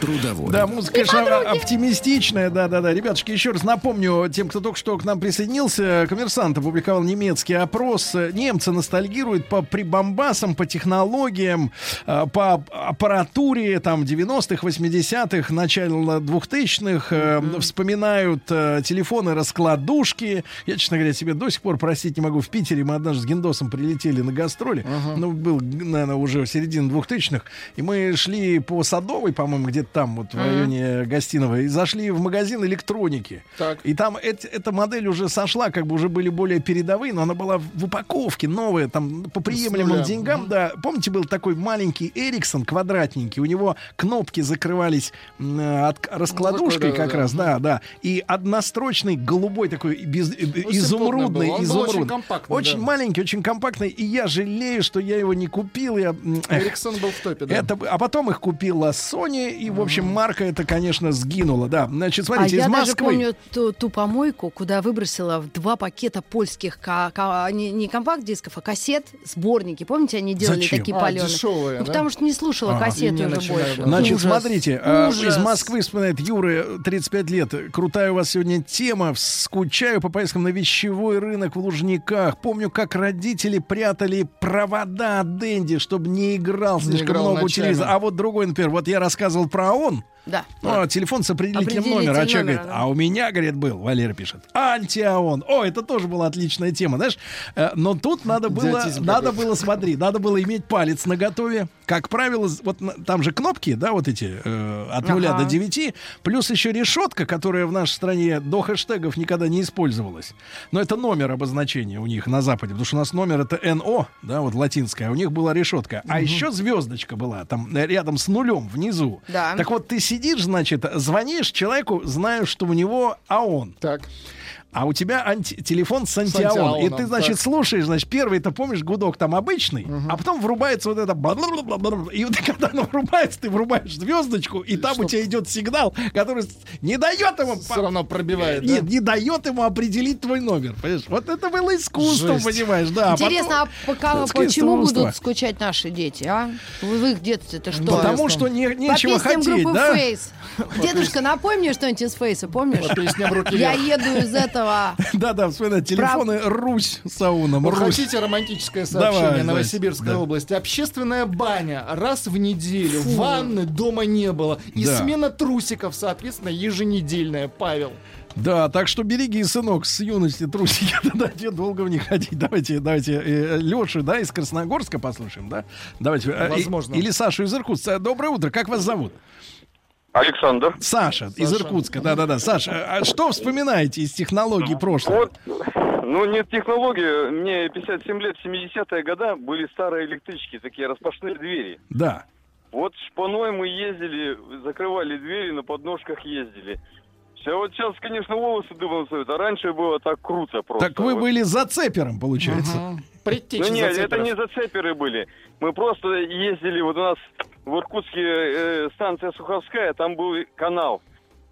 Трудовой. Да, музыка, конечно, оптимистичная, да-да-да. Ребятушки, еще раз напомню тем, кто только что к нам присоединился, коммерсант опубликовал немецкий опрос. Немцы ностальгируют по прибамбасам, по технологиям, э, по аппаратуре там 90-х, 80-х, начала 2000-х. э, Вспоминают э, телефоны, раскладушки. Я, честно говоря, себе до сих пор простить не могу. В Питере мы однажды с Гендосом прилетели на гастроли. Ну, был, наверное, уже середина 2000-х. И мы шли по Садовой, по-моему, где-то там, вот в Мгм. районе Гостиного, и зашли в магазин электроники. Так. И там эт- эта модель уже сошла, как бы уже были более передовые, но она была в в упаковке новая, там по приемлемым деньгам, да. Помните, был такой маленький Эриксон, квадратненький, у него кнопки закрывались э, от раскладушкой такой, как да-да-да. раз, да, да. И однострочный голубой такой без, э, Ну, изумрудный, был. Он был изумрудный. очень компактный, Очень да. маленький, очень компактный, и я жалею, что я его не купил. Я, Эриксон был в топе, да. это, а потом их купила Sony, и, в общем, марка эта, конечно, сгинула, да. Значит, смотрите, а из я даже Москвы. помню ту, ту помойку, куда выбросила в два пакета польских ка- ка- не, не компакт-дисков, а кассет, сборники. Помните, они делали Зачем? такие А, паленые? дешевые, ну, да? потому что не слушала А. кассеты Не уже больше. Значит, Ужас. смотрите, э, Ужас. из Москвы вспоминает Юра, 35 лет. Крутая у вас сегодня тема. Скучаю по поездкам на вещевой рынок в Лужниках. Помню, как родители прятали провода от Дэнди, чтобы не играл Не слишком играл много телевизора. А вот другой, например, вот я рассказывал про ООН. Да. Ну, а телефон с определителем Определитель номера. А человек номера, говорит, да. а у меня, говорит, был, Валера пишет, антиаон. О, это тоже была отличная тема, знаешь. Э, Но тут надо было, надо было, смотри, надо было иметь палец на готове. Как правило, вот там же кнопки, да, вот эти, э, от нуля Ага. до 9, плюс еще решетка, которая в нашей стране до хэштегов никогда не использовалась. Но это номер обозначения у них на Западе, потому что у нас номер это НО, да, вот латинская, а у них была решетка. А еще звездочка была там э, рядом с нулем внизу. Да. Так вот, ты сидишь, значит, звонишь человеку, зная, что у него АОН. Так. А у тебя анти- телефон с антиаон. антиаоном, И ты, значит, так. слушаешь, значит, первый, ты помнишь, гудок там обычный, а потом врубается вот это... И вот когда оно врубается, ты врубаешь звездочку, и там у тебя идет сигнал, который не дает ему... Все равно пробивает, Нет, да? не дает ему определить твой номер. Понимаешь? Вот это было искусство, Жесть. понимаешь, да. Интересно, потом- а пока- почему искусство. будут скучать наши дети, а? В в их детстве это что? Потому что не- нечего По хотеть, да? Фейс. Дедушка, напомни мне что-нибудь из Фейса, помнишь? По песням «Руки Я вверх». еду из этого. Да-да, вспоминай, телефоны Русь с ауном. Вы Русь. хотите романтическое сообщение Давай, Новосибирской да. области? Общественная баня раз в неделю, ванны дома не было. И Да. смена трусиков, соответственно, еженедельная, Павел. Да, так что береги, сынок, с юности трусики, тогда тебе долго в них ходить. Давайте, давайте э, Лешу, да, из Красногорска послушаем, да? Давайте. э, Возможно. Или Сашу из Иркутска. Доброе утро, как вас зовут? Александр. Саша, из Иркутска, да-да-да. Саша, а что вспоминаете из технологий прошлого? Ну, нет технологии. Мне 57 лет, в 70-е годы были старые электрички, такие распашные двери. Да. Вот шпаной мы ездили, закрывали двери, на подножках ездили. Все, вот сейчас, конечно, волосы дыбом встают, а раньше было так круто просто. Так вы Вот. были зацепером, получается. Предтеча Ну нет, это зацеперов. не зацеперы были. Мы просто ездили, вот у нас в Иркутске э, станция Суховская, там был канал.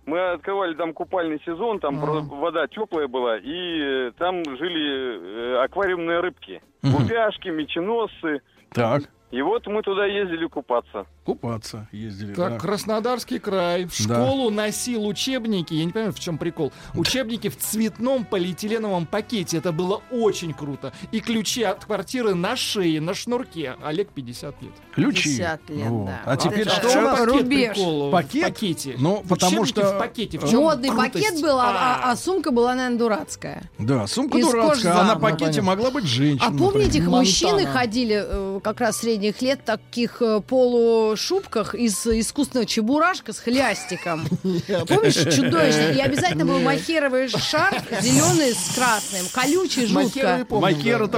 Мы открывали там купальный сезон, там про- вода теплая была, и э, там жили э, аквариумные рыбки. Мгм. Гупяшки, меченосцы. Так. И вот мы туда ездили купаться. Купаться ездили, Так, да. Краснодарский край. В Да. школу носил учебники. Я не понимаю, в чем прикол. Учебники в цветном полиэтиленовом пакете. Это было очень круто. И ключи от квартиры на шее, на шнурке. Олег 50 лет. Ключи. 50 лет, Вот. да. А Вот теперь это что у нас? рубеж. прикол Пакет? В пакете. Ну, потому Учебники что- в пакете. В чем Модный крутость? пакет был, а, а- а сумка была, наверное, дурацкая. Да, сумка Из дурацкая, а на пакете понятно. могла быть женщина. А помните, например. мужчины ходили э, как раз средних лет таких э, полушубках из искусственного чебурашка с хлястиком. Помнишь, чудовищно? И обязательно был махеровый шарф, зеленый с красным, колючий жутко.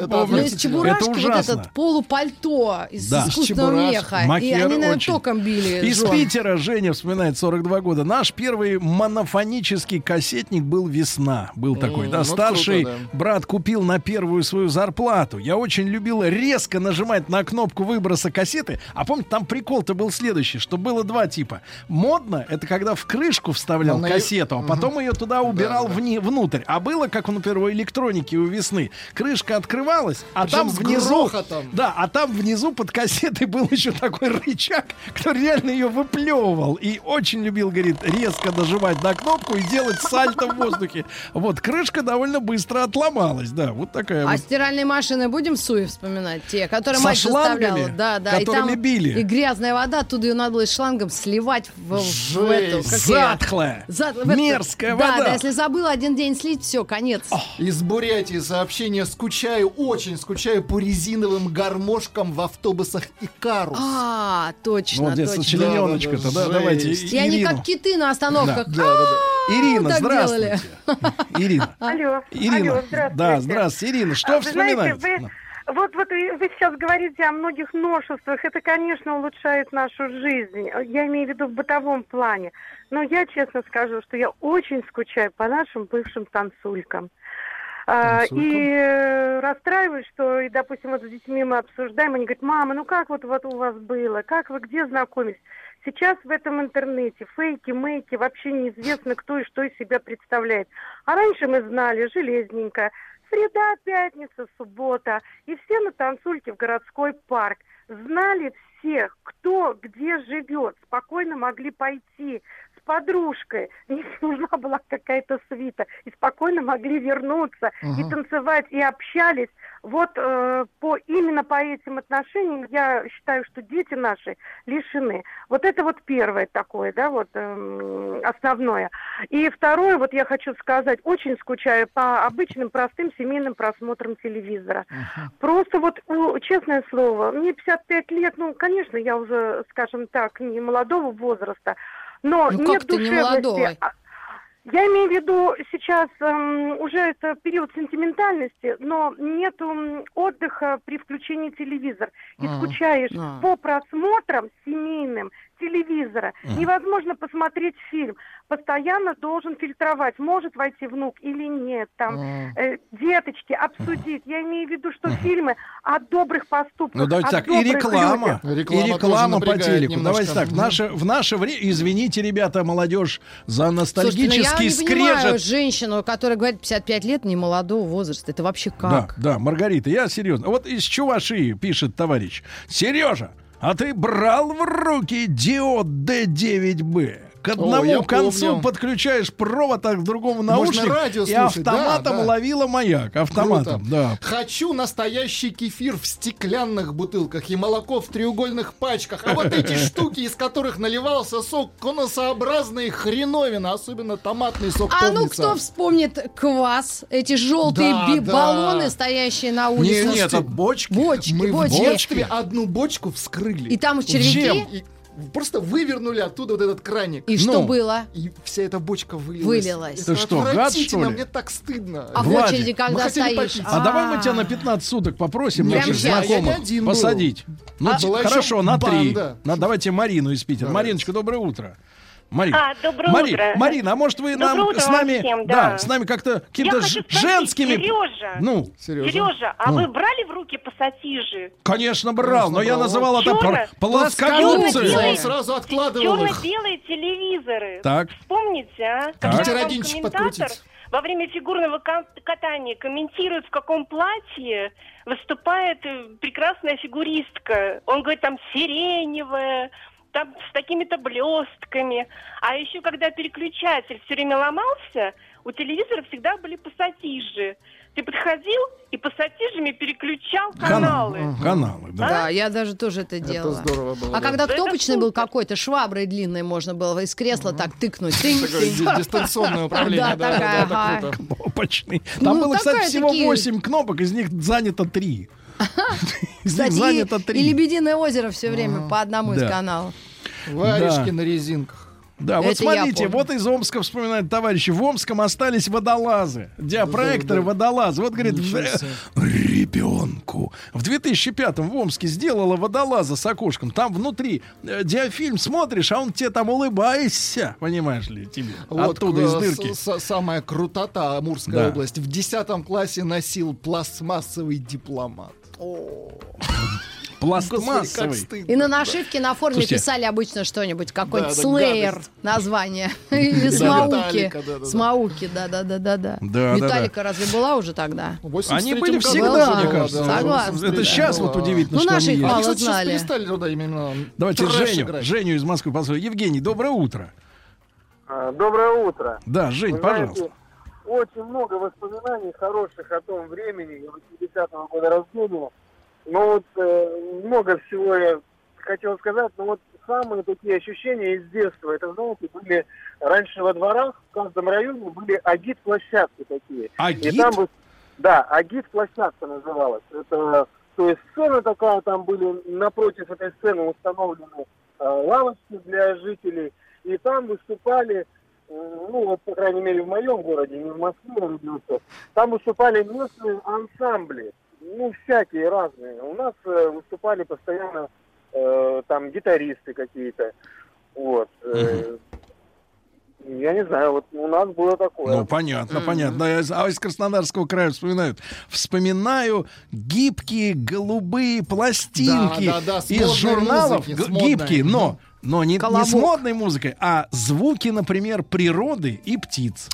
да. помню. Но из чебурашки вот этот полупальто из искусственного меха. И они, наверное, током били. Из. Питера Женя вспоминает 42 года. Наш первый монофонический кассетник был «Весна». Был такой, да. ну, Старший брат купил на первую свою зарплату. Я очень любил резко нажимать на кнопку выброса кассеты. А помните, там прикол-то был следующий, что было два типа. Модно — это когда в крышку вставлял Ну, на- кассету, а потом ее туда убирал вни- внутрь. А было, как, например, у электроники у «Весны». Крышка открывалась, а Причем там внизу... Да, а там внизу под кассетой был еще такой рычаг, который реально ее выплевывал. И очень любил, говорит, резко нажимать на кнопку и делать сальто в воздухе. Вот, крышка довольно быстро отломалась, да, вот такая А вот. стиральные машины будем в Суе вспоминать? Те, которые Со мать шлангами, заставляла. Да, да. которыми и там били. И грязная вода, оттуда ее надо было шлангом сливать в, в Жесть. эту... как? Затхлая, Зат- в мерзкая да, вода. Да, если забыл один день слить, все, конец. Из Бурятии сообщение «Скучаю, очень скучаю по резиновым гармошкам в автобусах Икарус». А, точно, Молодец, точно. сочлененочка-то, да, Жесть. давайте. И они Ирину. как киты на остановках. Да, да, да. Ирина, так здравствуйте. Ирина. Алло, Ирина. алло, здравствуйте. Да, здравствуйте. Ирина, что А, вы знаете, вспоминаете? вы- Вот, вот вы сейчас говорите о многих новшествах. Это, конечно, улучшает нашу жизнь. Я имею в виду в бытовом плане. Но я честно скажу, что я очень скучаю по нашим бывшим танцулькам. А, Танцулькам? и э, расстраиваюсь, что, и, допустим, вот с детьми мы обсуждаем, они говорят, мама, ну как вот, вот у вас было, как вы где знакомились? Сейчас в этом интернете фейки, мейки, вообще неизвестно, кто и что из себя представляет. А раньше мы знали железненько, среда, пятница, суббота, и все на танцульке в городской парк. Знали всех, кто где живет, спокойно могли пойти, подружкой. Не нужна была какая-то свита. И спокойно могли вернуться, и Мгм. танцевать, и общались. Вот э, по, именно по этим отношениям я считаю, что дети наши лишены. Вот это вот первое такое, да, вот эм, основное. И второе, вот я хочу сказать, очень скучаю по обычным простым семейным просмотрам телевизора. Просто вот, ну, честное слово, мне 55 лет, ну, конечно, я уже, скажем так, не молодого возраста, но Ну, нет как ты не молодой? А- Я имею в виду сейчас эм, уже это период сентиментальности, но нету м, отдыха при включении телевизора. И А, скучаешь а. по просмотрам семейным телевизора. Невозможно посмотреть фильм. Постоянно должен фильтровать, может войти внук или нет. Там э, деточки обсудить. Я имею в виду, что фильмы о добрых поступках. Ну, давайте так, и реклама, людях. Реклама и реклама по телеку. немножко. Давайте так, в наше, в наше время, извините, ребята, молодежь, за Слушайте, ну ностальгический я не понимаю скрежет. женщину, которая говорит 55 лет, не молодого возраста. Это вообще Да, как? да, Маргарита, я серьезно. Вот из Чувашии пишет товарищ. Сережа, а ты брал в руки диод D9B? К одному я концу помню. подключаешь провод, а к другому Можно наушник, радио и слушать, да, автоматом да. ловила маяк. Автоматом, Круто. да. Хочу настоящий кефир в стеклянных бутылках и молоко в треугольных пачках. А вот эти штуки, из которых наливался сок, конусообразные хреновина, особенно томатный сок. А ну кто вспомнит квас, эти желтые Да, би- да. баллоны, стоящие на улице? Не, нет, это бочки. Бочки, Мы в бочки. детстве одну бочку вскрыли. И там червяки? Джем. Просто вывернули оттуда вот этот краник. И что Ну. было? И вся эта бочка вылилась. Вылилась. Это что, гад, отвратительно, что ли? мне так стыдно. А в очереди когда стоишь? попить. А, давай мы тебя на 15 суток попросим наших знакомых посадить. Ну, А, еще хорошо, на три. давайте Марину из Питера. Мариночка, доброе утро. Марин, А, доброе Мари- утро. Марина, а может вы нам Доброе утро с вам нами, всем, да. да. с нами как-то Я какими-то ж- женскими, Сережа, ну, Сережа, а Ну. вы брали в руки пассатижи? конечно брал, но я брал. называл это Чёрно- пр- плоскогубцы. Сразу откладывал их. Черно-белые телевизоры. Так. Вспомните, а? Так. Когда Хотите вам родинчик комментатор подкрутить? во время фигурного катания комментирует, в каком платье выступает э, прекрасная фигуристка. Он говорит, там сиреневая, там с такими-то блестками. А еще, когда переключатель все время ломался, у телевизора всегда были пассатижи. Ты подходил и пассатижами переключал каналы. Каналы. Каналы, да. Да, я даже тоже это делала. здорово было, А да. когда Да это кнопочный был какой-то, шваброй длинной можно было из кресла так тыкнуть. Тынь, тынь. дистанционное управление. Да, Да, да, такая, да, это ага. круто. Кнопочный. Там Ну, было, кстати, всего такие- 8 кнопок, из них занято 3. Из Кстати, занято и, 3. и «Лебединое озеро» все время по одному из Да. каналов. Варежки Да. на резинках. Да, вот Это я смотрите, вот из Омска вспоминают товарищи. В Омском остались водолазы. Диапроекторы, водолазы. Вот, говорит, э, себе. ребенку. В 2005-м в Омске сделала водолаза с окошком. Там внутри э, диафильм смотришь, а он тебе там улыбайся. Понимаешь ли, тебе. Вот Оттуда из э, дырки. с- с- самая крутота Амурская Да. область. В 10 классе носил пластмассовый дипломат. Пластмассовый. стыдно. И на нашивке на форме писали обычно что-нибудь, какой-нибудь гадость. название. Или Да, смауки. Металлика, да, да, да. Смауки, да-да-да-да. Да, да, Металлика разве была уже тогда? В 83-м Они были всегда, мне кажется. да, Согласна. в 83-м Это сейчас вот удивительно, Ну, что они мало знали. перестали туда именно Давайте Женю. Женю из Москвы позовем. Евгений, доброе утро. А, Доброе утро. Да, Жень, пожалуйста. Очень много воспоминаний хороших о том времени, 80-го года рождения. Но вот э, много всего я хотел сказать, но вот самые такие ощущения из детства, это, знаете, были раньше во дворах, в каждом районе были агит-площадки такие. Агит? И там бы, да, агит-площадка называлась. Это, то есть сцена такая, там были напротив этой сцены установлены э, лавочки для жителей, и там выступали, ну вот, по крайней мере, в моем городе, не в Москве родился, там выступали местные ансамбли, ну, всякие разные. У нас э, выступали постоянно э, там гитаристы какие-то, вот. э, Я не знаю, вот у нас было такое. Ну, понятно, понятно. А из- А из Краснодарского края вспоминают. Вспоминаю гибкие голубые пластинки Да, да, да, из журналов. музыки, гибкие, но, но не, не с модной музыкой, а звуки, например, природы и птиц.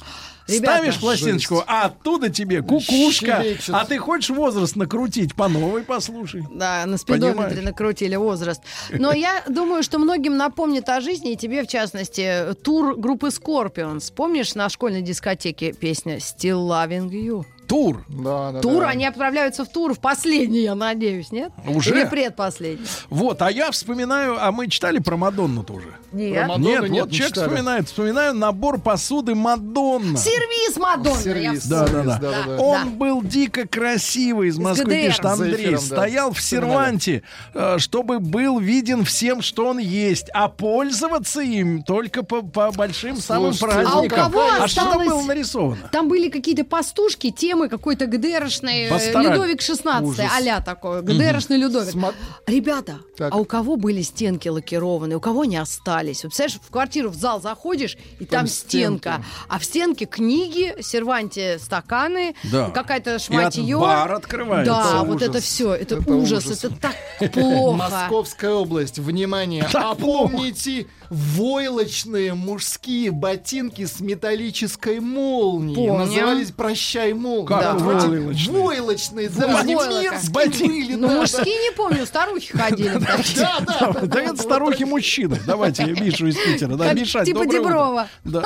Ребята. Ставишь пластиночку, а оттуда тебе кукушка. Щебечет. А ты хочешь возраст накрутить? По новой послушай. Да, на спидометре Понимаешь? накрутили возраст. Но я думаю, что многим напомнит о жизни, и тебе, в частности, тур группы Scorpions. Помнишь на школьной дискотеке песня «Still Loving You»? Тур. Да, да, Тур, да. они отправляются в тур, в последний, я надеюсь, нет? Уже? Или предпоследний? Вот, а я вспоминаю, а мы читали про Мадонну тоже. Нет. Про Мадонну нет, нет, вот не человек читали. вспоминает. Вспоминаю набор посуды Мадонна. Сервис Мадонна. Сервис. Да, да, да. Он был дико красивый из Москвы, ГДР. пишет Андрей. эфиром, да. Стоял в серванте, э, чтобы был виден всем, что он есть, а пользоваться им только по, по большим самым Слушайте, праздникам. а у кого а что там осталось- было нарисовано? Там были какие-то пастушки, темы какой-то ГДРшный э, Пастораль. Людовик 16 Ужас. а такой, ГДРшный Людовик. Сма- Ребята, Так. а у кого были стенки лакированные, у кого не остались? Вот, представляешь, в квартиру, в зал заходишь, и там, Там стенка. стенка. А в стенке книги, серванте стаканы, Да. какая-то И от шматье. бар открывается. Да, Это вот ужас. это все, это, Это ужас, ужас. это так плохо. Московская область, внимание, опомните войлочные мужские ботинки с металлической молнией. Помню. Назывались «Прощай, молния». Как Да, войлочные? Войлочные, да, они мерзкие Ботинки. были, Ну, мужские не помню, старухи ходили. Да, да, да, это старухи-мужчины. Давайте Мишу из Питера. Да, Миша, типа. Деброва. Да.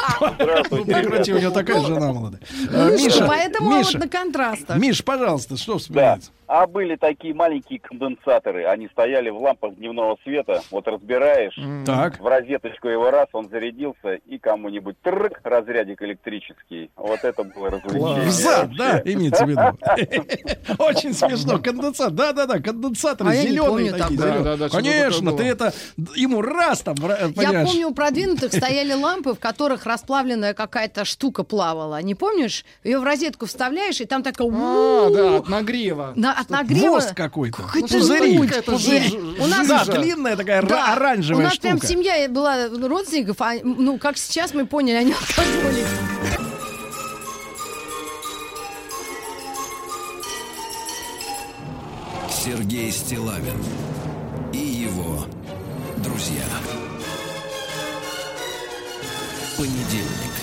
Ну, прекрати, у него такая жена молодая. Ну, что, поэтому Миша, вот на контрастах. Миш, пожалуйста, что вспоминается? А были такие маленькие конденсаторы, они стояли в лампах дневного света, вот разбираешь, Так. в розеточку его раз, он зарядился, и кому-нибудь трк, разрядик электрический. Вот это было развлечение. В зад, да, имеется в виду. Очень смешно. Конденсатор. Да, да, да, конденсаторы А зеленые такие. Конечно, ты это ему раз там, Я помню, у продвинутых стояли лампы, в которых расплавленная какая-то штука плавала. Не помнишь? Ее в розетку вставляешь, и там такая... А, да, от нагрева. От нагрева... Воск какой-то. Пузыри. Пузыри. У нас- Да, длинная такая Да, ра- оранжевая у нас прям штука. семья была родственников, а, ну, как сейчас мы поняли, они алкоголики. Сергей Стилавин и его друзья. Понедельник.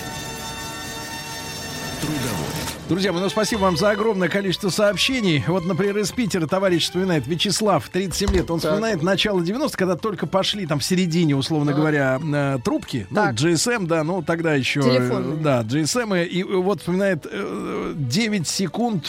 Трудовой. Друзья мои, ну спасибо вам за огромное количество сообщений. Вот, например, из Питера товарищ вспоминает, Вячеслав, 37 лет, он Так. вспоминает начало 90-х, когда только пошли там в середине, условно говоря, э, трубки. Так. Ну, GSM, да, ну тогда еще... э, Телефонные. да, GSM. И, э, вот вспоминает, э, 9 секунд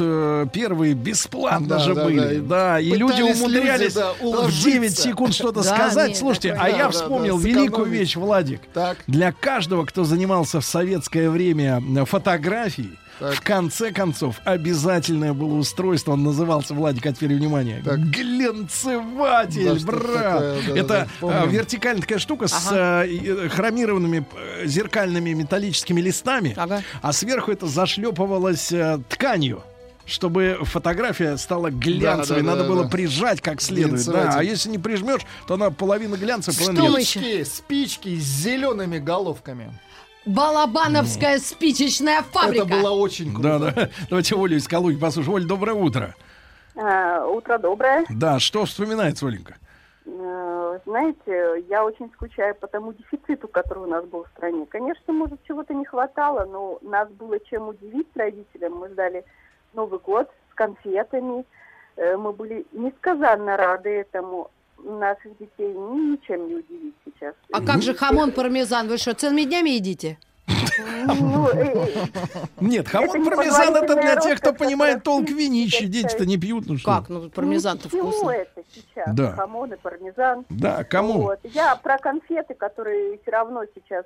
первые бесплатно Да, же да, были. да. Да, и люди умудрялись люди, да, в уложиться. 9 секунд что-то сказать. нет, Слушайте, а я вспомнил великую вещь, Владик. Так. Для каждого, кто занимался в советское время фотографией, Так. в конце концов, обязательное было устройство, он назывался, Владик, а теперь внимание, Так. глянцеватель, Да, брат. такое, да, Это да, э, вертикальная такая штука с э, э, хромированными э, зеркальными металлическими листами, Ага. а сверху это зашлепывалось э, тканью. Чтобы фотография стала глянцевой, Да, да, надо да, было да. прижать как следует. Да. А если не прижмешь, то она половина глянцевая, половина Что нет. мы еще? Спички, спички с зелеными головками. Балабановская спичечная фабрика. Это было очень круто. Да, да. Давайте Олю из Калуги послушаем. Оль, доброе утро. А, Утро доброе. Да, что вспоминается, Оленька? Э, Знаете, я очень скучаю по тому дефициту, который у нас был в стране. Конечно, может, чего-то не хватало, но нас было чем удивить родителям. Мы ждали Новый год с конфетами. Э, Мы были несказанно рады этому. Наших детей ничем не удивить сейчас. А как же хамон пармезан? Вы что, целыми днями едите? Ну, э, Нет, хамон пармезан это для тех, кто понимает толк винищи. Дети-то не пьют, ну что? Как? Ну, пармезан-то ну, вкусно. это сейчас? Да. Хамон и пармезан. Да, кому? Я про конфеты, которые все равно сейчас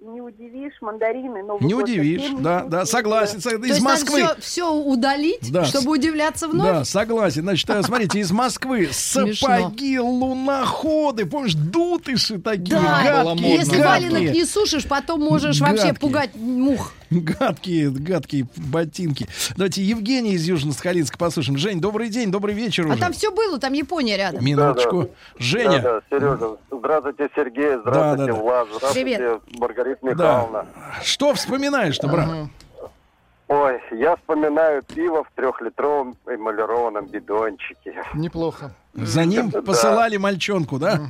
не удивишь, мандарины, Новый Не год удивишь, совсем не да, удивишь. да, согласен. со- То Из надо Москвы. все, все удалить, Да. чтобы удивляться вновь? Да, согласен. Значит, э, смотрите, из Москвы сапоги, луноходы, помнишь, дутыши такие, Да, гадкие, если гадкие. валенок не сушишь, потом можешь вообще Гадкие. пугать мух. Гадкие, гадкие ботинки. Давайте Евгений из Южно-Сахалинска послушаем. Жень, добрый день, добрый вечер А уже. там все было, там Япония рядом. Минуточку. Женя. Да, да, Сережа. Здравствуйте, Сергей. Да, Здравствуйте, да, да. Влад. Здравствуйте, Привет. Маргарита Да. Михайловна. Что вспоминаешь-то, брат? Ой, я вспоминаю пиво в трехлитровом эмалированном бидончике. Неплохо. За ним Да. посылали мальчонку, да?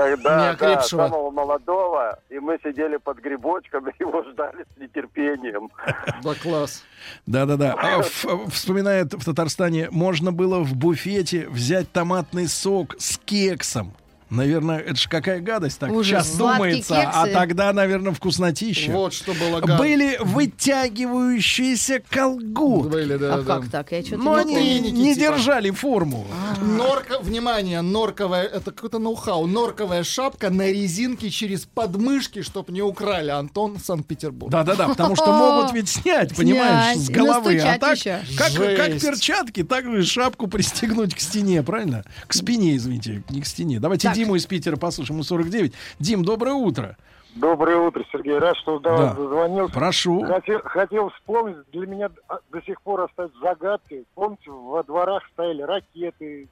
Тогда, да, самого молодого, и мы сидели под грибочком и его ждали с нетерпением. Да, класс. Да-да-да. А, Вспоминает в Татарстане, можно было в буфете взять томатный сок с кексом. Наверное, это же какая гадость так Ужас. сейчас Сладкие думается. А кексы. тогда, наверное, вкуснотища. Вот что было гад. Были вытягивающиеся колготки. Были, да, А да. как так? Я что-то Но не они помню. Не типа. держали форму. Норка, внимание, норковая, это какой-то ноу-хау, норковая шапка на резинке через подмышки, чтоб не украли Антон Санкт-Петербург. Да-да-да, потому что могут ведь снять, понимаешь, с головы. А так, как, как перчатки, так же шапку пристегнуть к стене, правильно? К спине, извините, не к стене. Давайте. Диму из Питера послушаем, ему 49. Дим, доброе утро. Доброе утро, Сергей. Рад, что до Да. вас дозвонился. Прошу. Хотел, хотел вспомнить, для меня а, до сих пор остается загадкой. Помните, во дворах стояли ракеты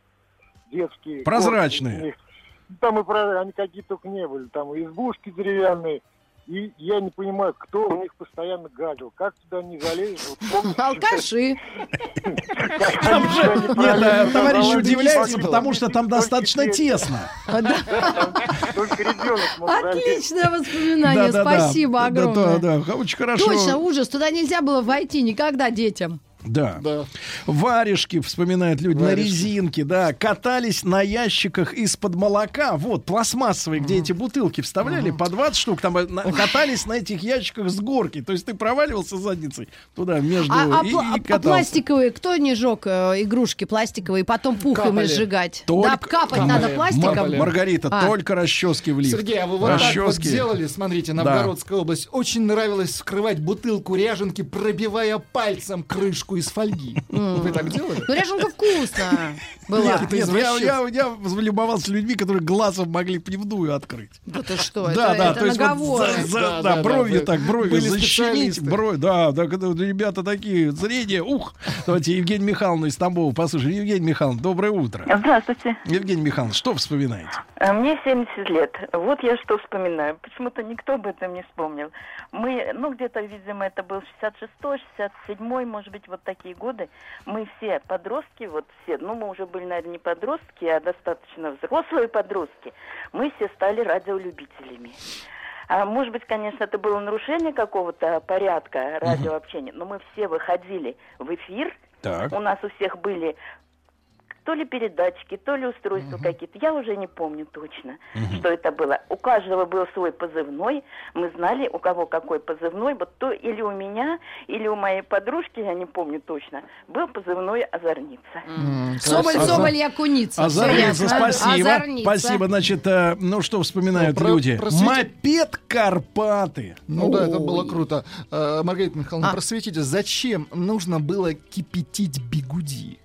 детские. Прозрачные. Там и про... они какие только не были. Там и избушки деревянные. И я не понимаю, кто у них постоянно гадил. Как туда не залезешь? Вот Алкаши. Там же, нет, э, товарищ удивляется, потому что там достаточно тесно. Отличное воспоминание. Спасибо Да, огромное. Да, да, очень хорошо. Точно, ужас. Туда нельзя было войти никогда детям. Да. Да. Варежки, вспоминают люди, на Варежки. резинке, да. Катались на ящиках из-под молока. Вот, пластмассовые, где эти бутылки вставляли по 20 штук. Там э, на- катались на этих ящиках с горки. То есть ты проваливался задницей туда между А, а и, пла- и а катался. пластиковые, кто не жег э, игрушки пластиковые, потом пухами Капали. сжигать? Только- Да, капать Капали. надо пластиком. Капали. Маргарита, А. только расчески в лифт. Сергей, а вы вот так вот Расчески. делали, смотрите, Да. Новгородская область. Очень нравилось вскрывать бутылку ряженки, пробивая пальцем крышку из фольги. Вы так делали? Ну, ряженка вкусно была. Нет, нет, я, я, я любовался людьми, которые глазом могли пневную открыть. Да ты что, да, это, да, это то есть вот наговоры. за- за- Да, да, да, бровью да, так, бровью были защемить, бровь, да, да, когда вот ребята такие, зрение, ух. Давайте Евгений Михайловна из Тамбова послушаем. Евгений Михайловна, доброе утро. Здравствуйте. Евгений Михайловна, что вспоминаете? А Мне 70 лет. Вот я что вспоминаю. Почему-то никто об этом не вспомнил. Мы, ну, где-то, видимо, это был 66-й, 67-й, может быть, вот такие годы. Мы все подростки, вот все, ну, мы уже были, наверное, не подростки, а достаточно взрослые подростки. Мы все стали радиолюбителями. А может быть, конечно, это было нарушение какого-то порядка радиообщения, но мы все выходили в эфир. Так. У нас у всех были то ли передатчики, то ли устройства какие-то. Я уже не помню точно, что это было. У каждого был свой позывной. Мы знали, у кого какой позывной. Вот то или у меня, или у моей подружки, я не помню точно, был позывной «Озорница». Соболь, Озор- Соболь, я куница. Озорница, спасибо. Озорница. Спасибо. Значит, э, ну что вспоминают Ну, про- люди? просвети- Мопед Карпаты. Ну да, это Ой. было круто. Э, Маргарита Михайловна, А. просветите, зачем нужно было кипятить бигуди?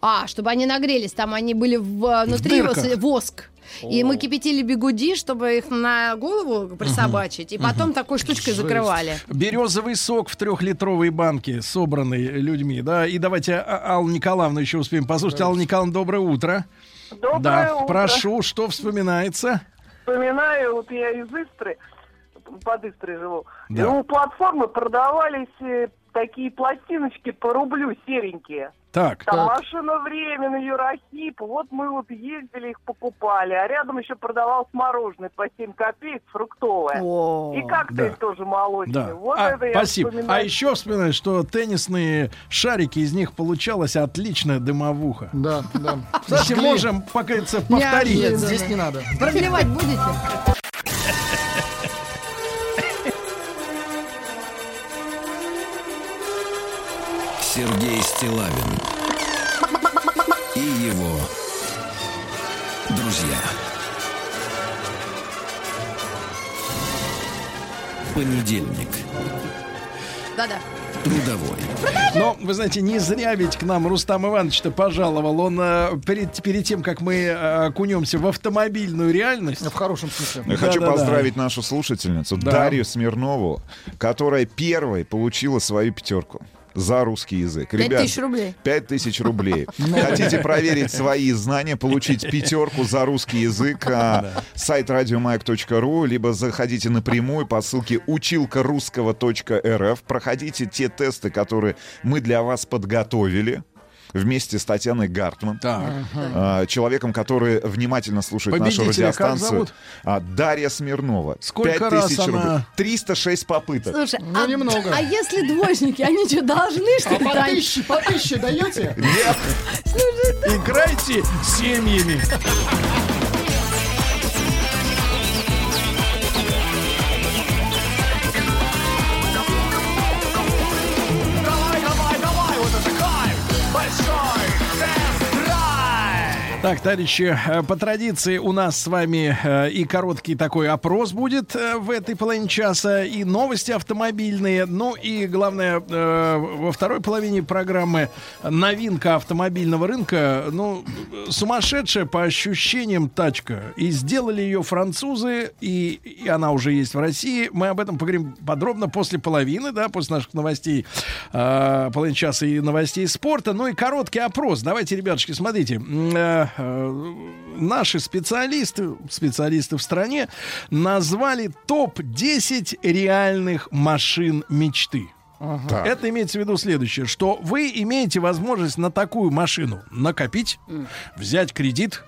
А, чтобы они нагрелись, там они были э, внутри воск. И мы кипятили бигуди, чтобы их на голову присобачить, и потом такой штучкой Жесть. закрывали. Березовый сок в трехлитровой банке, собранный людьми, да. И давайте а- Аллу Николаевну еще успеем послушать. Алла Николаевна, доброе утро. Доброе да, утро. прошу, что вспоминается? Вспоминаю, вот я из Истры, под Истрой живу, Да. и у платформы продавались э, такие пластиночки по рублю серенькие. Так. Там Так. машина времени, Юрахип. Вот мы вот ездили, их покупали. А рядом еще продавалось мороженое по 7 копеек, фруктовое. И коктейль Да. тоже молочный. Да. Вот А, это я спасибо. вспоминаю. А еще вспоминаю, что теннисные шарики, из них получалась отличная дымовуха. Да, да. Кстати, можем, пока это повторить. Нет, здесь не надо. Продлевать будете? Сергей Стилавин и его друзья. Понедельник. Да-да. Трудовой. Но, вы знаете, не зря ведь к нам Рустам Иванович-то пожаловал. Он э, перед, перед тем, как мы э, окунемся в автомобильную реальность... В хорошем смысле. Я хочу Да-да-да. поздравить нашу слушательницу Да. Дарью Смирнову, которая первой получила свою пятерку. За русский язык. Пять Ребят, тысяч рублей. 5000 рублей. Хотите проверить свои знания, получить пятерку за русский язык, а, сайт радиомаяк.ру, либо заходите напрямую по ссылке училка-русского.рф, проходите те тесты, которые мы для вас подготовили вместе с Татьяной Гартман, а, человеком, который внимательно слушает нашу Победителя как радиостанцию. зовут? А, Дарья Смирнова. Сколько 5000 раз рублей. она- 306 попыток. Слушай, Ну, а, немного. а если двоечники, они что, должны, что А по тысяче, по тысяче даете? Нет. Играйте семьями. Так, товарищи, э, по традиции у нас с вами э, и короткий такой опрос будет э, в этой половине часа, и новости автомобильные. Ну и главное, во второй половине программы новинка автомобильного рынка. Ну, сумасшедшая по ощущениям тачка. И сделали ее французы, и, и она уже есть в России. Мы об этом поговорим подробно после половины, да, после наших новостей, половины часа и новостей спорта. Ну и короткий опрос. Давайте, ребятушки, смотрите. Э, наши специалисты, специалисты в стране назвали топ-10 реальных машин мечты. Так. Это имеется в виду следующее, что вы имеете возможность на такую машину накопить, взять кредит,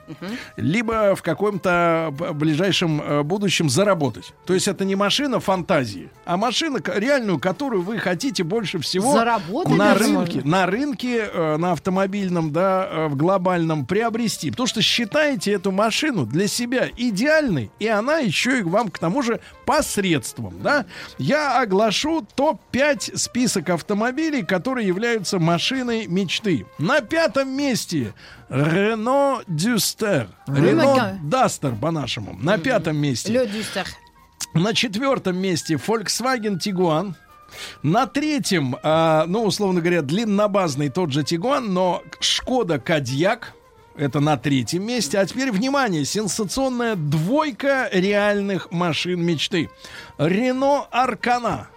либо в каком-то ближайшем э, будущем заработать. То есть это не машина фантазии, а машина реальную, которую вы хотите больше всего Заработать на рынке, можно? на рынке, э, на автомобильном, да, э, в глобальном приобрести. Потому что считаете эту машину для себя идеальной, и она еще и вам к тому же посредством, да. Я оглашу топ-5 список автомобилей, которые являются машиной мечты. На пятом месте Renault Duster. Renault Duster по-нашему. На пятом месте. Лё Дюстер. На четвертом месте Volkswagen Tiguan. На третьем, а, ну, условно говоря, длиннобазный тот же Тигуан, но Шкода Кадьяк. Это на третьем месте. А теперь, внимание, сенсационная двойка реальных машин мечты. Рено Аркана.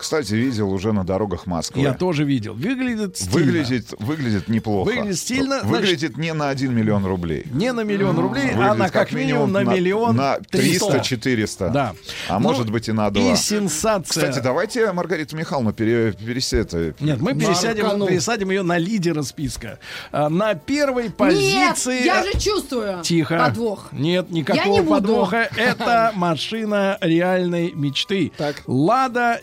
Кстати, видел уже на дорогах Москвы. Я тоже видел. Выглядит стильно. Выглядит, выглядит неплохо. Выглядит стильно, Выглядит не на 1 миллион рублей. Не на миллион рублей, а Выглядит на как минимум на миллион На триста. 300-400. Да. А Ну, может быть и на 2. И сенсация. Кстати, давайте Маргариту Михайловну пере, пересе- Нет, мы пересядем, Маркану. пересадим ее на лидера списка. А, на первой позиции... Нет, я же чувствую Тихо. подвох. Нет, никакого Я не буду. подвоха. Это машина реальной мечты. Лада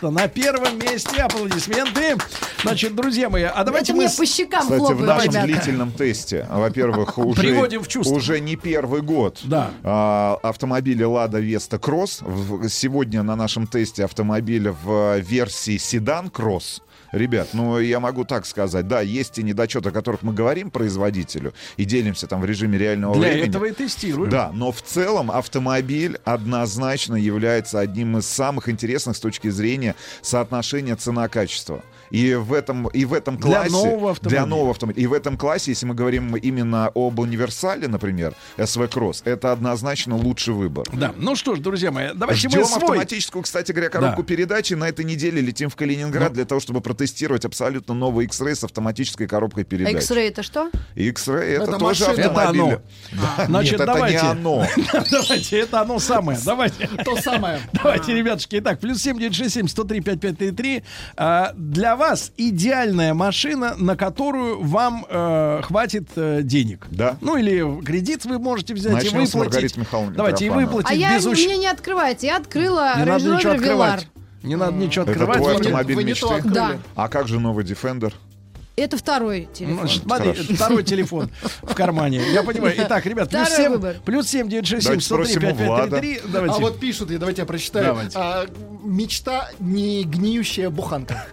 Веста на первом месте. Аплодисменты. Значит, друзья мои, а давайте Это мы... по щекам Кстати, в хлопают, нашем ребята. длительном тесте, во-первых, уже, Приводим в чувство. уже не первый год Да. а, автомобили Lada Vesta Cross. В- Сегодня на нашем тесте автомобиля в версии седан Cross. Ребят, ну я могу так сказать, да, есть те недочеты, о которых мы говорим производителю и делимся там в режиме реального Для времени. этого и тестируем. Да, но в целом автомобиль однозначно является одним из самых интересных с точки зрения соотношения цена-качество. И в этом, и в этом Для классе... нового автомобиля. Для нового автомобиля. И в этом классе, если мы говорим именно об универсале, например, SV Cross, это однозначно лучший выбор. Да, ну что ж, друзья мои, давайте Ждем мы свой... автоматическую, кстати говоря, коробку Да. передач. И на этой неделе летим в Калининград Ну. для того, чтобы протестировать абсолютно новый X-Ray с автоматической коробкой передач. X-Ray это что? X-Ray это, Это тоже машина. Это автомобиль. оно. Да, Значит, нет, это давайте. не оно. Давайте, это оно самое. Давайте. То самое. Давайте, ребятушки. Итак, плюс 7967 103 5533. А, Для вас идеальная машина, на которую вам э, хватит э, денег. Да. Ну или кредит вы можете взять Начнем и выплатить. Давайте и выплатить А я без ущ- мне не открывайте. Я открыла Не надо Range ничего Rover Velar. Не надо ничего Это открывать. твой Вы не- автомобиль вы не мечты? открыли. Да. А как же новый Defender? Это второй телефон. Ну, смотри, Хорошо. второй телефон в кармане. Я понимаю. Итак, ребят, плюс Второй 7, выбор. плюс 7 967 Давайте 103 спросим у 5533. Давайте. А вот пишут, давайте я прочитаю. Давайте. А, мечта не гниющая буханка.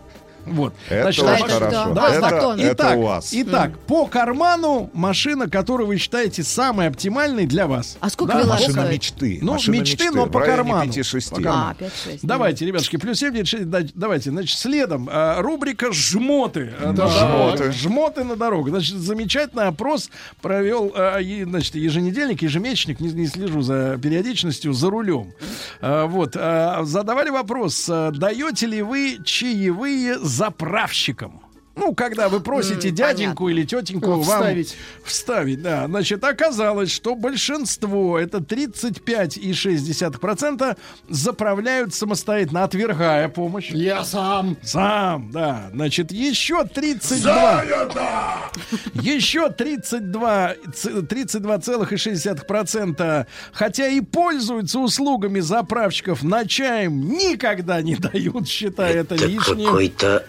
Вот. Это Значит, очень давайте- хорошо. давайте Это- так. это Итак, у вас. Итак, по карману машина, которую вы считаете самой оптимальной для вас. А сколько Да, Velar Машина стоит? мечты. Ну, Машина мечты, мечты. но по карману. 5-6. По карману. А, 5-6. Давайте, ребятушки, плюс 7, 9, 6, да- давайте, значит, следом а, рубрика «Жмоты». Да. Жмоты. «Жмоты на дорогу». Значит, замечательный опрос провел, а, и, значит, еженедельник, ежемесячник, не, не слежу за периодичностью, за рулем. А, вот, а, задавали вопрос, а, даете ли вы чаевые заправщиком. Ну, когда вы просите дяденьку или тетеньку Ну, вам вставить. вставить, да. Значит, оказалось, что большинство, это 35,6%, заправляют самостоятельно, отвергая помощь. Я сам. Сам, да. Значит, еще 32. Еще 32, ц- 32,6%, хотя и пользуются услугами заправщиков, на чаем никогда не дают, считая это, лишним. Какой-то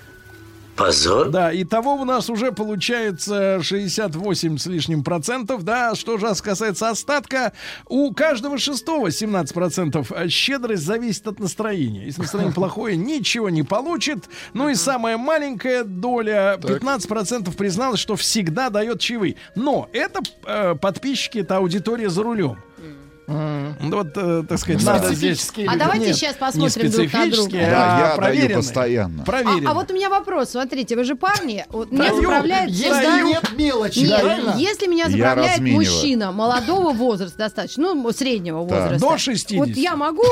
позор. Да, и того у нас уже получается 68 с лишним процентов. Да, что же касается остатка, у каждого шестого 17 процентов. Щедрость зависит от настроения. Если настроение плохое, ничего не получит. Ну и самая маленькая доля, 15 процентов призналась, что всегда дает чаевые. Но это э, подписчики, это аудитория за рулем. Ну, Вот, э, так сказать, надо здесь... А давайте Нет, сейчас посмотрим друг на друга. Да, а я даю проверенные. постоянно. А, Проверенные. а вот у меня вопрос. Смотрите, вы же парни. Вот меня Даю. заправляет Если всегда- нет мелочи, Нет, правильно? если меня заправляет мужчина молодого возраста достаточно, ну, среднего возраста. До 60. Вот я могу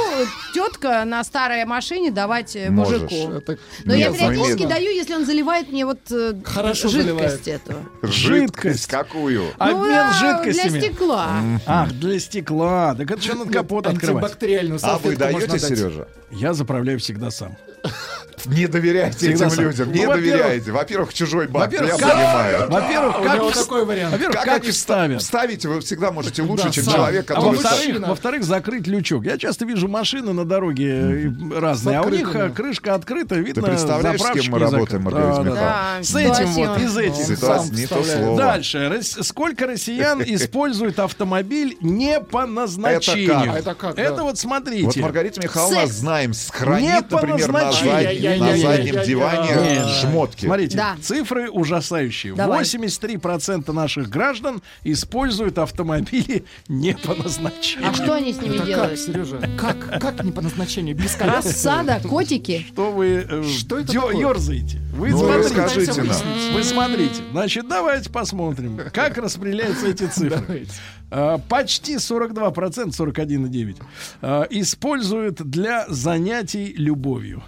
тетка на старой машине давать э, Можешь. мужику. Это Но я периодически даю, если он заливает мне вот э, Хорошо жидкость этого. Жидкость какую? Обмен Ну, жидкостями. Для стекла. Ах, для стекла. Так это что надо капот открывать? Антибактериальную А вы даете. Сережа? Я заправляю всегда сам. Не доверяйте Всегда этим сам. людям, Ну, не доверяйте. Во-первых, чужой банк, я как- понимаю. Во-первых, как, такой вариант. во-первых, Как как они вставят. Вставите вы всегда можете лучше, Да, чем сам. человек, А который... во-вторых, закрыть лючок. Я часто вижу машины на дороге э, разные, а у них э, крышка открыта, видно, Ты представляешь, с кем мы работаем. Маргарита Да, Михайловна? да. С этим вот, из этих. Ситуация не то слово. Дальше. Сколько россиян используют автомобиль не по назначению? Это как? Это вот смотрите. Вот Маргарита Михайловна, знаем, хранит, например, на заднем Ай-яй-яй-яй-яй-яй. диване шмотки. Смотрите, цифры ужасающие. Давай. 83% наших граждан используют автомобили не по назначению. А что они с ними Это как, делают? Сережа? Как? Как не по назначению? Без коляски? Рассада, котики. Что вы Что это ёрзаете? Вы смотрите. Вы смотрите. Значит, давайте посмотрим, как распределяются эти цифры. А, Почти 42%, 41,9% а, используют для занятий любовью.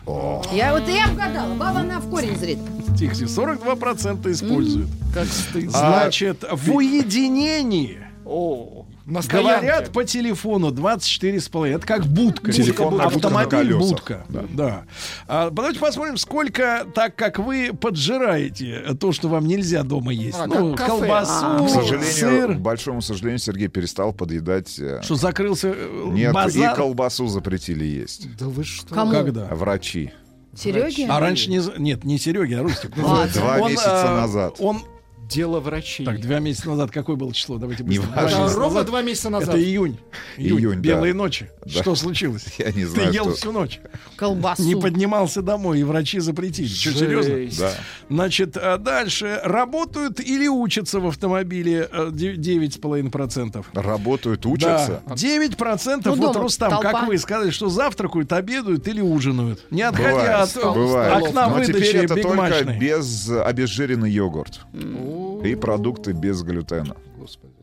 Я вот и я угадала. Баба она в корень зрит. Тихо, 42% используют. Как стыдно. Значит, в уединении О, на стоянке. говорят по телефону 24,5. Это как будка. Телефонная будка Автомобиль будка. Да. А, давайте посмотрим, сколько, так как вы поджираете то, что вам нельзя дома есть. А, ну, кафе. колбасу, К сожалению, сыр. к большому сожалению, Сергей перестал подъедать. э, Что закрылся э, Нет, базар? и колбасу запретили есть. Да вы что? Кому? Когда? Врачи. Сереге? А раньше не... Нет, не Сереги, а Рустик. Ладно. Два месяца э, назад. Он... Дело врачей. Так, два месяца назад какое было число? Давайте Не быстро. важно. Два Да, ровно назад. два месяца назад. Это июнь. Июнь, Июнь, да. белые ночи. Да. Что случилось? Я не Ты знаю, ел что- всю ночь. Колбасу. Не поднимался домой, и врачи запретили. Что, Жесть. серьезно? Да. Значит, а дальше. Работают или учатся в автомобиле э, де- 9,5%. Работают, учатся. Да. 9% Ну, вот, дома Рустам, толпа. как вы сказали, что завтракают, обедают или ужинают. Не отходя Бывает, от э, бывает. окна Но теперь выдачи это только без обезжиренный йогурт. И продукты без глютена.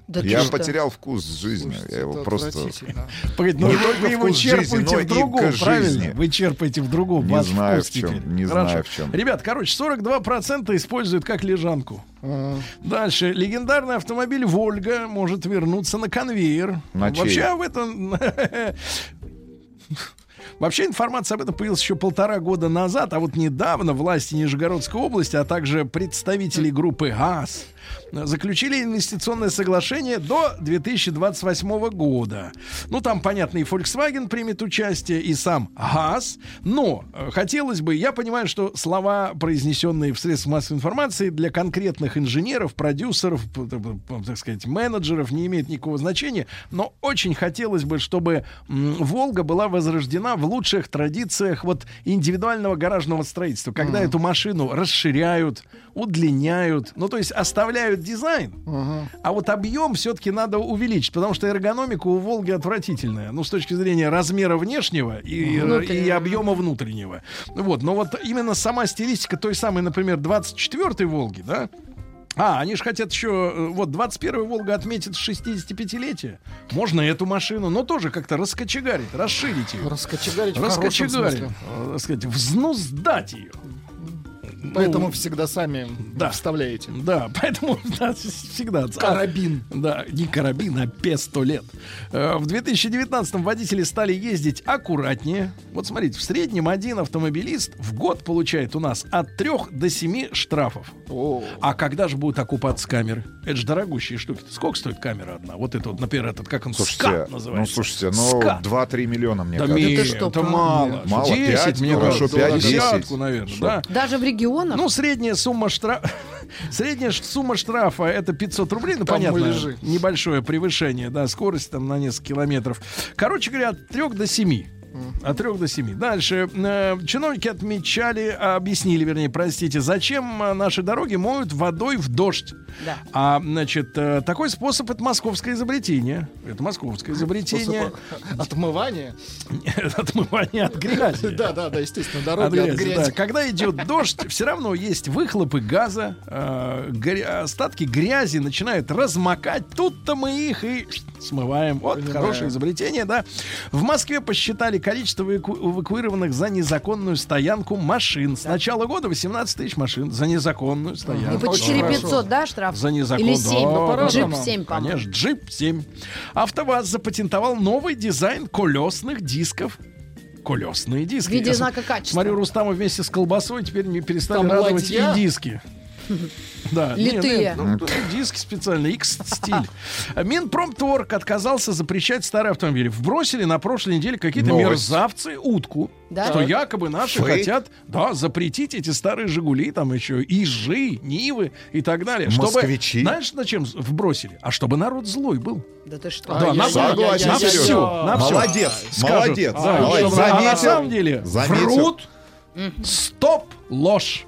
Да Я что? потерял вкус жизни. Я его просто... отвратительно. Погодите, ну Не вы- только вы его вкус жизни, черпаете но в и другом, к правильно? жизни. Вы черпаете в другом. Не знаю, в чем, теперь. не Хорошо. знаю, в чем. Ребят, короче, 42% используют как лежанку. Дальше. Легендарный автомобиль «Вольга» может вернуться на конвейер. На чей? Вообще об этом... Вообще информация об этом появилась еще полтора года назад, а вот недавно власти Нижегородской области, а также представители группы ГАЗ заключили инвестиционное соглашение до 2028 года. Ну, там, понятно, и Volkswagen примет участие, и сам ГАЗ. Но э, хотелось бы, я понимаю, что слова, произнесенные в средствах массовой информации, для конкретных инженеров, продюсеров, так сказать, менеджеров не имеют никакого значения, но очень хотелось бы, чтобы Волга была возрождена в лучших традициях вот индивидуального гаражного строительства, когда эту машину расширяют, удлиняют, ну то есть оставляют дизайн, а вот объем все-таки надо увеличить, потому что эргономика у Волги отвратительная, ну с точки зрения размера внешнего и, и объема внутреннего. Вот, но вот именно сама стилистика той самой, например, 24-й Волги, да, а, они же хотят еще, э, вот 21 Волга отметит 65-летие. Можно эту машину, но тоже как-то раскочегарить, расширить ее. Раскочегарить в хорошем Раскочегарить. смысле. э, сказать, взнуздать ее. Поэтому всегда сами да. вставляете. Да, поэтому да, всегда... Карабин. Да, не карабин, а пистолет. Э, В 2019-м водители стали ездить аккуратнее. Вот смотрите, в среднем один автомобилист в год получает у нас от 3 до 7 штрафов. А когда же будут окупаться камеры? Это же дорогущие штуки. Сколько стоит камера одна? Вот это вот, например, этот, как он, Слушайте, скат ну называется. слушайте, ну Скат. 2-3 миллиона, мне Да кажется. нет, это, мало. Мало, 10, 5, мне хорошо, кажется, 5, 10. десятку, наверное, Что? да. Даже в регионах? Ну, средняя сумма штрафа... Средняя сумма штрафа это 500 рублей, ну, Там понятно, небольшое превышение, да, скорость там на несколько километров. Короче говоря, от 3 до 7. От 3 до 7. Дальше. Э, чиновники отмечали, объяснили, вернее, простите, зачем э, наши дороги моют водой в дождь. Да. А, значит, э, такой способ это московское изобретение. Это московское изобретение. Способ Отмывание. Отмывание от грязи. Да, да, да, естественно, От дорога от грязи, грязи. да. Когда идет дождь, все равно есть выхлопы газа, остатки грязи начинают размокать. Тут-то мы их и смываем. Вот хорошее изобретение, да. В Москве посчитали количество эваку- эвакуированных за незаконную стоянку машин. С начала года 18 тысяч машин за незаконную стоянку. И по 4500, да, штраф? За незакон. Или 7? Да, Джип да, 7, по-моему. Конечно, джип 7. АвтоВАЗ запатентовал новый дизайн колесных дисков. Колесные диски. В виде знака качества. Смотрю, Рустама вместе с колбасой теперь не перестали Там радовать ладья? и диски. Да, Литые. нет, ну, тут диски специально, X-стиль. Минпромторг отказался запрещать старые автомобили. Вбросили на прошлой неделе какие-то Новость. мерзавцы утку, Да? что якобы наши Фейк? хотят, да, запретить эти старые Жигули, там еще Ижи, Нивы и так далее. Чтобы, Москвичи? знаешь, на чем вбросили? А чтобы народ злой был. Да ты что? Да, на, Согласен, на Серёж. все, на всё. Молодец, Скажут. молодец, Да, молодец. чтобы- а на Заметил. самом деле Заметил. врут, стоп, ложь.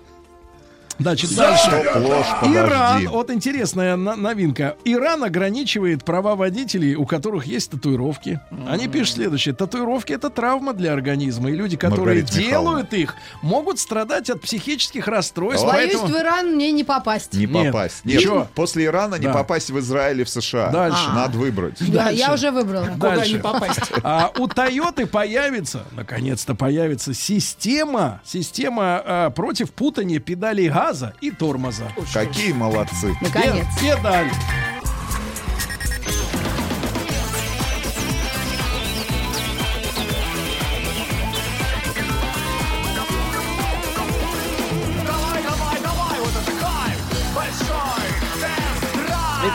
Значит, дальше. Ложь, Иран, вот интересная на- новинка. Иран ограничивает права водителей, у которых есть татуировки. Они пишут следующее. Татуировки это травма для организма. И люди, которые Маргарита Михайловна. делают их, могут страдать от психических расстройств. Боюсь, поэтому- в Иран мне не попасть. Не Нет. попасть. Нет, Чё? после Ирана не Да. попасть в Израиль и в США. Дальше. Надо выбрать. Да, Дальше. я уже выбрала. Куда не попасть? А у Тойоты появится, наконец-то появится система, система а, против путания педалей газа и тормоза. Какие молодцы. Наконец. Пе- Педаль.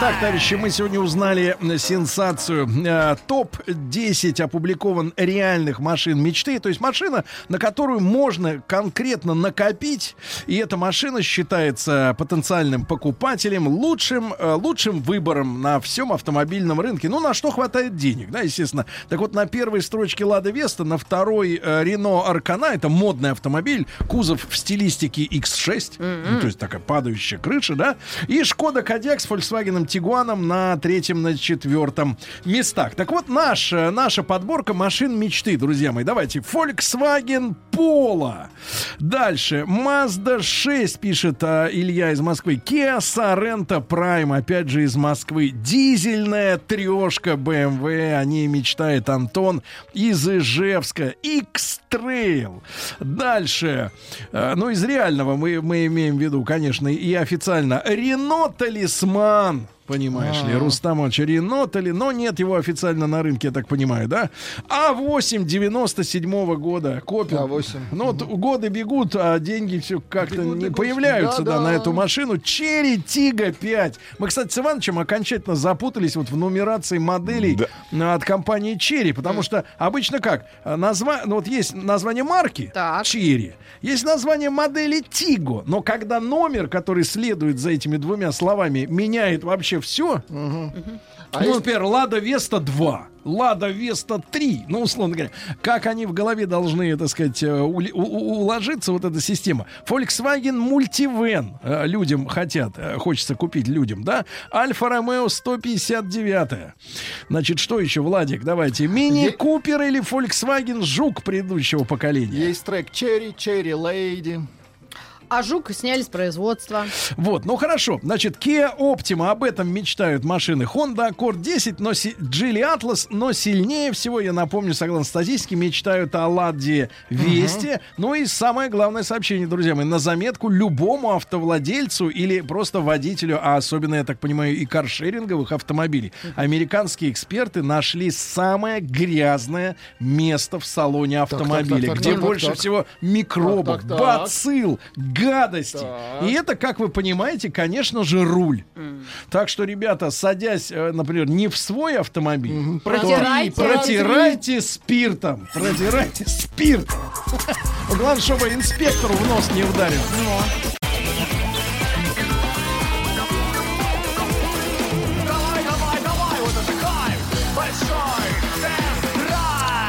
Итак, товарищи, мы сегодня узнали сенсацию. Э, Топ-10 опубликован реальных машин мечты. То есть машина, на которую можно конкретно накопить. И эта машина считается потенциальным покупателем лучшим, э, лучшим выбором на всем автомобильном рынке. Ну, на что хватает денег, да, естественно. Так вот, на первой строчке Лада Веста, на второй э, Рено Аркана, это модный автомобиль, кузов в стилистике X6, ну, то есть такая падающая крыша, да, и Шкода Кодиак с Volkswagen Тигуаном на третьем, на четвертом местах. Так вот, наш, э, наша подборка машин мечты, друзья мои. Давайте. Volkswagen Polo. Дальше. Mazda 6, пишет а, Илья из Москвы. Kia Sorento Prime, опять же из Москвы. Дизельная трешка BMW, о ней мечтает Антон из Ижевска. X-Trail. Дальше. Э, Ну, из реального мы, мы имеем в виду, конечно, и официально. Рено Талисман. Понимаешь ли, Рустамович Рено, Тали, но нет его официально на рынке, я так понимаю, да? А8 97 года, копия. А8. Ну, вот годы бегут, а деньги все как-то Бегут, не бегут. появляются, да, Да-да. на эту машину. Черри Тига 5. Мы, кстати, с Ивановичем окончательно запутались вот в нумерации моделей а, от компании Черри, потому что обычно как? А, Назва... Ну, вот есть название марки Chery, есть название модели Tiggo, но когда номер, который следует за этими двумя словами, меняет вообще все, ну, например, Лада Веста 2, Лада Веста 3, ну, условно говоря, как они в голове должны, так сказать, э, ули- у- у- уложиться, вот эта система. Volkswagen Multivan э, людям хотят, э, хочется купить людям, да? Alfa Romeo 159. Значит, что еще, Владик, давайте. Mini Cooper или Volkswagen Жук предыдущего поколения? Есть трек Cheri, Cheri Lady. А жук сняли с производства. Вот, ну хорошо. Значит, Kia Optima, об этом мечтают машины. Honda Accord 10, но си- Geely Atlas, но сильнее всего, я напомню, согласно статистике, мечтают о Ладе Весте. Ну и самое главное сообщение, друзья мои, на заметку любому автовладельцу или просто водителю, а особенно, я так понимаю, и каршеринговых автомобилей. Американские эксперты нашли самое грязное место в салоне так, автомобиля, так, где так, больше так. всего микробов, Так, так, так. гадости. И это, как вы понимаете, конечно же, руль. Так что, ребята, садясь, э, например, не в свой автомобиль, то Протирайте. протирайте спиртом. Протирайте спиртом. Главное, чтобы инспектору в нос не ударил.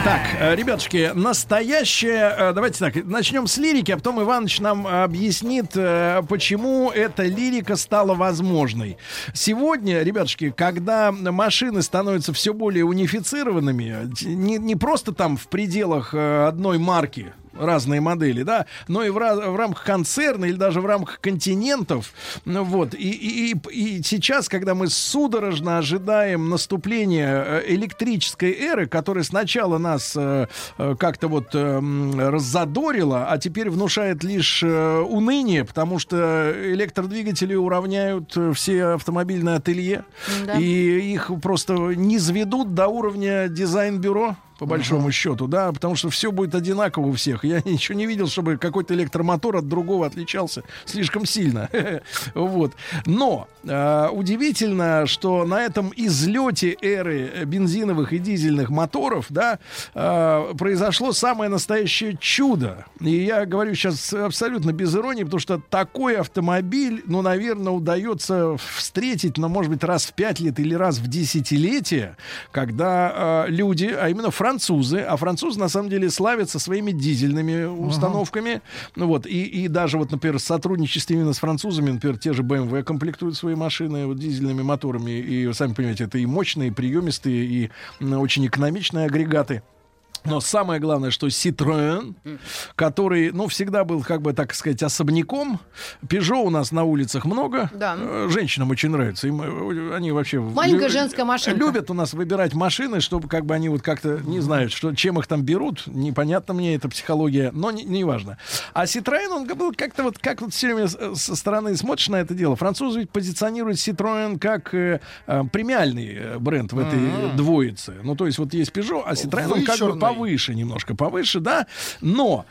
Так, э, ребятушки, настоящее... э, Давайте так, начнем с лирики, а потом Иваныч нам объяснит, э, почему эта лирика стала возможной. Сегодня, ребятушки, когда машины становятся все более унифицированными, не, не просто там в пределах одной марки, разные модели, да, но и в, в рамках концерна или даже в рамках континентов. Ну, вот. И, и, и- сейчас, когда мы судорожно ожидаем наступления э, электрической эры, которая сначала нас э, э, как-то вот э, раззадорила, а теперь внушает лишь э, уныние, потому что электродвигатели уравняют э, все автомобильные ателье, Да. и их просто не сведут до уровня дизайн-бюро по большому счету, да, потому что все будет одинаково у всех. Я ничего не видел, чтобы какой-то электромотор от другого отличался слишком сильно. Вот. Но э, удивительно, что на этом излете эры бензиновых и дизельных моторов, да, э, произошло самое настоящее чудо. И я говорю сейчас абсолютно без иронии, потому что такой автомобиль, ну, наверное, удается встретить, ну, может быть, раз в пять лет или раз в десятилетие, когда э, люди, а именно французы, а французы на самом деле славятся своими дизельными установками, ну вот, и, и даже вот, например, в сотрудничестве именно с французами, например, те же BMW комплектуют свои машины вот, дизельными моторами, и, сами понимаете, это и мощные, и приемистые, и очень экономичные агрегаты. Но самое главное, что Citroën, который, ну, всегда был, как бы, так сказать, особняком. Peugeot у нас на улицах много. Да. Э, Женщинам очень нравится. Им, э, они вообще... Маленькая лю- женская машинка. Любят у нас выбирать машины, чтобы, как бы, они вот как-то не знают, что, чем их там берут. Непонятно мне эта психология, но не, не важно. А Citroën, он был как-то вот, как вот все время с- со стороны смотришь на это дело. Французы ведь позиционируют Citroën как э, э, премиальный э, бренд в этой э, двоице. Ну, то есть вот есть Peugeot, а Citroën, он как бы. Повыше, немножко повыше, да. Но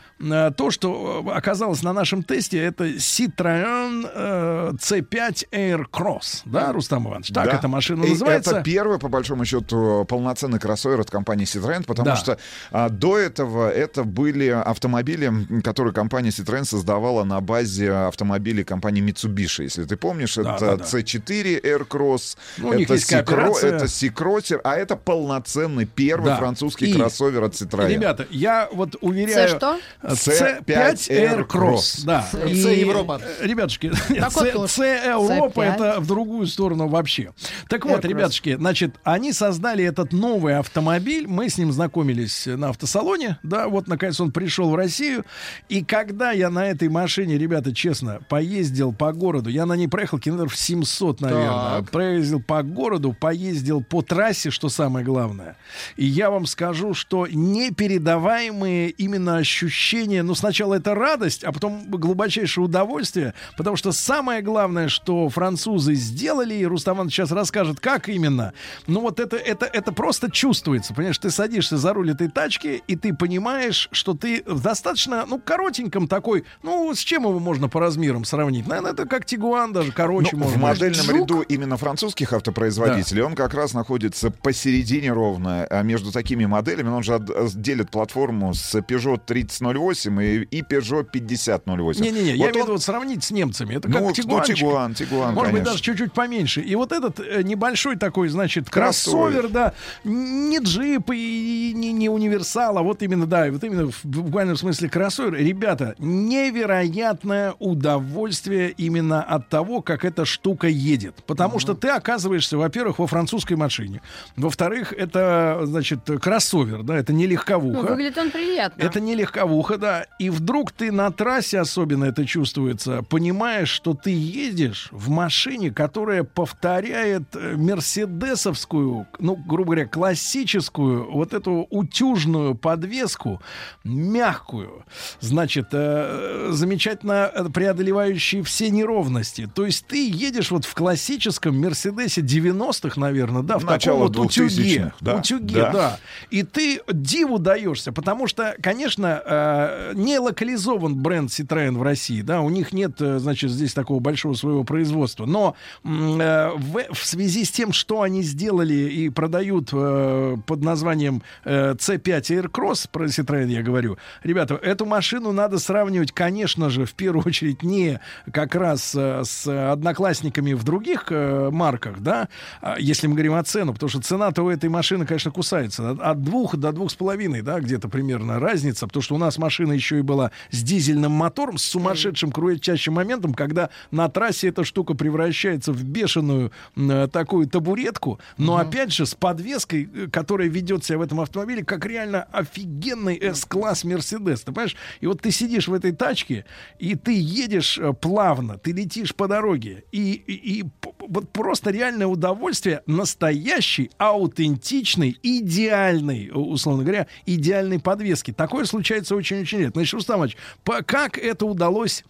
то, что э, оказалось на нашем тесте, это Citroën э, C5 Air Cross, да, Рустам Иванович? Так Да. эта машина И называется. Это первый, по большому счету, полноценный кроссовер от компании Citroën, потому Да. что а, до этого это были автомобили, которые компания Citroën создавала на базе автомобилей компании Mitsubishi. Если ты помнишь, Да, это да, да. C4 Aircross, Ну, это, это Sea-Crosser, а это полноценный первый Да. французский И, кроссовер от Citroën. Ребята, я вот уверяю... Це що? C5 C5 Air Cross. Cross. Да. И, Европа. Ребятушки, C. C Европа C5. это в другую сторону вообще. Так вот, ребятушки, значит, они создали этот новый автомобиль. Мы с ним знакомились на автосалоне. Да, вот наконец он пришел в Россию. И когда я на этой машине, ребята, честно, поездил по городу, я на ней проехал километров 700, наверное. Так. Проездил по городу, поездил по трассе, что самое главное. И я вам скажу, что непередаваемые именно ощущения, ну, сначала это радость, а потом глубочайшее удовольствие, потому что самое главное, что французы сделали, и Рустам Иванович сейчас расскажет, как именно, ну, вот это, это, это просто чувствуется, понимаешь, ты садишься за руль этой тачки, и ты понимаешь, что ты в достаточно, ну, коротеньком такой, ну, с чем его можно по размерам сравнить? Наверное, это как Тигуан даже короче, Ну, может в модельном Жук. ряду именно французских автопроизводителей он как раз находится посередине ровно а между такими моделями. Он же делит платформу с Peugeot 3008 и, и Peugeot 5008. Не-не-не, я Вот имею в он- виду вот сравнить с немцами. Это Ну, как ну, Тигуанчик. Тигуан, Тигуан, Может быть, конечно. даже чуть-чуть поменьше. И вот этот э, небольшой такой, значит, Кроссовер. кроссовер, да, не джип и не, не универсал, а вот именно, да, вот именно в буквальном смысле кроссовер. Ребята, невероятное удовольствие именно от того, как эта штука едет. Потому что ты оказываешься, во-первых, во французской машине. Во-вторых, это, значит, кроссовер, да, это не Ну, легковуха. выглядит он приятно. Это не легковуха, да. И вдруг ты на трассе особенно это чувствуется, понимаешь, что ты едешь в машине, которая повторяет э, мерседесовскую, ну, грубо говоря, классическую, вот эту утюжную подвеску, мягкую, значит, э, замечательно преодолевающие все неровности. То есть ты едешь вот в классическом Мерседесе 90-х, наверное, да, в Начало таком вот утюге. 2000-х, да. Утюге, Да. да. И ты диву даешься, потому что, конечно, э, не локализован бренд Citroёn в России, да, у них нет, э, значит, здесь такого большого своего производства, но э, в, в связи с тем, что они сделали и продают э, под названием э, C5 Aircross, про Citroёn я говорю, ребята, эту машину надо сравнивать, конечно же, в первую очередь не как раз э, с одноклассниками в других э, марках, да, а если мы говорим о цену, потому что цена-то у этой машины, конечно, кусается. От, от двух до двух с половиной, да, где-то примерно разница, потому что у нас машина еще и была с дизельным мотором, с сумасшедшим крутящим моментом, когда на трассе эта штука превращается в бешеную м, такую табуретку, но опять же с подвеской, э, которая ведет себя в этом автомобиле как реально офигенный S-класс Мерседес, ты понимаешь? И вот ты сидишь в этой тачке, и ты едешь э, плавно, ты летишь по дороге, и, и- и вот просто реальное удовольствие настоящей, аутентичной, идеальной, э, условно говоря, идеальной подвески. Такое случается очень-очень редко. Значит, Рустам Иванович, по- как это удалось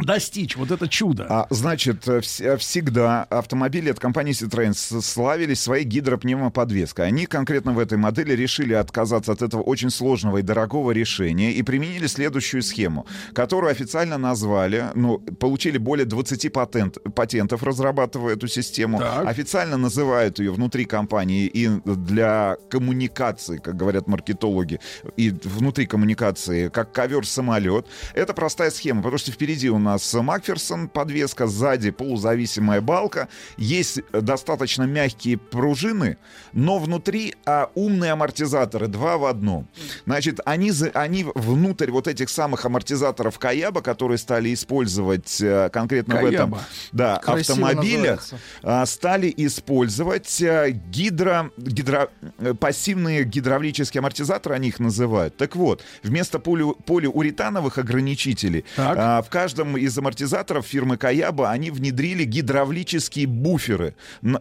достичь, вот это чудо? А, значит, э, вс- э, всегда автомобили от компании Citroёn с- славились своей гидропневмоподвеской. Они конкретно в этой модели решили отказаться от этого очень сложного и дорогого решения и применили следующую схему, которую официально назвали, ну, получили более 20 патент, патентов, разрабатывая эту систему. Официально называют ее внутри компании и для коммуникации, как говорят маркетологи, и внутри коммуникации, как ковер-самолет. Это простая схема, потому что впереди у нас Макферсон, подвеска, сзади полузависимая балка, есть э, достаточно мягкие пружины, но внутри а, умные амортизаторы, два в одном. Значит, они, они внутрь вот этих самых амортизаторов Каяба, которые стали использовать э, конкретно в этом Каяба. да, Красиво автомобилях, называется. а, стали использовать э, гидро, гидро, пассивные гидравлические амортизаторы, они их называют. Так вот, вместо полю, полиуретановых ограничителей а, в каждом из амортизаторов фирмы Каяба они внедрили гидравлические буферы.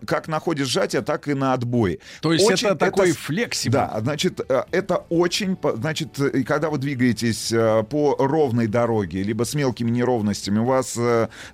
Как на ходе сжатия, так и на отбое. То есть Очень это такой с- флексибл. Да, значит, э, это очень... Значит, э, когда вы двигаетесь э, по ровной дороге, либо с мелкими неровностями, у вас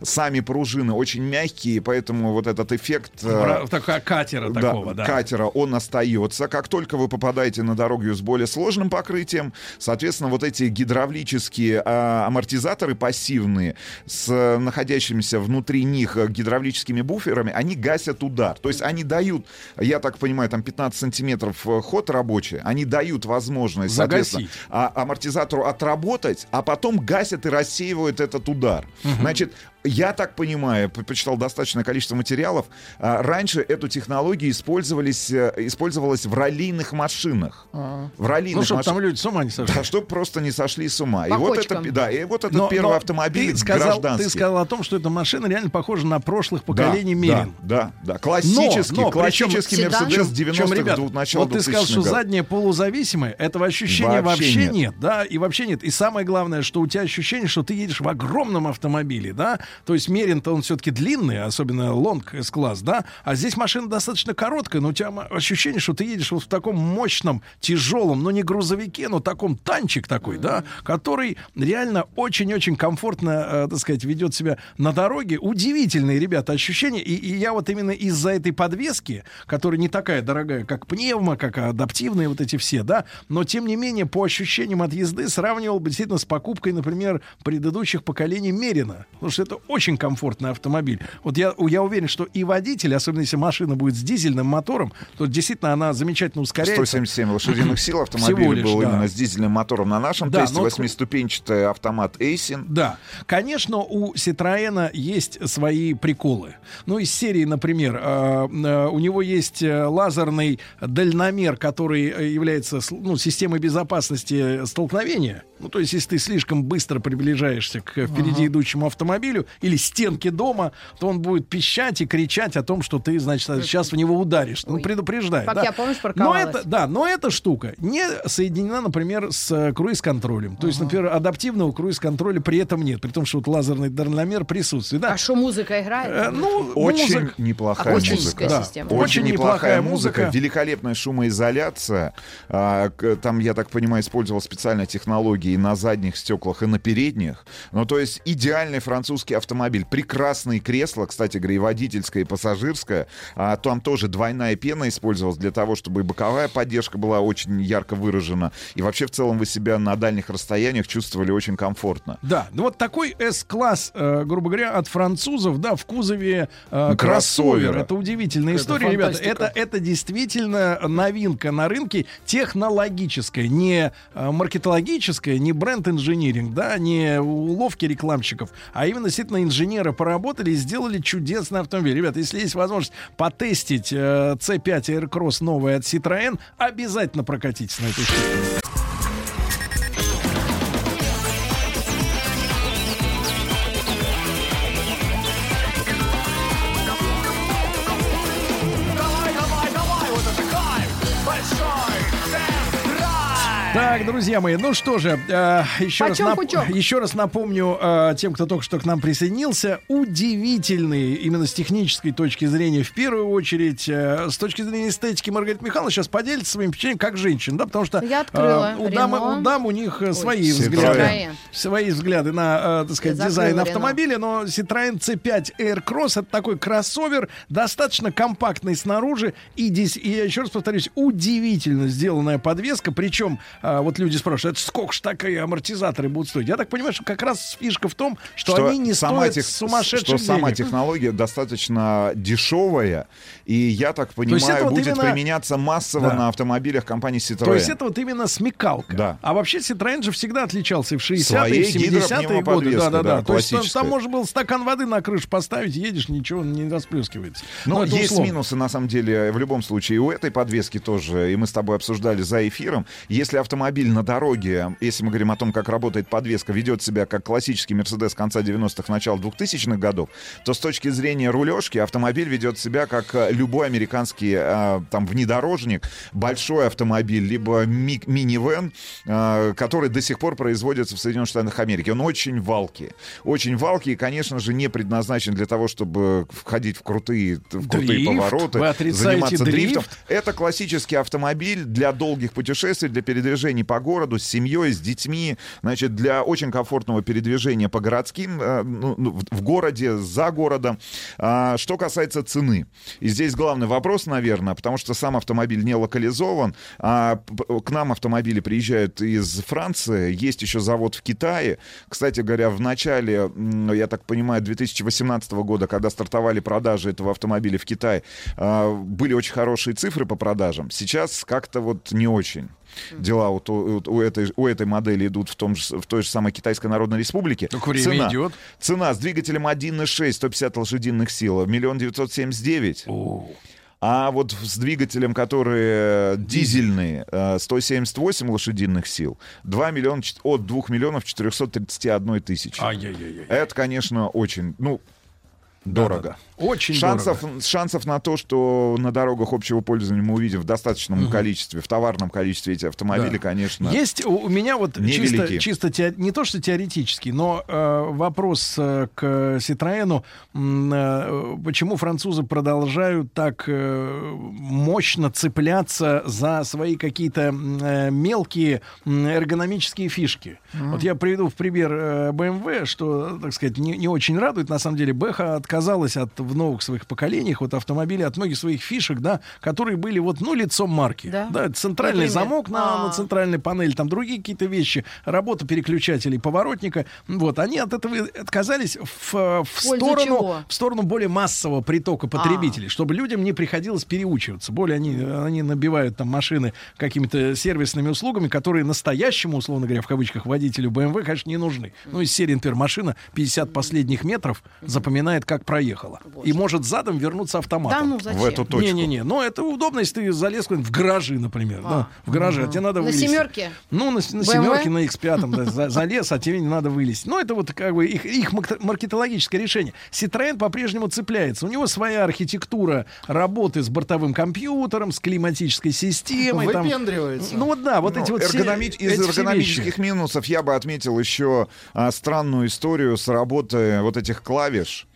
сами пружины очень мягкие, поэтому вот этот эффект... такая катера такого, да. катера, он остается. Как только вы попадаете на дорогу с более сложным покрытием, соответственно, вот эти гидравлические а, амортизаторы пассивные с э, находящимися внутри них э, гидравлическими буферами, они гасят удар. То есть они дают, я так понимаю, там 15 сантиметров э, ход рабочий, они дают возможность, соответственно, Загасить. а- амортизатору отработать, а потом гасят и рассеивают этот удар. Мгм. Значит, я так понимаю, почитал достаточное количество материалов, а, раньше эту технологию использовались, э, использовалась в раллийных машинах. А. В раллийных Ну, чтоб машинах. там люди с ума не сошли. Да, чтобы просто не сошли с ума. И вот, это, да, и вот этот Но- первый но автомобиль ты сказал, гражданский. ты сказал о том, что эта машина реально похожа на прошлых Да, поколений Мерин. Да, да, да. Классический, Но- но классический Мерседес Причем, 90-х, ребят, двух- начала вот ты сказал, 2000-х что годов. задняя полузависимая, этого ощущения Вообще вообще, нет. нет. да, и вообще нет. И самое главное, что у тебя ощущение, что ты едешь в огромном автомобиле, да, то есть Мерин-то он все-таки длинный, особенно лонг S-класс, да, а здесь машина достаточно короткая, но у тебя ощущение, что ты едешь вот в таком мощном, тяжелом, но не грузовике, но таком танчик такой, да, который реально очень-очень комфортно, э, так сказать, ведет себя на дороге. Удивительные, ребята, ощущения. И, и я вот именно из-за этой подвески, которая не такая дорогая, как пневма, как адаптивные вот эти все, да, но тем не менее по ощущениям от езды сравнивал бы действительно с покупкой, например, предыдущих поколений Мерина. Потому что это очень комфортный автомобиль. Вот я, я уверен, что и водитель, особенно если машина будет с дизельным мотором, то действительно она замечательно ускоряется. 177 лошадиных сил автомобиль был да. именно с дизельным мотором на нашем Да, тесте, но- восьмиступенчатый автомат Эйсин. Да, конечно, у Citroёна есть свои приколы. Ну, из серии, например, э, э, у него есть э, лазерный дальномер, который является ну, системой безопасности столкновения. Ну, то есть, если ты слишком быстро приближаешься к впереди Ага. идущему автомобилю или стенке дома, то он будет пищать и кричать о том, что ты, значит, сейчас в него ударишь. Ну, предупреждает. Как да. я, помнишь, Но это, да, но эта штука не соединена, например, с э, круиз-контролем. То есть, например, адаптивного круиз-контроля при этом нет, при том, что вот лазерный дальномер присутствует. Да? А что, музыка играет? Э, ну, Очень музык- неплохая Акустическая музыка. система. Очень, Очень неплохая музыка, музыка. великолепная шумоизоляция. А, там, я так понимаю, использовал специальные технологии и на задних стеклах, и на передних. Ну, то есть идеальный французский автомобиль. Прекрасные кресла, кстати говоря, и водительское, и пассажирское. А, там тоже двойная пена использовалась для того, чтобы и боковая поддержка была очень ярко выражена. И вообще, в целом, вы себя на дальних расстояниях чувствовали очень комфортно. Да, ну вот такой S-класс, э, грубо говоря, от французов, да, в кузове э, кроссовер. кроссовера. Это удивительная Это история, ребята. Это, это действительно новинка на рынке технологическая, не э, маркетологическая, не бренд-инжиниринг, да, не уловки рекламщиков, а именно действительно инженеры поработали и сделали чудесный автомобиль. Ребята, если есть возможность потестить э, C5 Aircross новый от Citroën, обязательно прокатитесь на этой штуке. Друзья мои, ну что же, э, еще, раз нап- еще раз напомню э, тем, кто только что к нам присоединился, удивительные именно с технической точки зрения, в первую очередь, э, с точки зрения эстетики Маргарита Михайловна сейчас поделится своим впечатлением как женщина, да, потому что Я открыла э, у, дам, Рено. у дам у них э, свои Citroёn. взгляды, свои взгляды на, э, так сказать, дизайн закрыла Рено. автомобиля, но Citroёn C5 Aircross это такой кроссовер, достаточно компактный снаружи и, дес- и я еще раз повторюсь, удивительно сделанная подвеска, причем а, вот люди спрашивают, это сколько ж такие амортизаторы будут стоить? Я так понимаю, что как раз фишка в том, что, они не сама стоят тех- сумасшедших Что сама денег. технология достаточно дешевая, и я так понимаю, вот будет именно- применяться массово Да. на автомобилях компании Citroёn. То есть это вот именно смекалка. Да. А вообще Citroёn же всегда отличался и в 60-е, Своей и в 70-е годы. Да, да, да. То есть там, там можно было стакан воды на крышу поставить, едешь, ничего не расплескивается. Но это есть условно. минусы, на самом деле, в любом случае. И у этой подвески тоже, и мы с тобой обсуждали за эфиром, если автомобиль на дороге, если мы говорим о том, как работает подвеска, ведет себя как классический Мерседес конца 90-х, начала 2000-х годов, то с точки зрения рулежки автомобиль ведет себя как э, любой американский э, там внедорожник, большой автомобиль, либо ми- минивэн, э, который до сих пор производится в Соединенных Штатах Америки. Он очень валкий. Очень валкий и, конечно же, не предназначен для того, чтобы входить в крутые, в крутые Дрифт? повороты, заниматься дрифт? дрифтом. Это классический автомобиль для долгих путешествий, для передвижений по городу с семьей, с детьми, значит, для очень комфортного передвижения по городским, э, ну, ну, в городе, за городом. А, Что касается цены, и здесь главный вопрос, наверное, потому что сам автомобиль не локализован, а к нам автомобили приезжают из Франции, есть еще завод в Китае. Кстати говоря, в начале, я так понимаю, 2018 года, когда стартовали продажи этого автомобиля в Китае, а, были очень хорошие цифры по продажам. Сейчас как-то вот не очень. Дела вот у, у этой, у этой модели идут в, том же, в той же самой Китайской Народной Республике. Так время цена, идет. Цена с двигателем 1.6, 150 лошадиных сил, миллион девятьсот семьдесят девять. А вот с двигателем, который э, дизельный, э, 178 лошадиных сил, 2 миллиона, от 2 миллионов 431 тысячи. Это, конечно, очень, ну, дорого. Очень шансов, дорого. шансов на то, что на дорогах общего пользования мы увидим в достаточном Мгм. количестве, в товарном количестве эти автомобили, Да. конечно. Есть у, меня вот чисто, чисто те- не то что теоретический, но э, вопрос э, к Ситроену, э, почему французы продолжают так э, мощно цепляться за свои какие-то э, мелкие эргономические фишки. Мгм. Вот я приведу в пример э, BMW, что, так сказать, не, не очень радует. На самом деле, Бэха отказалась от в новых своих поколениях вот автомобилей от многих своих фишек, да, которые были вот, ну, лицом марки. Да? центральный Например? замок на, А. на центральной панели, там другие какие-то вещи, работа переключателей, поворотника. Вот, они от этого отказались в, в пользу сторону, чего? в сторону более массового притока потребителей, чтобы людям не приходилось переучиваться. Более они, они набивают там машины какими-то сервисными услугами, которые настоящему, условно говоря, в кавычках, водителю BMW, конечно, не нужны. Ну, из серии, например, машина 50 последних метров запоминает, как проехала. И может задом вернуться автоматом. Да ну, зачем? В эту точку. Не-не-не, но это удобно, если ты залез в гаражи, например. да, в гараже, а тебе надо На вылезть. семерке? Ну, на, на семерке, на X5 да, за- залез, а тебе не надо вылезть. Ну, это вот как бы их, их маркетологическое решение. Citroёn по-прежнему цепляется. У него своя архитектура работы с бортовым компьютером, с климатической системой. там. Выпендривается. Ну вот да, вот Ну, эти вот все- эргономи- эти Из все эргономических вещи. минусов я бы отметил еще а, странную историю с работы вот этих клавиш а,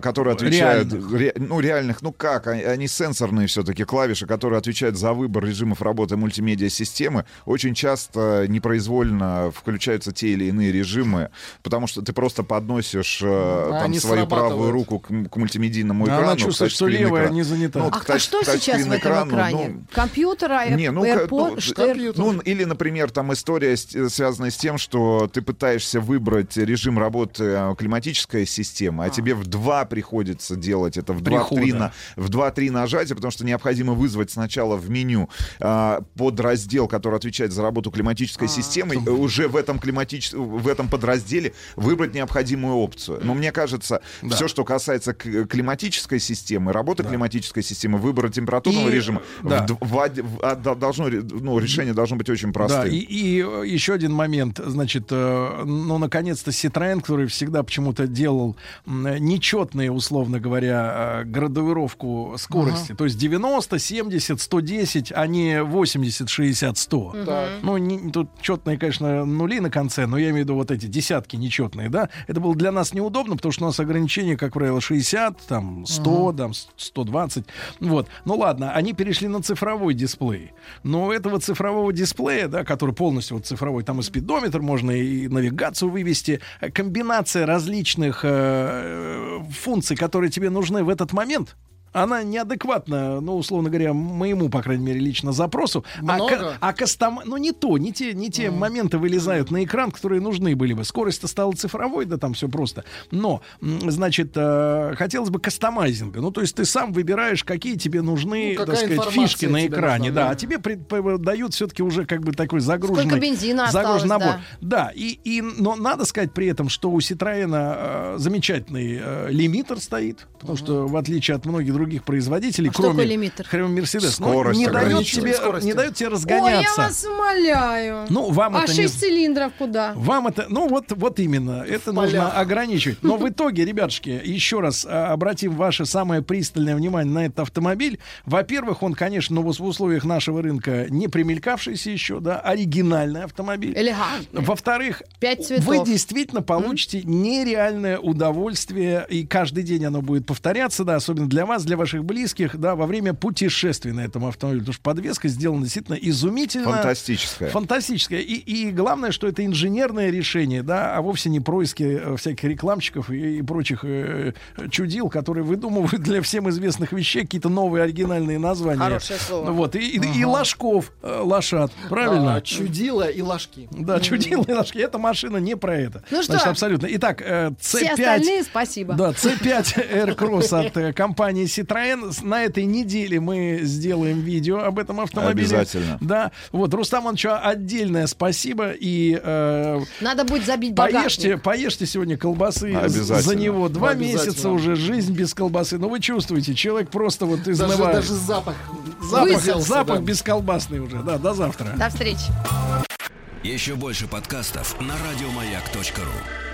которые отвечают, ре- ну реальных, ну как, они, они сенсорные все-таки клавиши, которые отвечают за выбор режимов работы мультимедиа-системы, очень часто непроизвольно включаются те или иные режимы, потому что ты просто подносишь э, А там свою правую руку к, к мультимедийному А экрану. она чувствует, что левая не занята. Ну, А, к а тач- что сейчас в этом экрану, экране? ну, Компьютер, а не, ну, AirPod, ну, что- ну, или, например, там история, с- связанная с тем, что ты пытаешься выбрать режим работы э, климатическая система, а, тебе в два приходится делать это в Прихода. 2-3 на, в 2-3 нажатия, потому что необходимо вызвать сначала в меню а, подраздел, который отвечает за работу климатической системы, э, уже в этом, климатич... в этом подразделе выбрать необходимую опцию. Но мне кажется, Да. все, что касается климатической системы, работы климатической системы, выбора температурного И, режима, да. в в в- а, до- должно, ну, решение должно быть очень Да, простым. и, и, э, еще один момент, значит, э, ну, наконец-то Citroёn, который всегда почему-то делал м, нечетные, условно говоря, э, градуировку скорости, то есть 90, 70, 110, а не 80, 60, 100. Так. Ну, не- тут четные, конечно, нули на конце, но я имею в виду вот эти десятки нечетные, да. Это было для нас неудобно, потому что у нас ограничение, как правило, 60, там, 100, там, 120. Вот. Ну ладно, они перешли на цифровой дисплей. Но у этого цифрового дисплея, да, который полностью вот цифровой, там и спидометр можно и навигацию вывести, э, комбинация различных э, функций, которые тебе нужны в этот момент, она неадекватна, ну, условно говоря, моему, по крайней мере, лично запросу. А, Много? ка- а кастом... Ну, не то, не те, не те моменты вылезают на экран, которые нужны были бы. Скорость-то стала цифровой, да там все просто. Но, значит, э, хотелось бы кастомайзинга. Ну, то есть ты сам выбираешь, какие тебе нужны, Ну, так сказать, фишки на экране. нужна, да. да. а тебе пред- п- дают все-таки уже как бы такой загруженный... Сколько бензина загруженный осталось, набор. Да, и, и, но надо сказать при этом, что у Citroёна э, замечательный э, лимитер стоит, потому что в отличие от многих других производителей, А кроме лимитер? кроме Мерседес, ну, Скорость не дает тебе, Скорости. не дает тебе Ой, я разгоняться. вас умоляю. Ну, вам а это не- 6 цилиндров куда? Вам это, ну вот, вот именно, это В нужно полях. ограничивать. Но в итоге, ребятушки, еще раз а, обратим ваше самое пристальное внимание на этот автомобиль. Во-первых, он, конечно, в условиях нашего рынка не примелькавшийся еще, да, оригинальный автомобиль. Элегантный. Во-вторых, Пять цветов. вы действительно получите нереальное удовольствие, и каждый день оно будет повторяться, да, особенно для вас, для ваших близких, да, во время путешествий на этом автомобиле, потому что подвеска сделана действительно изумительно. Фантастическая. Фантастическое. И, и главное, что это инженерное решение, да, а вовсе не происки э, всяких рекламщиков и, и прочих э, чудил, которые выдумывают для всем известных вещей какие-то новые оригинальные названия. Хорошее слово. Вот, и, и, и ложков, э, лошад, правильно? А, чудила и ложки. Да, чудила и ложки. Эта машина не про это. Ну что? Значит, абсолютно. Итак, э, Все C5... остальные спасибо. Да, C5 Aircross от э, компании Citroën. С- На этой неделе мы сделаем видео об этом автомобиле. Обязательно. Да. Вот, Рустам Ивановичу отдельное спасибо. И э, Надо будет забить поешьте, багажник. поешьте сегодня колбасы Обязательно. за него. Два месяца уже жизнь без колбасы. Но вы чувствуете, человек просто вот Даже, измывает. даже запах. запах выделся, запах да. бесколбасный уже. Да, до завтра. До встречи. Еще больше подкастов на радиомаяк.ру.